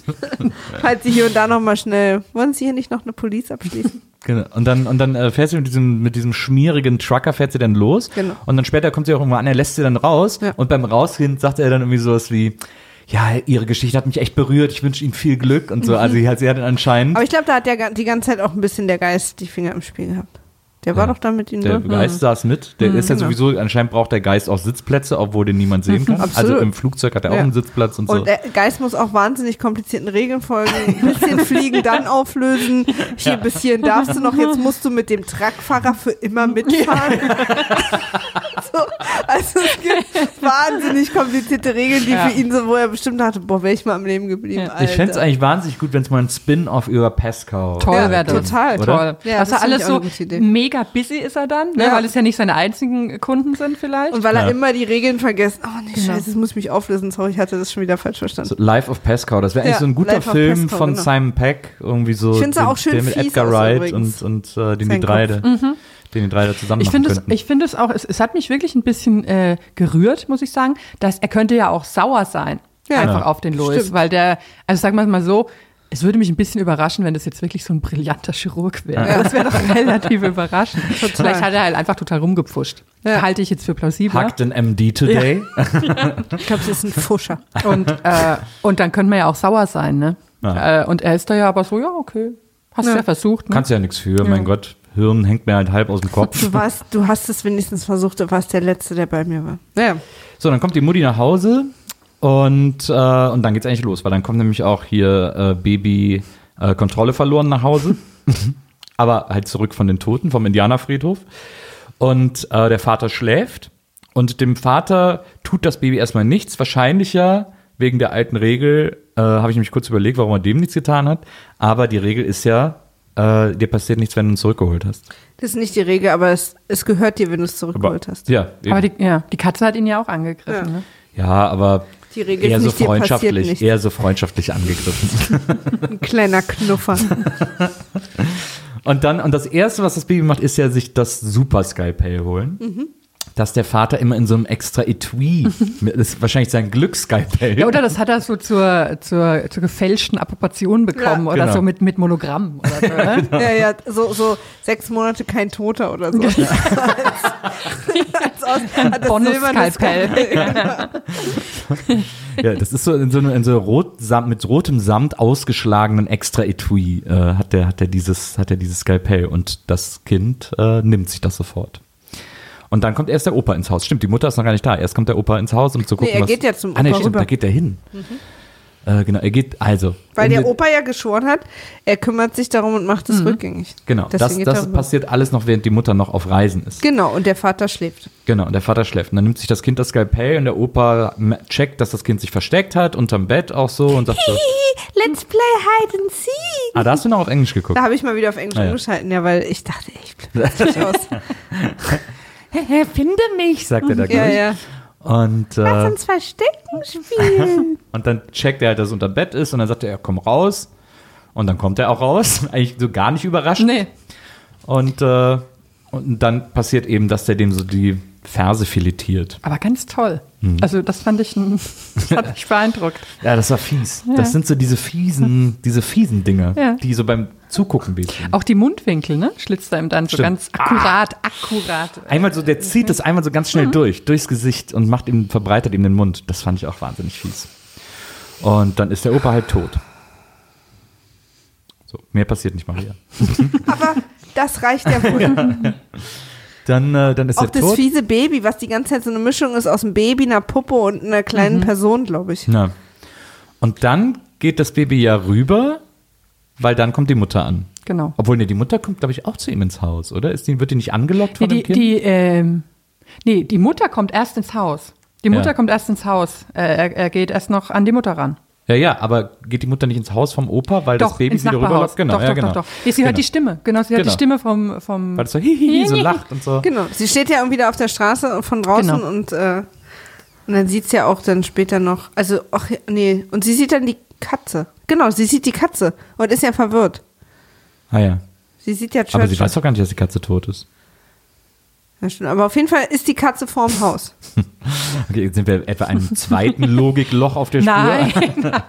[LAUGHS] Falls sie hier und da nochmal schnell, wollen Sie hier nicht noch eine Police abschließen? Genau. Und dann, und dann äh, fährt sie mit diesem, mit diesem schmierigen Trucker, fährt sie dann los. Genau. Und dann später kommt sie auch irgendwann an, er lässt sie dann raus. Ja. Und beim Rausgehen sagt er dann irgendwie sowas wie, ja, ihre Geschichte hat mich echt berührt, ich wünsche Ihnen viel Glück und so. Also sie hat, sie hat dann anscheinend, Aber ich glaube, da hat der die ganze Zeit auch ein bisschen der Geist die Finger im Spiel gehabt. Der war Ja. doch da mit ihm der ne? Geist saß mit. Der ist ja genau. sowieso, anscheinend braucht der Geist auch Sitzplätze, obwohl den niemand sehen kann. Absolut. Also im Flugzeug hat er auch Ja. einen Sitzplatz und, Und so. der Geist muss auch wahnsinnig komplizierten Regeln folgen. Ein bisschen [LAUGHS] fliegen, dann auflösen. Hier bis hierhin darfst du noch, jetzt musst du mit dem Truckfahrer für immer [LAUGHS] mitfahren. [LAUGHS] so, also es gibt wahnsinnig komplizierte Regeln, die Ja. für ihn so, wo er bestimmt dachte, boah, wäre ich mal am Leben geblieben. Ja. Alter. ich fände es eigentlich wahnsinnig gut, wenn es mal ein Spin-off über Pascal Toll Ja, wäre das. total. Oder? Toll. Ja, Dass das er finde alles so eine gute Idee. mega busy ist er dann, ne? Ja. weil es ja nicht seine einzigen Kunden sind vielleicht. Und weil er immer die Regeln vergisst. Oh nee, Genau. scheiße, das muss ich mich auflösen. Sorry, ich hatte das schon wieder falsch verstanden. So, Life of Pascal, das wäre eigentlich so ein guter Life Film Pascal, von genau. Simon Peck, irgendwie so. Ich find's den- auch schön der mit Edgar Wright übrigens. und, und äh, den Kopf. da- den die drei da zusammen Ich machen finde es, könnten. ich finde es auch, es, es hat mich wirklich ein bisschen äh, gerührt, muss ich sagen, dass er könnte ja auch sauer sein, Ja. einfach Ja. auf den Louis, Stimmt. weil der, also sagen wir es mal so, es würde mich ein bisschen überraschen, wenn das jetzt wirklich so ein brillanter Chirurg wäre. Das wäre doch [LAUGHS] relativ überraschend. Vielleicht hat er halt einfach total rumgepfuscht. Ja. Halte ich jetzt für plausibler. Hackt an MD today. [LAUGHS] Ich glaube, das ist ein Fuscher. Und, äh, und dann können wir ja auch sauer sein, ne? Ja. Äh, und er ist da ja aber so, ja, okay. Hast du Ja. ja versucht, ne? Kannst ja nichts für, mein Gott. Hirn hängt mir halt halb aus dem Kopf. Du warst, du hast es wenigstens versucht, du warst der Letzte, der bei mir war. Ja. So, dann kommt die Mutti nach Hause und, äh, und dann geht's eigentlich los, weil dann kommt nämlich auch hier äh, Baby äh, Kontrolle verloren nach Hause. [LAUGHS] Aber halt zurück von den Toten, vom Indianerfriedhof. Und äh, der Vater schläft und dem Vater tut das Baby erstmal nichts. Wahrscheinlich ja wegen der alten Regel, äh, habe ich mich kurz überlegt, warum er dem nichts getan hat. Aber die Regel ist ja, äh, dir passiert nichts, wenn du ihn zurückgeholt hast. Das ist nicht die Regel, aber es, es gehört dir, wenn du es zurückgeholt hast. Ja, eben. Aber die, ja, die Katze hat ihn ja auch angegriffen, Ja. ne? ja, aber Die Regel eher ist so nicht, freundschaftlich, eher so freundschaftlich angegriffen. [LAUGHS] Ein kleiner Knuffer. [LAUGHS] Und dann, und das erste, was das Baby macht, ist ja sich das Super Skalpell holen. Mhm. Dass der Vater immer in so einem extra Etui, [LAUGHS] das ist wahrscheinlich sein Glücksskalpell. Ja, oder das hat er so zur, zur, zur gefälschten Approbation bekommen Ja. oder Genau. so mit, mit Monogramm oder so, ne? [LAUGHS] ja, ja, so, so sechs Monate kein Toter oder so. [LAUGHS] als, als silberne Bonusskalpell. Ja, das ist so in so, einem- in so rot, mit rotem Samt ausgeschlagenen extra Etui äh, hat der, hat der dieses, hat er dieses Skalpell und das Kind äh, nimmt sich das sofort. Und dann kommt erst der Opa ins Haus. Stimmt, die Mutter ist noch gar nicht da. Erst kommt der Opa ins Haus, um zu gucken, er was. geht ja zum ah, nee, Opa stimmt, rüber. da geht der hin. Äh, genau, er geht, also. Weil um der Opa ja geschworen hat, er kümmert sich darum und macht es rückgängig. Genau, das, Deswegen das er rüber. passiert alles noch, während die Mutter noch auf Reisen ist. Genau, und der Vater schläft. Genau, und der Vater schläft. Und dann nimmt sich das Kind das Skalpell und der Opa checkt, dass das Kind sich versteckt hat, unterm Bett auch so und sagt so, Let's play hide and seek. ah, da hast du noch auf Englisch geguckt. Da habe ich mal wieder auf Englisch Ah, ja. umgeschalten, ja, weil ich dachte, ich plötzlich [LAUGHS] aus. [LAUGHS] Finde mich. sagt er da ja, gleich. ja. Und, äh, Lass uns Verstecken spielen. [LAUGHS] und dann checkt er halt, dass es unterm Bett ist und dann sagt er, ja, komm raus. Und dann kommt er auch raus, [LAUGHS] eigentlich so gar nicht überrascht. Nee. Und, äh, und dann passiert eben, dass der dem so die Ferse filetiert. Aber ganz toll. Hm. Also das fand ich, ein, [LAUGHS] das hat mich beeindruckt. Ja, das war fies. Das sind so diese fiesen, diese fiesen Dinge, Ja. die so beim Zugucken wehtun. Auch die Mundwinkel, ne? Schlitzt er ihm dann so Stimmt. ganz akkurat, akkurat. Einmal so, der zieht das einmal so ganz schnell durch, durchs Gesicht und macht ihm, verbreitet ihm den Mund. Das fand ich auch wahnsinnig fies. Und dann ist der Opa halt tot. So, mehr passiert nicht, Maria. Aber das reicht ja wohl. [LAUGHS] Dann, äh, dann ist Auch er das tot. fiese Baby, was die ganze Zeit so eine Mischung ist aus einem Baby, einer Puppe und einer kleinen Mhm. Person, glaube ich. Na. Und dann geht das Baby ja rüber, weil dann kommt die Mutter an. Genau. Obwohl, ne, die Mutter kommt, glaube ich, auch zu ihm ins Haus, oder? Ist die, wird die nicht angelockt Nee, von die, dem Kind? die, ähm, nee, die Mutter kommt erst ins Haus. Die Mutter Ja. kommt erst ins Haus. Äh, er, er geht erst noch an die Mutter ran. Ja, ja, aber geht die Mutter nicht ins Haus vom Opa, weil das Baby Nachbarhaus. rüberlockt? Genau, doch, ja, doch, genau. doch, doch. Nee, sie hört Genau. die Stimme. Genau, sie hört Genau. die Stimme vom, vom Weil das so hihihi so lacht und so. Genau. Sie steht ja irgendwie da auf der Straße von draußen Genau. und, äh, und dann sieht sie ja auch dann später noch, also, ach, nee, und sie sieht dann die Katze. Genau, sie sieht die Katze und ist ja verwirrt. Ah ja. Sie sieht ja Aber sie Churchill. weiß doch gar nicht, dass die Katze tot ist. Ja, stimmt. Aber auf jeden Fall ist die Katze vorm Haus. [LAUGHS] Okay, jetzt sind wir etwa einem zweiten Logikloch auf der Spur. Nein, [LAUGHS]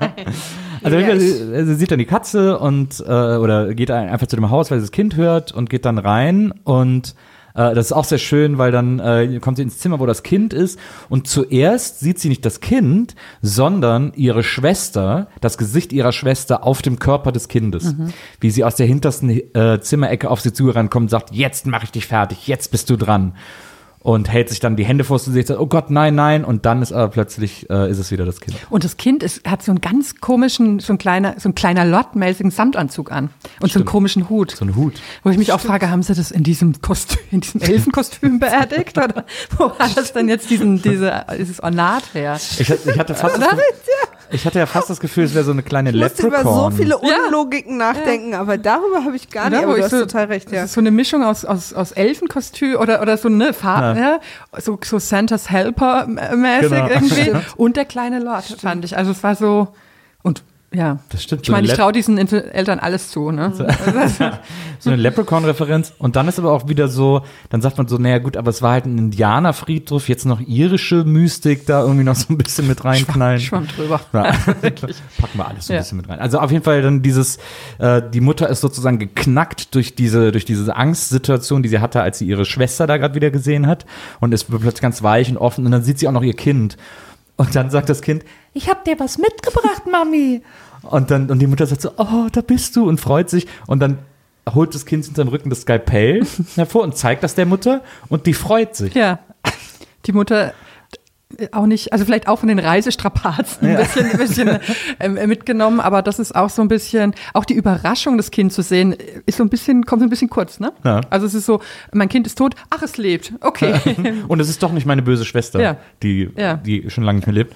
Also, Ja, sie, sie sieht dann die Katze und äh, oder geht ein- einfach zu dem Haus, weil sie das Kind hört und geht dann rein und äh, das ist auch sehr schön, weil dann äh, kommt sie ins Zimmer, wo das Kind ist. Und zuerst sieht sie nicht das Kind, sondern ihre Schwester, das Gesicht ihrer Schwester auf dem Körper des Kindes, wie sie aus der hintersten äh, Zimmerecke auf sie zugerannt kommt und sagt, jetzt mache ich dich fertig, jetzt bist du dran. Und hält sich dann die Hände vor das Gesicht, sagt, oh Gott, nein, nein. Und dann ist aber plötzlich, äh, ist es wieder das Kind. Und das Kind ist, hat so einen ganz komischen, so ein kleiner, so ein kleiner Lott-mäßigen Samtanzug an. Und so einen komischen Hut. So ein Hut. Wo ich mich auch frage, haben sie das in diesem Kostüm, in diesem Elfenkostüm beerdigt? Oder wo hat das denn jetzt diesen, diese, dieses Ornat her? Ich, hatte- ich, hatte fast das, Ge- ich hatte ja fast das Gefühl, es wäre so eine kleine Ich musste über so viele Unlogiken nachdenken, aber darüber habe ich gar nicht, aber du hast so- total recht, ja. Das ist so eine Mischung aus, aus, aus Elfenkostüm oder, oder so eine Farbe, ja. so, so Santas Helper äh, mäßig Genau. irgendwie. [LAUGHS] Und der kleine Lord, fand ich. Also es war so, und ja. Das stimmt, Ich so eine meine, ich traue diesen Inter- Eltern alles zu, ne? [LAUGHS] so eine Leprechaun-Referenz. Und dann ist aber auch wieder so, dann sagt man so, naja gut, aber es war halt ein Indianerfriedhof, jetzt noch irische Mystik da irgendwie noch so ein bisschen mit reinknallen. Schwamm drüber. Ja, [LAUGHS] packen wir alles so ein Ja. bisschen mit rein. Also auf jeden Fall dann dieses, äh, die Mutter ist sozusagen geknackt durch diese, durch diese Angstsituation, die sie hatte, als sie ihre Schwester da gerade wieder gesehen hat und ist plötzlich ganz weich und offen und dann sieht sie auch noch ihr Kind. Und dann sagt das Kind, Ich hab dir was mitgebracht, Mami. und dann, und die Mutter sagt so, oh, da bist du und freut sich und dann holt das Kind hinterm Rücken das Skalpell hervor und zeigt das der Mutter und die freut sich. Ja. Die Mutter auch nicht, also vielleicht auch von den Reisestrapazen ein bisschen, ein bisschen ähm, äh, mitgenommen, aber das ist auch so ein bisschen, auch die Überraschung, das Kind zu sehen, ist so ein bisschen, kommt so ein bisschen kurz, ne? Ja. Also es ist so, mein Kind ist tot, ach, es lebt, okay. [LAUGHS] Und es ist doch nicht meine böse Schwester, Ja. die, die schon lange nicht mehr lebt.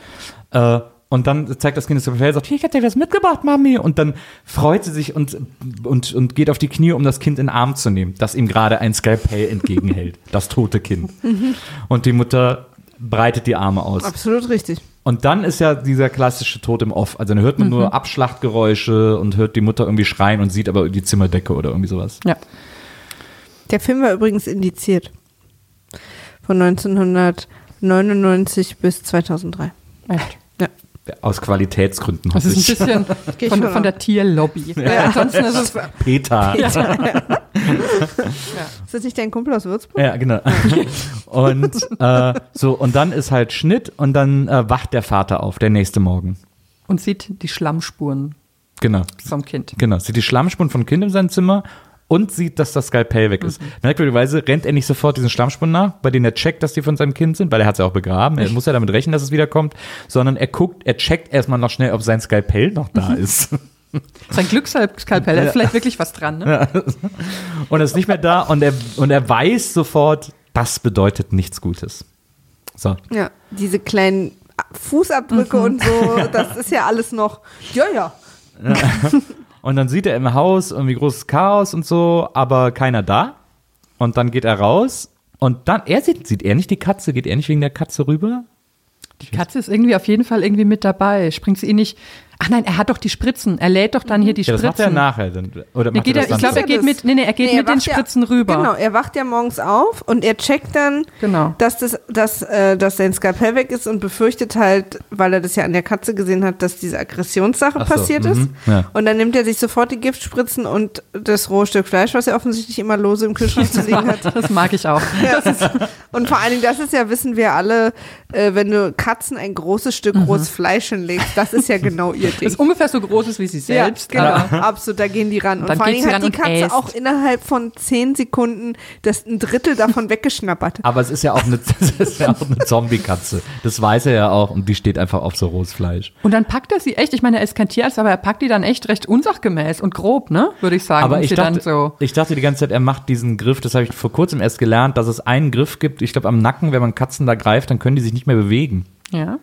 Äh, und dann zeigt das Kind das Skalpell, sagt, hier, ich hab dir was mitgebracht, Mami. Und dann freut sie sich und, und, und geht auf die Knie, um das Kind in den Arm zu nehmen, das ihm gerade ein Skalpell entgegenhält. Das tote Kind. Und die Mutter breitet die Arme aus. Absolut richtig. Und dann ist ja dieser klassische Tod im Off. Also dann hört man nur Abschlachtgeräusche und hört die Mutter irgendwie schreien und sieht aber die Zimmerdecke oder irgendwie sowas. ja. Der Film war übrigens indiziert. Von 1999 bis 2003. Echt. Ja. Aus Qualitätsgründen. Das ist ein hoffe bisschen [LAUGHS] ich von, von der Tierlobby. Ja. Ansonsten ist es, ich. Peter. Ja, [LAUGHS] [LAUGHS] Ist das nicht dein Kumpel aus Würzburg? genau. Und äh, so, und dann ist halt Schnitt und dann äh, wacht der Vater auf, der nächste Morgen. und sieht die Schlammspuren Genau. vom Kind. Genau. Sieht die Schlammspuren von Kind in seinem Zimmer und sieht, dass das Skalpell weg ist. Merkwürdigerweise rennt er nicht sofort diesen Schlammspuren nach, bei denen er checkt, dass die von seinem Kind sind, weil er hat sie auch begraben. Er muss ja damit rechnen, dass es wiederkommt, sondern er guckt, er checkt erstmal noch schnell, ob sein Skalpell noch da [LAUGHS] ist. Sein Glücksskalpell, da ist vielleicht wirklich was dran, ne? und er ist nicht mehr da und er, und er weiß sofort, das bedeutet nichts Gutes. So. Ja, diese kleinen Fußabdrücke und so, [LAUGHS] das ist ja alles noch, ja, ja. [LAUGHS] Und dann sieht er im Haus irgendwie großes Chaos und so, aber keiner da. Und dann geht er raus und dann, er sieht, sieht er nicht die Katze, geht er nicht wegen der Katze rüber? Die Katze ist irgendwie auf jeden Fall irgendwie mit dabei. Springt sie ihn nicht. Ach nein, er hat doch die Spritzen. Er lädt doch dann hier die Ja, das macht er Spritzen. nachher. Dann, oder Nee, macht geht er er, ich glaube, er geht mit, nee, nee, er geht Nee, er mit den wacht ja- Spritzen rüber. Genau, er wacht ja morgens auf und er checkt dann, Genau. dass, das, dass, äh, dass sein Skalpell weg ist und befürchtet halt, weil er das ja an der Katze gesehen hat, dass diese Aggressionssache Ach so, passiert mhm, ist. ja. Und dann nimmt er sich sofort die Giftspritzen und das rohe Stück Fleisch, was er offensichtlich immer lose im Kühlschrank zu liegen hat. [LAUGHS] Das mag ich auch. Ja. Und vor allen Dingen, das ist ja, wissen wir alle, äh, wenn du Katzen ein großes Stück rohes Fleisch hinlegst, das ist ja genau [LAUGHS] ihr Ding. Das ist ungefähr so groß ist wie sie selbst. Ja, aber- genau, absolut, da gehen die ran. Und, dann vor allen geht Dingen sie hat die ran und Katze äst. auch innerhalb von zehn Sekunden das ein Drittel davon weggeschnappert. Aber es ist ja auch eine, [LAUGHS] ja eine Zombie-Katze. Das weiß er ja auch und die steht einfach auf so rohes Fleisch. Und dann packt er sie echt, ich meine, er ist kein Tierarzt, aber er packt die dann echt recht unsachgemäß und grob, ne? Würde ich sagen. Aber und ich dachte, dann so. ich dachte die ganze Zeit, er macht diesen Griff, das habe ich vor kurzem erst gelernt, dass es einen Griff gibt, ich glaube am Nacken, wenn man Katzen da greift, dann können die sich nicht mehr bewegen. Ja.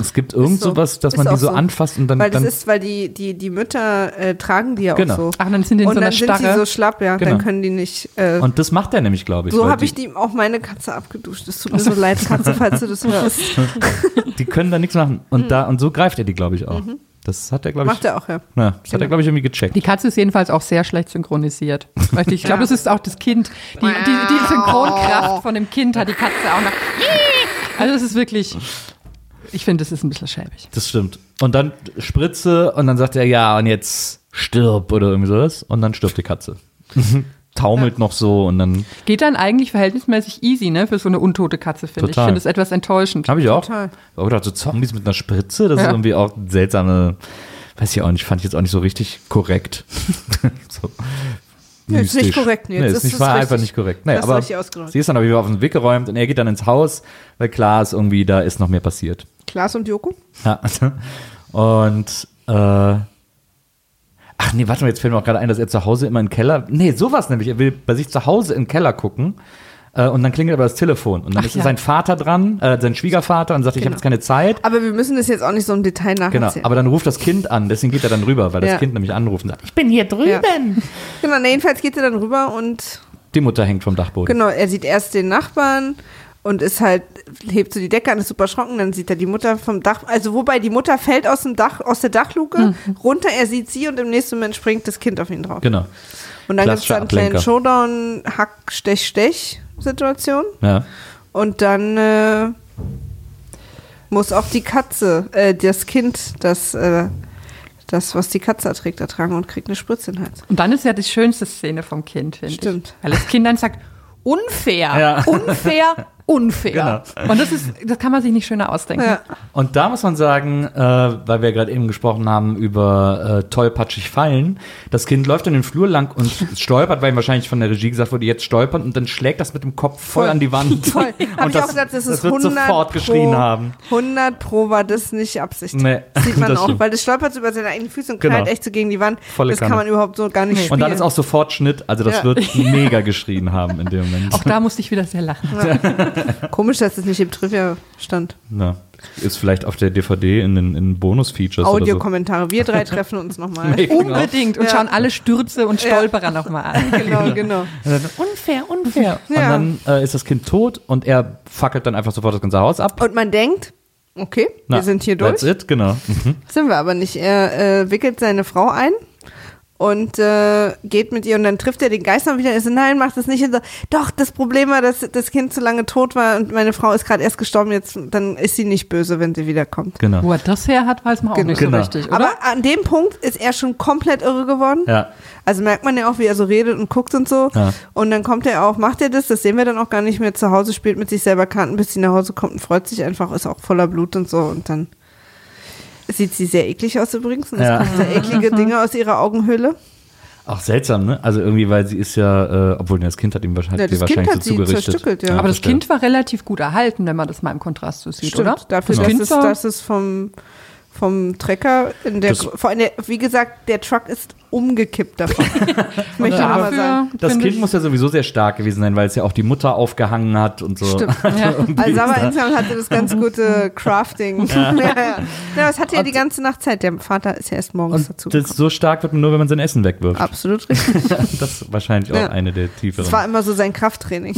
Es gibt irgend so. sowas, dass Ist man die so so. anfasst und dann, Weil das dann ist, weil die, die, die Mütter äh, tragen die ja Genau. auch so. Ach, dann sind die in und so einer dann sind sie Starre. so schlapp, ja. Genau. Dann können die nicht. Äh, und das macht er nämlich, glaube ich. so habe die, ich die auch meine Katze abgeduscht. Es tut mir so leid, Katze, falls du das hörst. [LAUGHS] die können da nichts machen und da und so greift er die, glaube ich auch. Das hat er, glaube ich, Macht er auch, ja. ja, das hat er, glaube ich, irgendwie gecheckt. Die Katze ist jedenfalls auch sehr schlecht synchronisiert. Ich [LAUGHS] glaube, das ist auch das Kind. Die, die, die Synchronkraft von dem Kind hat die Katze auch noch. [LAUGHS] Also es ist wirklich. Ich finde, es ist ein bisschen schäbig. Das stimmt. Und dann Spritze und dann sagt er, ja, und jetzt stirb oder irgendwie sowas. Und dann stirbt die Katze. [LAUGHS] Taumelt noch so und dann Geht dann eigentlich verhältnismäßig easy, ne, für so eine untote Katze, finde ich. Ich finde es etwas enttäuschend. habe ich auch. Total. Oder so Zombies mit einer Spritze, das ist Ja. irgendwie auch seltsame, weiß ich auch nicht, fand ich jetzt auch nicht so richtig korrekt. [LAUGHS] so. Ja, ist nicht korrekt, nee, Nee, jetzt ist ist nicht, war richtig. einfach nicht korrekt. Nee, Das ist aber sie ist dann aber wieder auf den Weg geräumt und er geht dann ins Haus, weil klar ist irgendwie, da ist noch mehr passiert. Klaas und Joko? Ja. [LAUGHS] Und äh, ach nee, warte mal, jetzt fällt mir auch gerade ein, dass er zu Hause immer im Keller. Nee, sowas nämlich. Er will bei sich zu Hause im Keller gucken. äh, Und dann klingelt aber das Telefon. Und dann Ach ist ja. sein Vater dran, äh, sein Schwiegervater, und sagt, ich habe Genau. jetzt keine Zeit. Aber wir müssen das jetzt auch nicht so im Detail Genau, nacherzählen. aber dann ruft das Kind an, deswegen geht er dann rüber, weil das Ja. Kind nämlich anruft und sagt, ich bin hier drüben. Ja. Genau, na, jedenfalls geht er dann rüber und die Mutter hängt vom Dachboden. genau, er sieht erst den Nachbarn und ist halt, hebt so die Decke an, ist super erschrocken, dann sieht er die Mutter vom Dach, also wobei die Mutter fällt aus dem Dach, aus der Dachluke runter, er sieht sie und im nächsten Moment springt das Kind auf ihn drauf. Genau. Und dann gibt es Klassischer da einen kleinen. Showdown, Hack, Stech, Stech Situation Ja. und dann äh, muss auch die Katze, äh, das Kind, das, äh, das, was die Katze erträgt, ertragen und kriegt eine Spritze in den Hals. Und dann ist ja die schönste Szene vom Kind, finde ich. Stimmt. Weil das Kind dann sagt, unfair, Ja. unfair, [LAUGHS] unfair. Genau. Und das ist, das kann man sich nicht schöner ausdenken. Ja. Und da muss man sagen, äh, weil wir gerade eben gesprochen haben über äh, tollpatschig fallen, das Kind läuft in den Flur lang und stolpert, weil ihm wahrscheinlich von der Regie gesagt wurde, jetzt stolpern und dann schlägt das mit dem Kopf voll, Voll. an die Wand. Voll. Hab [LAUGHS] und ich auch gesagt, das ist wird 100 sofort pro, geschrien haben. 100 pro war das nicht Absicht. Nee, Sieht man das auch, stimmt. weil das stolpert über seine eigenen Füße und Genau. knallt echt so gegen die Wand. Volle das kann man überhaupt so gar nicht spielen. Und dann ist auch sofort Schnitt, also das Ja. wird [LAUGHS] mega geschrien haben in dem Moment. Auch da musste ich wieder sehr lachen. [LAUGHS] Komisch, dass das nicht im Trivia stand. Na, ist vielleicht auf der DVD in den, in Bonus-Features oder so. Audiokommentare. Wir drei [LAUGHS] treffen uns nochmal. Nee. Unbedingt. Und Ja. schauen alle Stürze und Stolperer nochmal an. [LAUGHS] genau, genau. Unfair, unfair. Und Ja. dann äh, ist das Kind tot und er fackelt dann einfach sofort das ganze Haus ab. Und man denkt, okay, Na, wir sind hier durch. That's it, genau. Mhm. Sind wir aber nicht. Er äh, wickelt seine Frau ein und äh, geht mit ihr und dann trifft er den Geist noch wieder und ist so, nein, mach das nicht. Und so, doch, das Problem war, dass das Kind zu lange tot war und meine Frau ist gerade erst gestorben, jetzt dann ist sie nicht böse, wenn sie wiederkommt. genau. Wo er das her hat, weiß man auch Genau. nicht Genau. so richtig, oder? Aber an dem Punkt ist er schon komplett irre geworden. Ja. Also merkt man ja auch, wie er so redet und guckt und so. Ja. Und dann kommt er auch, macht er das, das sehen wir dann auch gar nicht mehr zu Hause, spielt mit sich selber Karten, bis sie nach Hause kommt und freut sich einfach, ist auch voller Blut und so. Und dann sieht sie sehr eklig aus übrigens. Und es Ja. kommen sehr eklige [LAUGHS] Dinge aus ihrer Augenhöhle. Auch seltsam, ne? Also irgendwie, weil sie ist ja, äh, obwohl ne, das Kind hat ihm wahrscheinlich, Ja, das sie wahrscheinlich Kind hat so zugerichtet. zerstückelt, ja. Aber das. Kind war relativ gut erhalten, wenn man das mal im Kontrast so sieht, oder? Dafür, das dass, Kind es, dass es vom, vom Trecker in der, Das- vor allem der, wie gesagt, der Truck ist umgekippt davon. [LAUGHS] Das möchte dafür, sagen. Das Kind muss ja sowieso sehr stark gewesen sein, weil es ja auch die Mutter aufgehangen hat und so. Stimmt. [LAUGHS] Ja. Also aber insgesamt hatte das ganz gute [LAUGHS] Crafting. Ja, ja. ja es hatte ja die ganze Nacht Zeit. Der Vater ist ja erst morgens Und dazu das gekommen. so stark wird man nur, wenn man sein Essen wegwirft. Absolut richtig. Das ist wahrscheinlich auch Ja. eine der Das tieferen war immer so sein Krafttraining.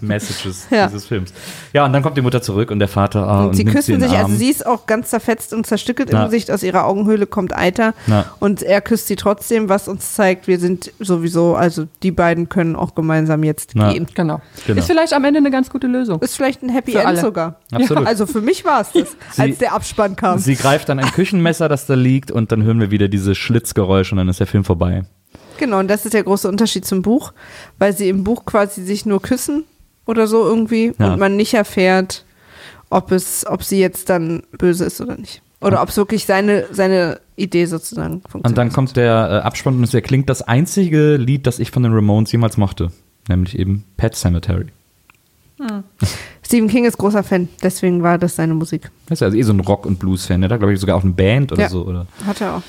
Messages Ja. dieses Films. Ja, und dann kommt die Mutter zurück und der Vater ah, Und sie nimmt küssen in den sich, Arm. also sie ist auch ganz zerfetzt und zerstückelt Ja. im Gesicht. Aus ihrer Augenhöhle kommt Eiter. Ja. Und er küsst sie trotzdem, was uns zeigt, wir sind sowieso, also die beiden können auch gemeinsam jetzt Ja. gehen. Genau. Genau. Ist vielleicht am Ende eine ganz gute Lösung. Ist vielleicht ein Happy Für End alle. sogar. [LAUGHS] Absolut. Also für mich war es das, Sie- als der Abspann kam. Sie greift dann ein Küchenmesser, das da liegt, und dann hören wir wieder diese Schlitzgeräusche und dann ist der Film vorbei. Genau, und das ist der große Unterschied zum Buch, weil sie im Buch quasi sich nur küssen oder so irgendwie Ja. und man nicht erfährt, ob es, ob sie jetzt dann böse ist oder nicht. Oder ob es wirklich seine, seine Idee sozusagen funktioniert. Und dann kommt der äh, Abspann und es erklingt das einzige Lied, das ich von den Ramones jemals mochte. Nämlich eben Pet Cemetery. [LAUGHS] Stephen King ist großer Fan, deswegen war das seine Musik. Das ist also eh so ein Rock- und Blues-Fan. Der hat, glaube ich, sogar auch eine Band oder Ja. so. Oder? Hat er auch.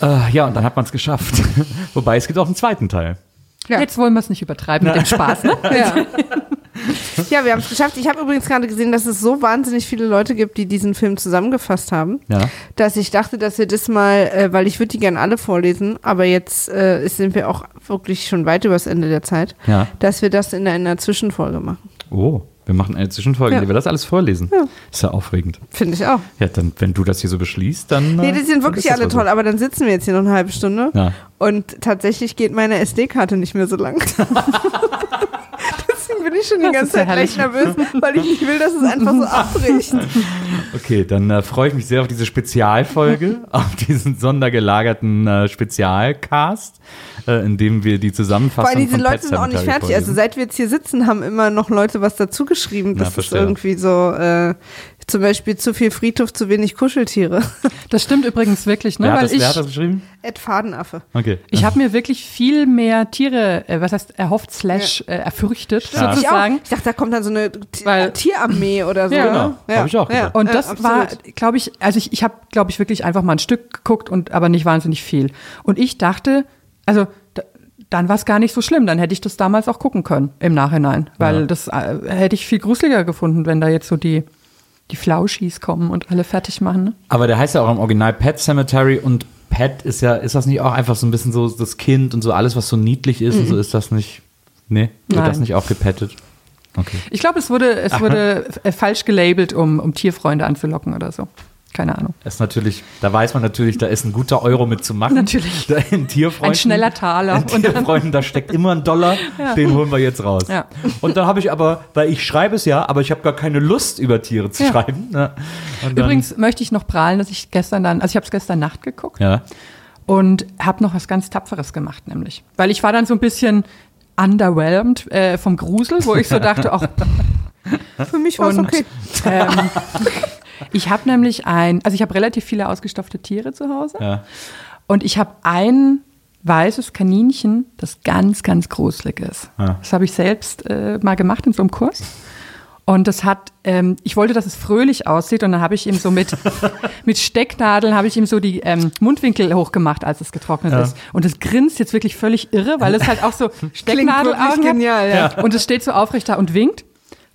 Äh, ja, und dann hat man es geschafft. [LAUGHS] Wobei, es gibt auch einen zweiten Teil. Ja. Jetzt wollen wir es nicht übertreiben mit dem Spaß, ne? [LAUGHS] Ja. [LAUGHS] ja, wir haben es geschafft. Ich habe übrigens gerade gesehen, dass es so wahnsinnig viele Leute gibt, die diesen Film zusammengefasst haben, Ja. dass ich dachte, dass wir das mal, äh, weil ich würde die gerne alle vorlesen, aber jetzt äh, sind wir auch wirklich schon weit übers Ende der Zeit, Ja. dass wir das in einer Zwischenfolge machen. Oh, wir machen eine Zwischenfolge, Ja. in der wir das alles vorlesen. Ja. Ist ja aufregend. Finde ich auch. Ja, dann, wenn du das hier so beschließt, dann. Nee, äh, die sind dann wirklich alle wohl so. toll, aber dann sitzen wir jetzt hier noch eine halbe Stunde Ja. und tatsächlich geht meine SD-Karte nicht mehr so lang. [LAUGHS] Bin ich schon die ganze ist Zeit leicht nervös, weil ich nicht will, dass es einfach so [LAUGHS] abbricht. Okay, dann äh, freue ich mich sehr auf diese Spezialfolge, [LAUGHS] auf diesen sondergelagerten äh, Spezialcast, äh, in dem wir die Zusammenfassung Vor allem, diese von Leute sind auch nicht fertig. Also seit wir jetzt hier sitzen, haben immer noch Leute was dazu geschrieben. Na, Das ist verstehe. irgendwie so, äh, zum Beispiel zu viel Friedhof, zu wenig Kuscheltiere. [LAUGHS] Das stimmt übrigens wirklich, ne? wer, hat Weil das, wer hat ich, das geschrieben? Ed Fadenaffe. Okay. ich habe mir wirklich viel mehr Tiere, äh, was heißt erhofft slash äh, erfürchtet, Ja. Ich, sozusagen. ich dachte, da kommt dann so eine T Weil- Tierarmee oder so. Ja, ne? genau. Hab ich auch gedacht. Und Ja, das absolut. war, glaube ich, also ich, ich habe, glaube ich, wirklich einfach mal ein Stück geguckt und aber nicht wahnsinnig viel. Und ich dachte, also da, dann war es gar nicht so schlimm. Dann hätte ich das damals auch gucken können im Nachhinein, weil Ja. das äh, hätte ich viel gruseliger gefunden, wenn da jetzt so die die Flauschis kommen und alle fertig machen. Ne? Aber der heißt ja auch im Original Pet Cemetery und Pet ist ja, ist das nicht auch einfach so ein bisschen so das Kind und so alles, was so niedlich ist und so ist das nicht, nee, wird Nein. das nicht auch gepettet? Okay. Ich glaube, es wurde es wurde äh, falsch gelabelt, um um Tierfreunde anzulocken oder so. Keine Ahnung. Das ist natürlich, da weiß man natürlich, da ist ein guter Euro mitzumachen. Natürlich. Da in Tierfreunden. Ein schneller Taler. In Tierfreunden, da steckt immer ein Dollar, den holen wir jetzt raus. Ja. Und dann habe ich aber, weil ich schreibe es ja, aber ich habe gar keine Lust, über Tiere zu Ja. schreiben. Ne? Und dann- Übrigens möchte ich noch prahlen, dass ich gestern dann, also ich habe es gestern Nacht geguckt. Ja. und habe noch was ganz Tapferes gemacht, nämlich. Weil ich war dann so ein bisschen underwhelmed äh, vom Grusel, wo ich so dachte, auch Für mich war es okay. ähm, [LAUGHS] ich habe nämlich ein, also ich habe relativ viele ausgestopfte Tiere zu Hause Ja. und ich habe ein weißes Kaninchen, das ganz, ganz gruselig ist. Ah. Das habe ich selbst äh, mal gemacht in so einem Kurs. Und das hat, ähm, ich wollte, dass es fröhlich aussieht und dann habe ich ihm so mit, [LAUGHS] mit Stecknadeln habe ich ihm so die ähm, Mundwinkel hochgemacht, als es getrocknet Ja. ist. Und es grinst jetzt wirklich völlig irre, weil es halt auch so [LAUGHS] Stecknadelaugen hat. genial, ja. Und es steht so aufrecht da und winkt.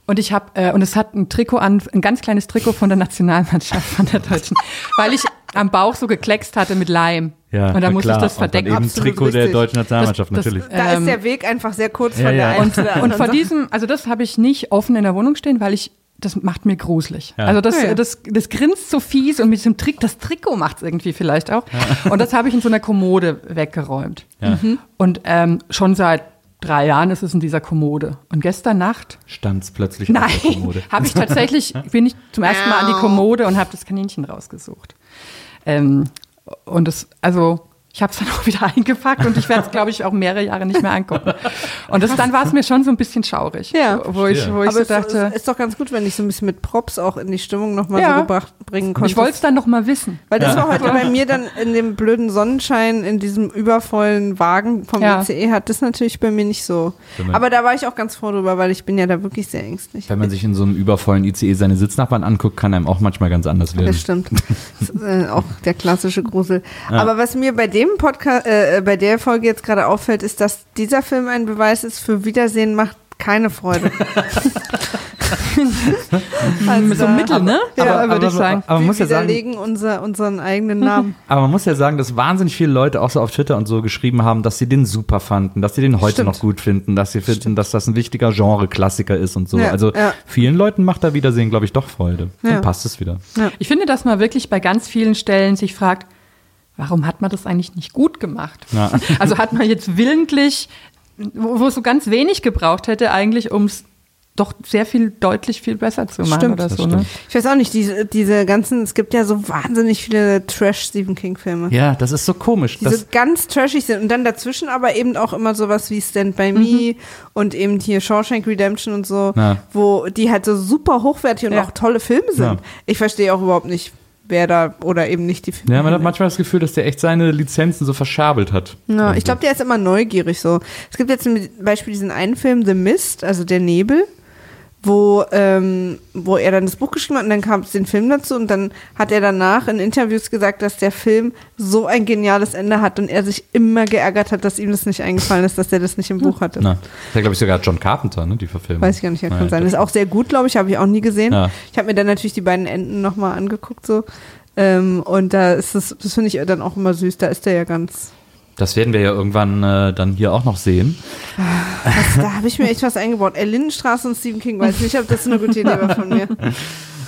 Und ich habe äh, und es hat ein Trikot an, ein ganz kleines Trikot von der Nationalmannschaft von der Deutschen, weil ich am Bauch so gekleckst hatte mit Leim. Ja, und dann na musste ich das Und dann verdecken. Eben Absolut Trikot der richtig. deutschen Nationalmannschaft, Das- das- natürlich. Da Ähm, ist der Weg einfach sehr kurz ja, von der ja. einen Und, der und von diesem, also das habe ich nicht offen in der Wohnung stehen, weil ich, das macht mir gruselig. Ja. Also das, Ja, ja. das, das grinst so fies und mit diesem Trick, das Trikot macht es irgendwie vielleicht auch. Und das habe ich in so einer Kommode weggeräumt. Ja. Und ähm, schon seit drei Jahren ist es in dieser Kommode. Und gestern Nacht, Stand es plötzlich auf der nein, Kommode. [LAUGHS] habe ich tatsächlich, bin ich zum ersten Mal an die Kommode und habe das Kaninchen rausgesucht. Ähm, und das, also, ich habe es dann auch wieder [LAUGHS] eingepackt und ich werde es, glaube ich, auch mehrere Jahre nicht mehr angucken. Und das, dann war es mir schon so ein bisschen schaurig, Ja. wo ich, wo ich Aber so es dachte, ist, ist doch ganz gut, wenn ich so ein bisschen mit Props auch in die Stimmung nochmal Ja. so gebracht bringen konnte. ich wollte es dann noch mal wissen. Weil das war heute [LAUGHS] bei mir dann in dem blöden Sonnenschein, in diesem übervollen Wagen vom Ja. ICE, hat das natürlich bei mir nicht so. Man- Aber da war ich auch ganz froh drüber, weil ich bin ja da wirklich sehr ängstlich. Wenn man sich in so einem übervollen ICE seine Sitznachbarn anguckt, kann einem auch manchmal ganz anders werden. Das stimmt. Das ist, äh, auch der klassische Grusel. [LAUGHS] Aber was mir bei dem Podcast, äh, bei der Folge jetzt gerade auffällt, ist, dass dieser Film ein Beweis ist für Wiedersehen macht keine Freude. [LAUGHS] [LAUGHS] also So Mittel, ne? Ja, aber, würde ich sagen. aber man wir muss ja sagen, unser, unseren eigenen Namen. [LAUGHS] aber man muss ja sagen, dass wahnsinnig viele Leute auch so auf Twitter und so geschrieben haben, dass sie den super fanden, dass sie den heute Stimmt. noch gut finden, dass sie finden, dass das ein wichtiger Genre-Klassiker ist und so. Ja, also ja. vielen Leuten macht da Wiedersehen, glaube ich, doch Freude. Ja. Dann passt es wieder. Ich finde, dass man wirklich bei ganz vielen Stellen sich fragt, warum hat man das eigentlich nicht gut gemacht? Ja. [LAUGHS] Also hat man jetzt willentlich, wo, wo es so ganz wenig gebraucht hätte, eigentlich, um es doch sehr viel deutlich viel besser zu machen Stimmt, oder das so. Ne? Ich weiß auch nicht, diese, diese ganzen, es gibt ja so wahnsinnig viele Trash-Stephen King-Filme. Ja, das ist so komisch. Die Das, so ganz trashig sind und dann dazwischen aber eben auch immer sowas wie Stand By Mhm. Me und eben hier Shawshank Redemption und so, Ja. wo die halt so super hochwertig und Ja. auch tolle Filme sind. Ja. Ich verstehe auch überhaupt nicht, wer da oder eben nicht die Filme. ja, man hat manchmal das Gefühl, dass der echt seine Lizenzen so verschabelt hat. Ja, ich glaube, der ist immer neugierig so. Es gibt jetzt zum Beispiel diesen einen Film, The Mist, also der Nebel, wo, ähm, wo er dann das Buch geschrieben hat und dann kam es den Film dazu und dann hat er danach in Interviews gesagt, dass der Film so ein geniales Ende hat und er sich immer geärgert hat, dass ihm das nicht eingefallen ist, dass er das nicht im Buch hatte. Na, das ist ja, glaube ich, sogar John Carpenter, ne, die Verfilmung. Weiß ich gar nicht, Ja, kann sein. ich Ist auch sehr gut, glaube ich, habe ich auch nie gesehen. Ja. Ich habe mir dann natürlich die beiden Enden nochmal angeguckt so. Ähm, und da ist das, das finde ich dann auch immer süß, da ist der ja ganz Das werden wir ja irgendwann äh, dann hier auch noch sehen. Das, da habe ich mir echt was eingebaut. Ey, Lindenstraße und Stephen King, weiß nicht, ob das eine gute Idee war von mir. [LAUGHS]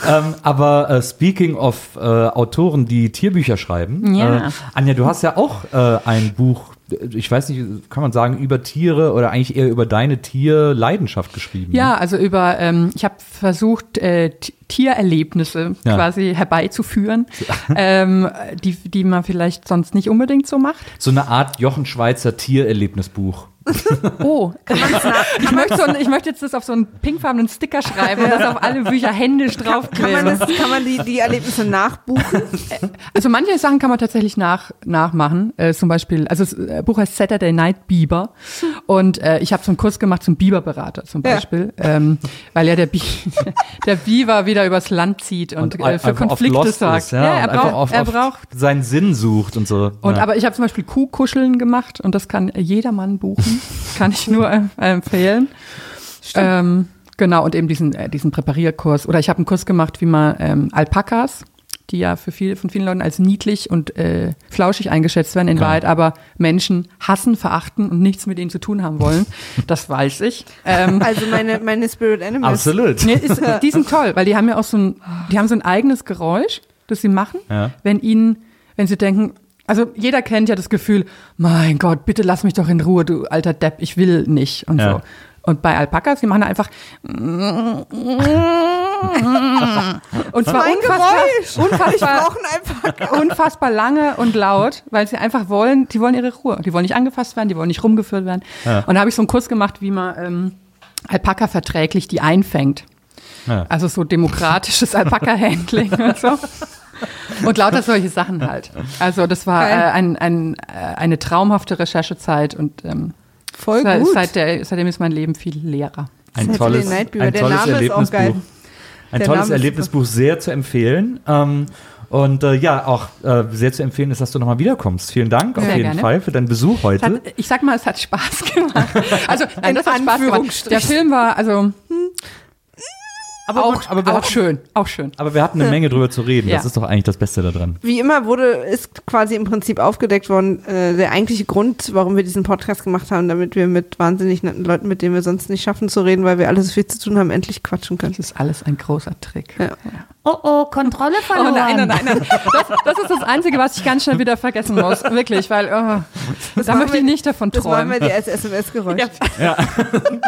Ähm, aber äh, speaking of äh, Autoren, die Tierbücher schreiben, Ja. äh, Anja, du hast ja auch äh, ein Buch, ich weiß nicht, kann man sagen, über Tiere oder eigentlich eher über deine Tierleidenschaft geschrieben. Ja, also über, ähm, ich habe versucht, äh, Tiererlebnisse Ja. quasi herbeizuführen, [LAUGHS] ähm, die, die man vielleicht sonst nicht unbedingt so macht. So eine Art Jochen Schweizer Tiererlebnisbuch. [LAUGHS] Oh, ich, möchte so ein, ich möchte jetzt das auf so einen pinkfarbenen Sticker schreiben und das auf alle Bücher händisch Kann man, draufkleben. das, kann man die, die Erlebnisse nachbuchen? Also manche Sachen kann man tatsächlich nach, nachmachen. Äh, zum Beispiel, also das äh, Buch heißt Saturday Night Biber. Und äh, ich habe so einen Kurs gemacht zum Biberberater zum Ja. Beispiel. Ähm, weil ja der, Bi [LAUGHS] der Biber wieder übers Land zieht und, äh, für Konflikte sorgt. ist, ja, er und einfach braucht, oft- er braucht seinen Sinn sucht und so. und ja. aber ich habe zum Beispiel Kuhkuscheln gemacht und das kann jedermann buchen. [LAUGHS] kann ich nur äh, empfehlen. Ähm, genau, und eben diesen, äh, diesen Präparierkurs. Oder ich habe einen Kurs gemacht, wie man ähm, Alpakas, die ja für viele, von vielen Leuten als niedlich und äh, flauschig eingeschätzt werden, in Klar. Wahrheit aber Menschen hassen, verachten und nichts mit ihnen zu tun haben wollen. [LAUGHS] Das weiß ich. [LAUGHS] Ähm, Also meine, meine Spirit Animals. Absolut. Nee, ist, die sind toll, weil die haben ja auch so ein, die haben so ein eigenes Geräusch, das sie machen, Ja. wenn ihnen, wenn sie denken, also jeder kennt ja das Gefühl, mein Gott, bitte lass mich doch in Ruhe, du alter Depp, ich will nicht und Ja. so. Und bei Alpakas, die machen einfach und zwar Mein unfassbar, unfassbar, einfach. unfassbar lange und laut, weil sie einfach wollen, die wollen ihre Ruhe. Die wollen nicht angefasst werden, die wollen nicht rumgeführt werden. Ja. Und da habe ich so einen Kurs gemacht, wie man ähm, Alpaka verträglich die einfängt. Ja. Also so demokratisches Alpaka-Handling und so. [LAUGHS] Und lauter solche Sachen halt. Also das war äh, ein, ein, äh, eine traumhafte Recherchezeit und ähm, Voll seit, gut. seit der, seitdem ist mein Leben viel leerer. Ein Saturday tolles, Night ein Der tolles Erlebnisbuch. Ein Der tolles Erlebnisbuch, sehr zu empfehlen. Ähm, und äh, ja, auch äh, sehr zu empfehlen ist, dass du nochmal wiederkommst. Vielen Dank auf Sehr jeden gerne. Fall für deinen Besuch Es heute. hat, ich sag mal, es hat Spaß [LAUGHS] gemacht. Also, nein, In das hat Spaß gemacht. Anführungsstrichen. Der Film war also aber, auch, aber, auch hatten, schön, auch schön. aber wir hatten eine Menge drüber zu reden. Das Ja. ist doch eigentlich das Beste daran. Wie immer wurde, ist quasi im Prinzip aufgedeckt worden, äh, der eigentliche Grund, warum wir diesen Podcast gemacht haben, damit wir mit wahnsinnig netten Leuten, mit denen wir sonst nicht schaffen zu reden, weil wir alle so viel zu tun haben, endlich quatschen können. Das ist alles ein großer Trick. Ja. Oh oh, Kontrolle Oh verloren. nein, nein, nein, nein. Das, das ist das Einzige, was ich ganz schnell wieder vergessen muss. [LAUGHS] Wirklich, weil oh, da möchte ich nicht davon Das machen träumen. wir dir als SMS-Geräusch. Ja.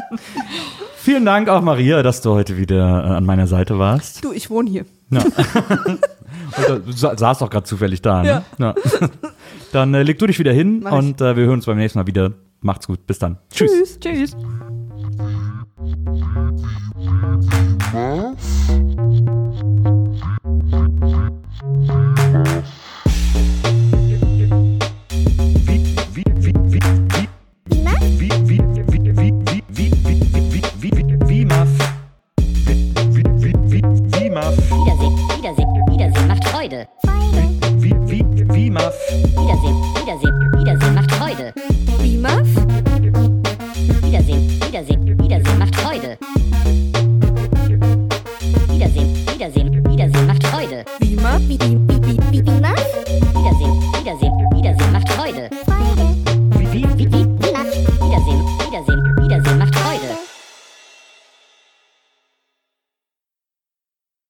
[LAUGHS] Vielen Dank auch, Maria, dass du heute wieder äh, an meiner Seite warst. Du, ich wohne hier. Ja. [LAUGHS] Und du sa- saßt auch gerade zufällig da. Ne? Ja. Dann äh, leg du dich wieder hin Mach und äh, wir hören uns beim nächsten Mal wieder. Macht's gut. Bis dann. Tschüss. Tschüss. Wiedersehen, Wiedersehen, Wiedersehen macht Freude. Wiedersehen, Wiedersehen, Wiedersehen macht Freude. Wie Muff? everything.